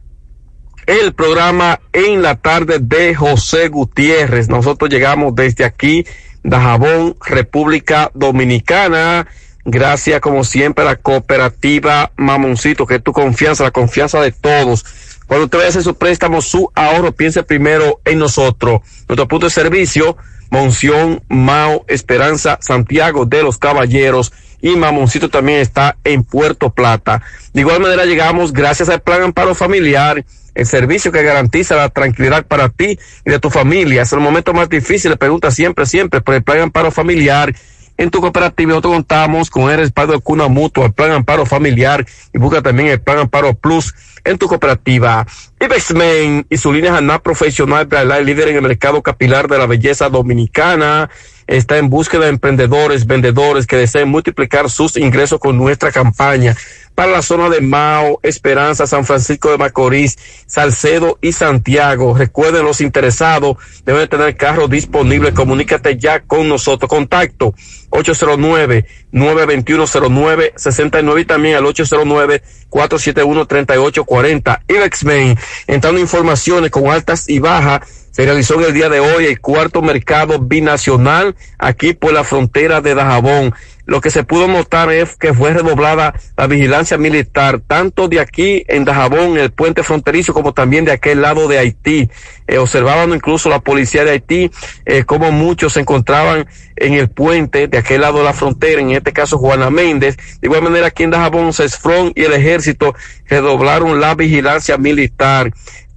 El programa en la tarde de José Gutiérrez. Nosotros llegamos desde aquí, Dajabón, República Dominicana. Gracias, como siempre, a la cooperativa Mamoncito, que es tu confianza, la confianza de todos. Cuando usted vaya a hacer su préstamo, su ahorro, piense primero en nosotros. Nuestro punto de servicio, Monción, Mao, Esperanza, Santiago de los Caballeros y Mamoncito también está en Puerto Plata. De igual manera llegamos gracias al Plan Amparo Familiar, el servicio que garantiza la tranquilidad para ti y de tu familia. Es el momento más difícil, le pregunta siempre, siempre por el Plan Amparo Familiar. En tu cooperativa nosotros contamos con el respaldo de Cuna Mutua, el Plan Amparo Familiar y busca también el Plan Amparo Plus en tu cooperativa. Ibexmen y su línea Haná Profesional, el líder en el mercado capilar de la belleza dominicana, está en búsqueda de emprendedores, vendedores que deseen multiplicar sus ingresos con nuestra campaña para la zona de Mao, Esperanza, San Francisco de Macorís, Salcedo y Santiago. Recuerden los interesados deben tener carro disponible. Comunícate ya con nosotros. Contacto 809-921-0969 y también al 809-471-3840. Ibexmen, entrando informaciones con altas y bajas se realizó en el día de hoy el cuarto mercado binacional aquí por la frontera de Dajabón. Lo que se pudo notar es que fue redoblada la vigilancia militar, tanto de aquí en Dajabón, el puente fronterizo, como también de aquel lado de Haití. Eh, observaban incluso la policía de Haití, eh, como muchos se encontraban en el puente de aquel lado de la frontera, en este caso Juana Méndez. De igual manera aquí en Dajabón, Cesfrón y el ejército redoblaron la vigilancia militar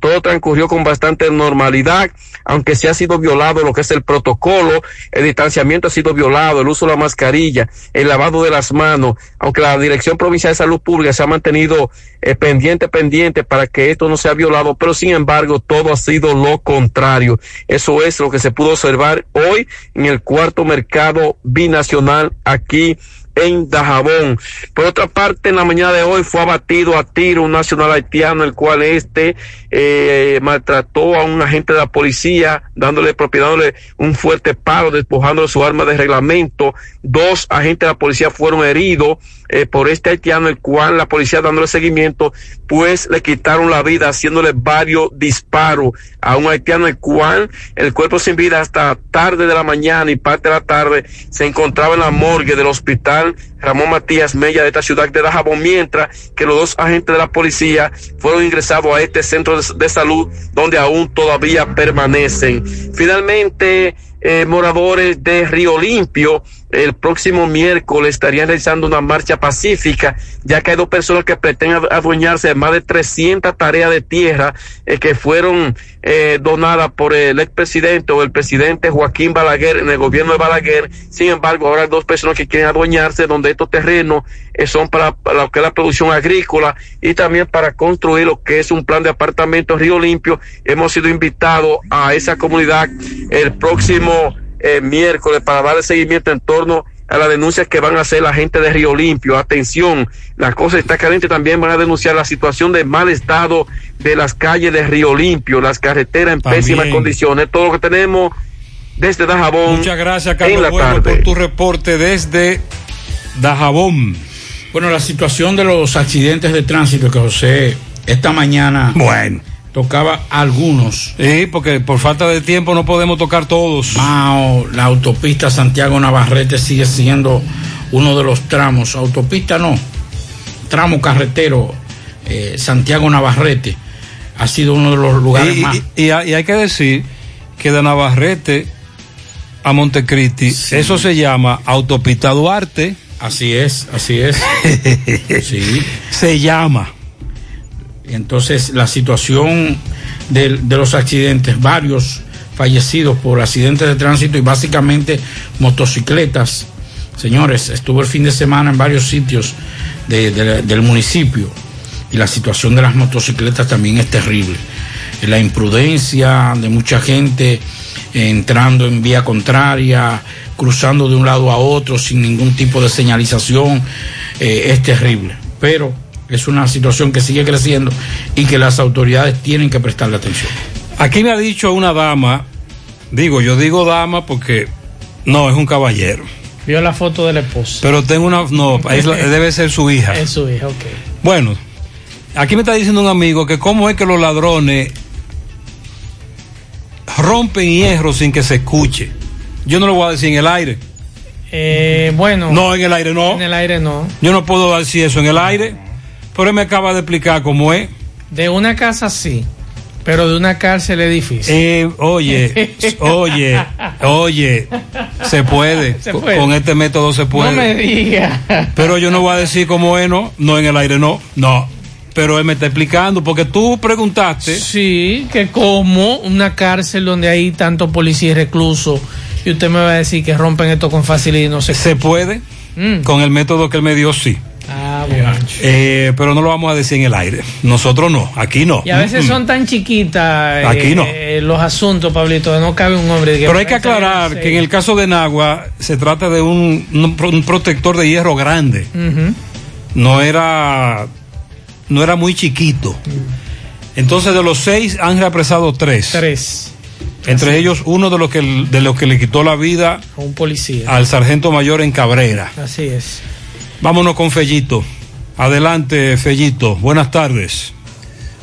todo transcurrió con bastante normalidad, aunque se ha sido violado lo que es el protocolo, el distanciamiento ha sido violado, el uso de la mascarilla, el lavado de las manos, aunque la Dirección Provincial de Salud Pública se ha mantenido eh, pendiente, pendiente para que esto no sea violado, pero sin embargo todo ha sido lo contrario. Eso es lo que se pudo observar hoy en el cuarto mercado binacional aquí en Dajabón. Por otra parte, en la mañana de hoy fue abatido a tiro un nacional haitiano, el cual este eh, maltrató a un agente de la policía, dándole propiedad, dándole un fuerte paro, despojándole su arma de reglamento. Dos agentes de la policía fueron heridos eh, por este haitiano, el cual la policía dándole seguimiento, pues le quitaron la vida haciéndole varios disparos a un haitiano, el cual el cuerpo sin vida hasta tarde de la mañana y parte de la tarde se encontraba en la morgue del hospital Ramón Matías Mella de esta ciudad de Dajabón, mientras que los dos agentes de la policía fueron ingresados a este centro de, salud donde aún todavía permanecen. Finalmente, eh, moradores de Río Limpio el próximo miércoles estarían realizando una marcha pacífica, ya que hay dos personas que pretenden adueñarse de más de 300 tareas de tierra eh, que fueron eh, donadas por el expresidente o el presidente Joaquín Balaguer en el gobierno de Balaguer. Sin embargo, ahora hay dos personas que quieren adueñarse donde estos terrenos eh, son para, lo que es la producción agrícola y también para construir lo que es un plan de apartamentos Río Limpio. Hemos sido invitados a esa comunidad el próximo eh, miércoles para darle seguimiento en torno a las denuncias que van a hacer la gente de Río Limpio. Atención, la cosa está caliente. También van a denunciar la situación de mal estado de las calles de Río Limpio, las carreteras en También. pésimas condiciones. Todo lo que tenemos desde Dajabón. Muchas gracias, en Carlos la Bueno, tarde. por tu reporte desde Dajabón. Bueno, la situación de los accidentes de tránsito que José esta mañana bueno. Tocaba algunos. Sí, porque por falta de tiempo no podemos tocar todos. Mao, la autopista Santiago Navarrete sigue siendo uno de los tramos. Autopista no, tramo carretero eh, Santiago Navarrete ha sido uno de los lugares y, más. y- y hay y hay que decir que de Navarrete a Montecristi, eso se llama Autopista Duarte. Así es, así es. sí. Se llama. Entonces la situación de, los accidentes, varios fallecidos por accidentes de tránsito y básicamente motocicletas. Señores, estuve el fin de semana en varios sitios de- de- del municipio y la situación de las motocicletas también es terrible. La imprudencia de mucha gente eh, entrando en vía contraria, cruzando de un lado a otro sin ningún tipo de señalización, eh, es terrible. Pero es una situación que sigue creciendo y que las autoridades tienen que prestarle atención. Aquí me ha dicho una dama, digo, yo digo dama porque no, es un caballero. Vio la foto de la esposa. Pero tengo una, no, es la- debe ser su hija. Es su hija, ok. Bueno, aquí me está diciendo un amigo que cómo es que los ladrones rompen hierro sin que se escuche. Yo no lo voy a decir en el aire. Eh, bueno. No, en el aire no. En el aire no. Yo no puedo decir eso en el aire. Pero él me acaba de explicar cómo es. De una casa sí, pero de una cárcel es difícil. Eh, oye, oye, oye, se puede. Se Con- puede. Con este método se puede. No me diga. Pero yo no voy a decir cómo es, no. No en el aire, no. No. Pero él me está explicando, porque tú preguntaste. Sí, que como una cárcel donde hay tanto policía y recluso, y usted me va a decir que rompen esto con facilidad y no se Se puede. Mm. Con el método que él me dio, sí. Ah, bueno. Eh, pero no lo vamos a decir en el aire. Nosotros no, aquí no. Y a veces Mm, son tan chiquitas eh, Aquí no. eh, los asuntos, Pablito, no cabe un hombre. Pero hay que aclarar que en el caso de Nagua se trata de un, un pro- un protector de hierro grande. No era, no era muy chiquito. Entonces de los seis han represado tres. Tres. Entre ellos uno de los que de los que le quitó la vida A un policía. al sargento mayor en Cabrera. Así es. Vámonos con Fellito. Adelante, Fellito. Buenas tardes.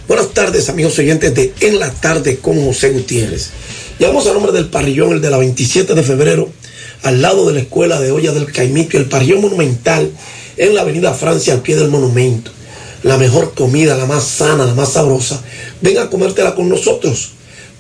Buenas tardes, amigos oyentes de En la Tarde con José Gutiérrez. Llegamos al nombre del parrillón, el de la 27 de febrero, al lado de la escuela de olla del Caimito, el parrillón monumental en la avenida Francia, al pie del monumento. La mejor comida, la más sana, la más sabrosa. Ven a comértela con nosotros.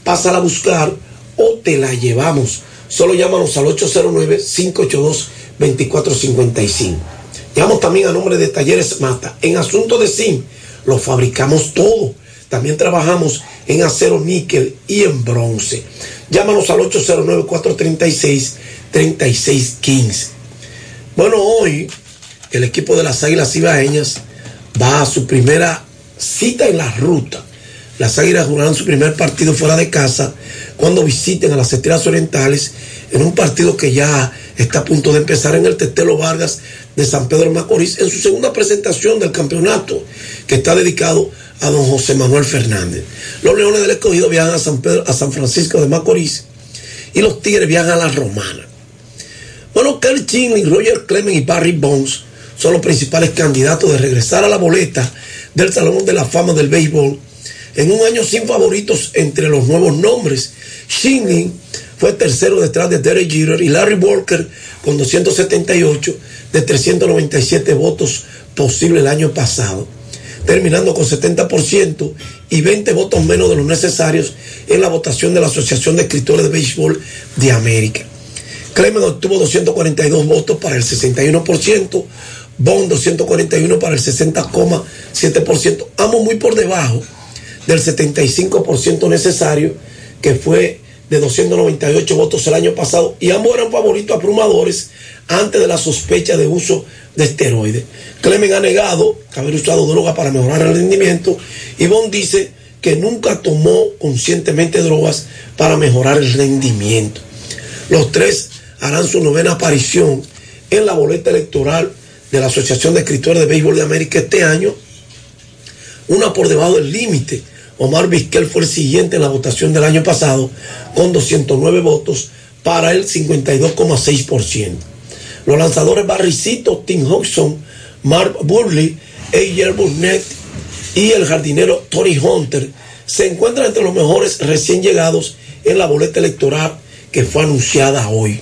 Pásala a buscar o te la llevamos. Solo llámanos al 809-582-2455. Llamamos también a nombre de Talleres Mata. En asunto de zinc, lo fabricamos todo. También trabajamos en acero níquel y en bronce. Llámanos al 809-436-3615. Bueno, hoy el equipo de las Águilas Ibaeñas va a su primera cita en la ruta. Las Águilas jugarán su primer partido fuera de casa cuando visiten a las Estrellas Orientales en un partido que ya está a punto de empezar en el Tetelo Vargas de San Pedro Macorís en su segunda presentación del campeonato que está dedicado a don José Manuel Fernández. Los Leones del Escogido viajan a San, Pedro, a San Francisco de Macorís y los Tigres viajan a la Romana. Bueno, Kelly Chinley, Roger Clemens y Barry Bonds son los principales candidatos de regresar a la boleta del Salón de la Fama del Béisbol en un año sin favoritos entre los nuevos nombres. Shinley fue tercero detrás de Derek Jeter y Larry Walker con 278 de 397 votos posibles el año pasado, terminando con 70% y 20 votos menos de los necesarios en la votación de la Asociación de Escritores de Béisbol de América. Clemens obtuvo 242 votos para el 61%, Bond 241 para el 60,7%, ambos muy por debajo del 75% necesario, que fue de 298 votos el año pasado, y ambos eran favoritos abrumadores antes de la sospecha de uso de esteroides. Clemen ha negado haber usado droga para mejorar el rendimiento, y Bond dice que nunca tomó conscientemente drogas para mejorar el rendimiento. Los tres harán su novena aparición en la boleta electoral de la Asociación de Escritores de Béisbol de América este año, una por debajo del límite. Omar Vizquel fue el siguiente en la votación del año pasado con 209 votos para el 52,6%. Los lanzadores Barricito, Tim Hobson, Mark Burley, A.J. Burnett y el jardinero Tori Hunter se encuentran entre los mejores recién llegados en la boleta electoral que fue anunciada hoy.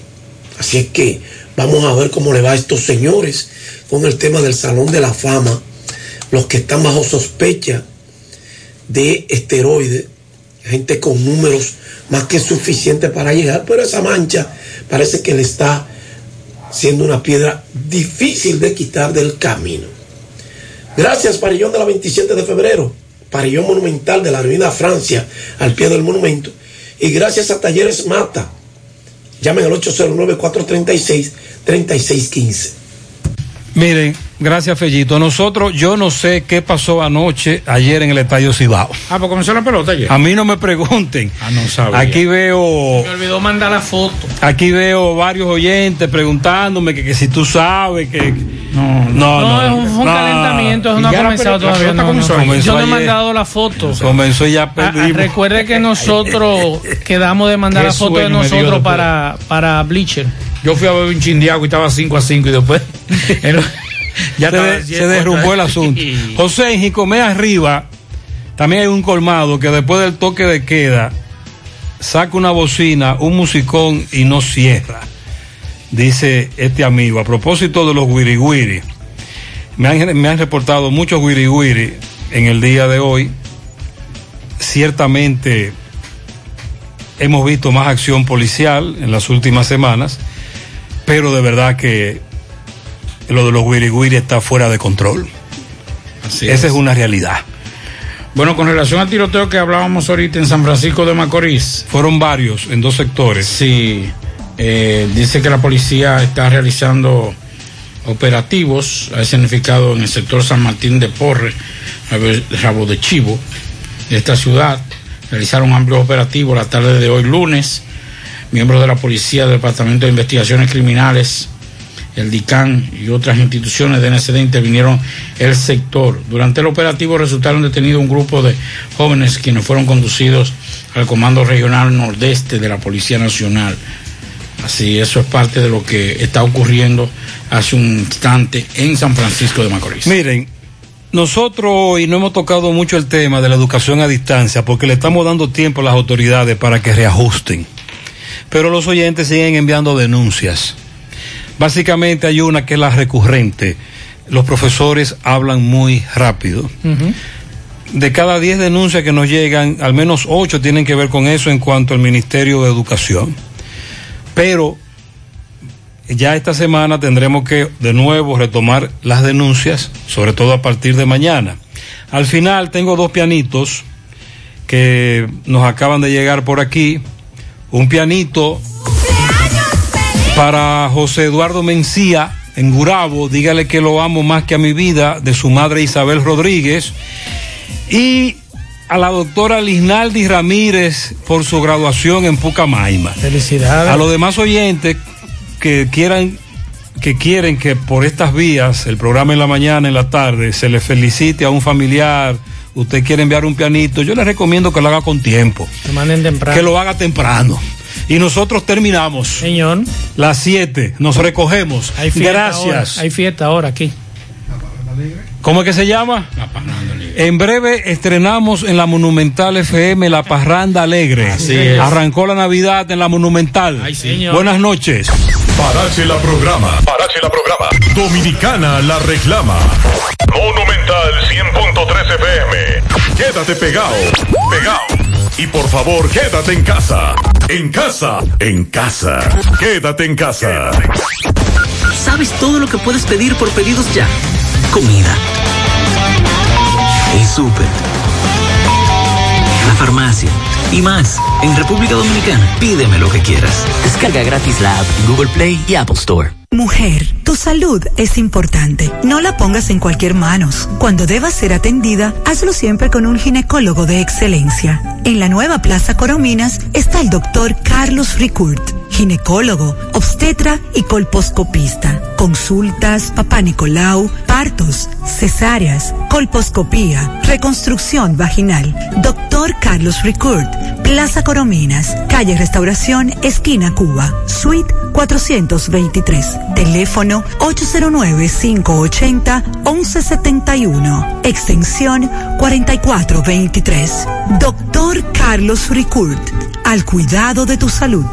Así es que vamos a ver cómo le va a estos señores con el tema del Salón de la Fama, los que están bajo sospecha de esteroides, gente con números más que suficientes para llegar, pero esa mancha parece que le está siendo una piedra difícil de quitar del camino. Gracias, Parillón de la 27 de febrero, Parillón Monumental de la Avenida Francia, al pie del monumento. Y gracias a Talleres Mata. Llamen al 809-436-3615. Miren, gracias Fellito. Nosotros, yo no sé qué pasó anoche, ayer en el Estadio Cibao. Ah, pues comenzó la pelota ayer. A mí no me pregunten. Ah, no sabía. Aquí veo, Me olvidó mandar la foto. aquí veo varios oyentes preguntándome que, que si tú sabes que. No, no, No, es un, fue un calentamiento, eso no ha comenzado todavía. no, no. Comenzó Yo no he mandado la foto. Comenzó y ya Ah, ah, perdimos. recuerde que nosotros quedamos de mandar la foto de nosotros para, para Bleacher. Yo fui a beber un chindiago y estaba 5 a 5 y después. ya se, de- se derrumbó el asunto. José, en Jicomé arriba, también hay un colmado que después del toque de queda saca una bocina, un musicón y no cierra. Dice este amigo. A propósito de los guiriguiri, me han, me han reportado muchos guiriguiri en el día de hoy. Ciertamente hemos visto más acción policial en las últimas semanas, pero de verdad que lo de los guiriguiri está fuera de control. Así Esa es es. una realidad. Bueno, con relación al tiroteo que hablábamos ahorita en San Francisco de Macorís. Fueron varios en dos sectores. Sí. eh, dice que la policía está realizando operativos, ha significado en el sector San Martín de Porre, Rabo de Chivo, de esta ciudad. Realizaron amplios operativos la tarde de hoy lunes. Miembros de la policía del Departamento de Investigaciones Criminales, el DICAN y otras instituciones de NCD intervinieron el sector. Durante el operativo resultaron detenidos un grupo de jóvenes quienes fueron conducidos al Comando Regional Nordeste de la Policía Nacional. Así, eso es parte de lo que está ocurriendo hace un instante en San Francisco de Macorís. Miren, nosotros hoy no hemos tocado mucho el tema de la educación a distancia porque le estamos dando tiempo a las autoridades para que reajusten. Pero los oyentes siguen enviando denuncias. Básicamente hay una que es la recurrente. Los profesores hablan muy rápido. De cada 10 denuncias que nos llegan, al menos 8 tienen que ver con eso en cuanto al Ministerio de Educación. Pero ya esta semana tendremos que de nuevo retomar las denuncias, sobre todo a partir de mañana. Al final tengo dos pianitos que nos acaban de llegar por aquí. Un pianito para José Eduardo Mencía en Gurabo, dígale que lo amo más que a mi vida, de su madre Isabel Rodríguez. Y a la doctora Lisnaldi Ramírez por su graduación en Pucamaima. Felicidades. A los demás oyentes que quieran que quieren que por estas vías, el programa en la mañana, en la tarde, se le felicite a un familiar, usted quiere enviar un pianito, yo le recomiendo que lo haga con tiempo, Que manden temprano. que lo haga temprano. Y nosotros terminamos. Señor. Las 7, nos recogemos. Hay fiesta Gracias. ahora, hay fiesta ahora aquí. ¿Cómo es que se llama? En breve estrenamos en la Monumental FM La Parranda Alegre. Así es. Arrancó la Navidad en la Monumental. señor. Buenas noches. Parache la programa. Parache la programa. Dominicana la reclama. Monumental 100.3 FM. Quédate pegado. Pegado. Y por favor, quédate en casa. En casa. En casa. Quédate en casa. ¿Sabes todo lo que puedes pedir por pedidos ya? Comida. El súper. La farmacia. Y más. En República Dominicana, pídeme lo que quieras. Descarga gratis la app Google Play y Apple Store. Mujer, tu salud es importante. No la pongas en cualquier manos. Cuando debas ser atendida, hazlo siempre con un ginecólogo de excelencia. En la nueva Plaza Corominas está el doctor Carlos Ricourt, ginecólogo, obstetra y colposcopista. Consultas, papá Nicolau, partos, cesáreas, colposcopía, reconstrucción vaginal. Doctor Carlos Ricourt, Plaza Corominas, calle Restauración, esquina Cuba, suite 423. Teléfono 809-580-1171. Extensión 4423. Doctor Carlos Ricourt. Al cuidado de tu salud.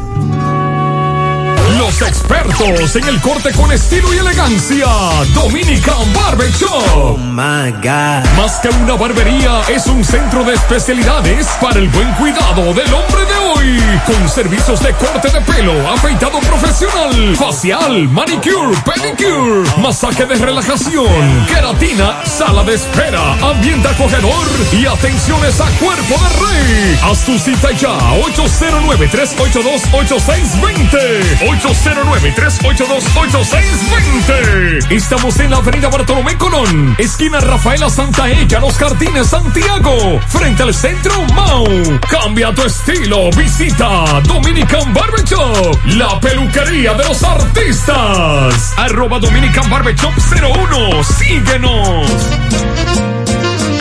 Los expertos en el corte con estilo y elegancia. Dominican Barber Shop. Oh my God. Más que una barbería, es un centro de especialidades para el buen cuidado del hombre de hoy. Con servicios de corte de pelo, afeitado profesional, facial, manicure, pedicure, masaje de relajación, queratina, sala de espera, ambiente acogedor y atenciones a cuerpo de rey. Haz tu cita ya. 809 382 8620 809-382-8620. Estamos en la avenida Bartolomé Colón, esquina Rafaela Santa Ella, Los Jardines, Santiago, frente al centro Mau. Cambia tu estilo, visita Dominican Barber Shop, la peluquería de los artistas. Arroba Dominican Barber Shop 01, síguenos.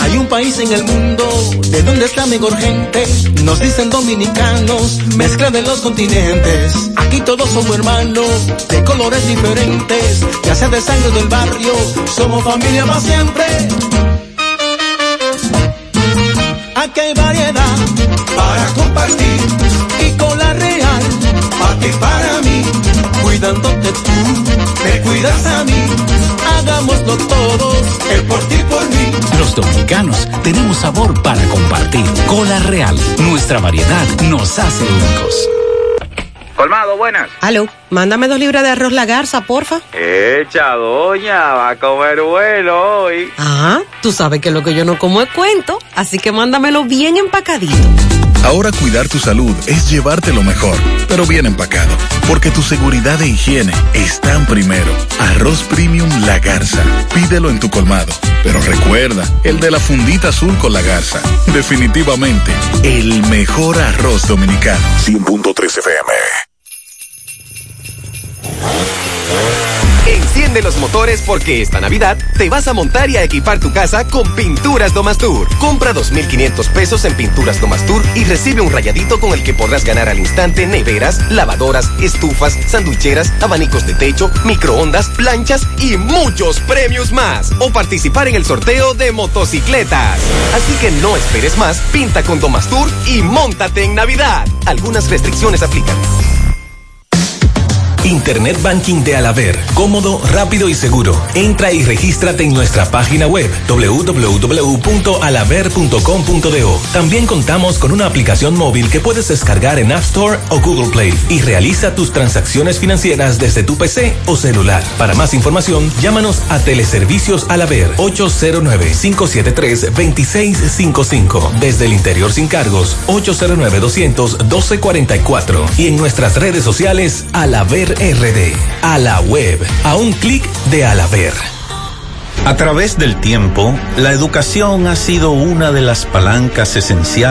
Hay un país en el mundo de donde está mejor gente. Nos dicen dominicanos, mezcla de los continentes. Aquí todos somos hermanos, de colores diferentes. Ya sea de sangre del barrio, somos familia para siempre. Aquí hay variedad para compartir y con la real, para ti, para mí. Cuidándote tú, me cuidas a mí. Hagámoslo todos, Los dominicanos tenemos sabor para compartir. Cola Real, nuestra variedad nos hace únicos. Colmado, buenas. Aló, mándame dos libras de arroz la garza, porfa. Echa, doña, va a comer bueno hoy. Ah, tú sabes que lo que yo no como es cuento, así que mándamelo bien empacadito. Ahora cuidar tu salud es llevarte lo mejor, pero bien empacado, porque tu seguridad e higiene están primero. Arroz Premium La Garza, pídelo en tu colmado, pero recuerda, el de la fundita azul con la garza, definitivamente el mejor arroz dominicano. 100.3 FM. Enciende los motores porque esta Navidad te vas a montar y a equipar tu casa con Pinturas Domastur. Compra 2.500 pesos en Pinturas Domastur y recibe un rayadito con el que podrás ganar al instante neveras, lavadoras, estufas, sandwicheras, abanicos de techo, microondas, planchas y muchos premios más. O participar en el sorteo de motocicletas. Así que no esperes más, pinta con Domastur y montate en Navidad. Algunas restricciones aplican. Internet Banking de Alaber. Cómodo, rápido y seguro. Entra y regístrate en nuestra página web www.alaber.com.do. También contamos con una aplicación móvil que puedes descargar en App Store o Google Play y realiza tus transacciones financieras desde tu PC o celular. Para más información, llámanos a Teleservicios Alaber 809-573-2655. Desde el interior sin cargos 809-200-1244. Y en nuestras redes sociales Alaber RD. A la web. A un clic de Alaber. A través del tiempo, la educación ha sido una de las palancas esenciales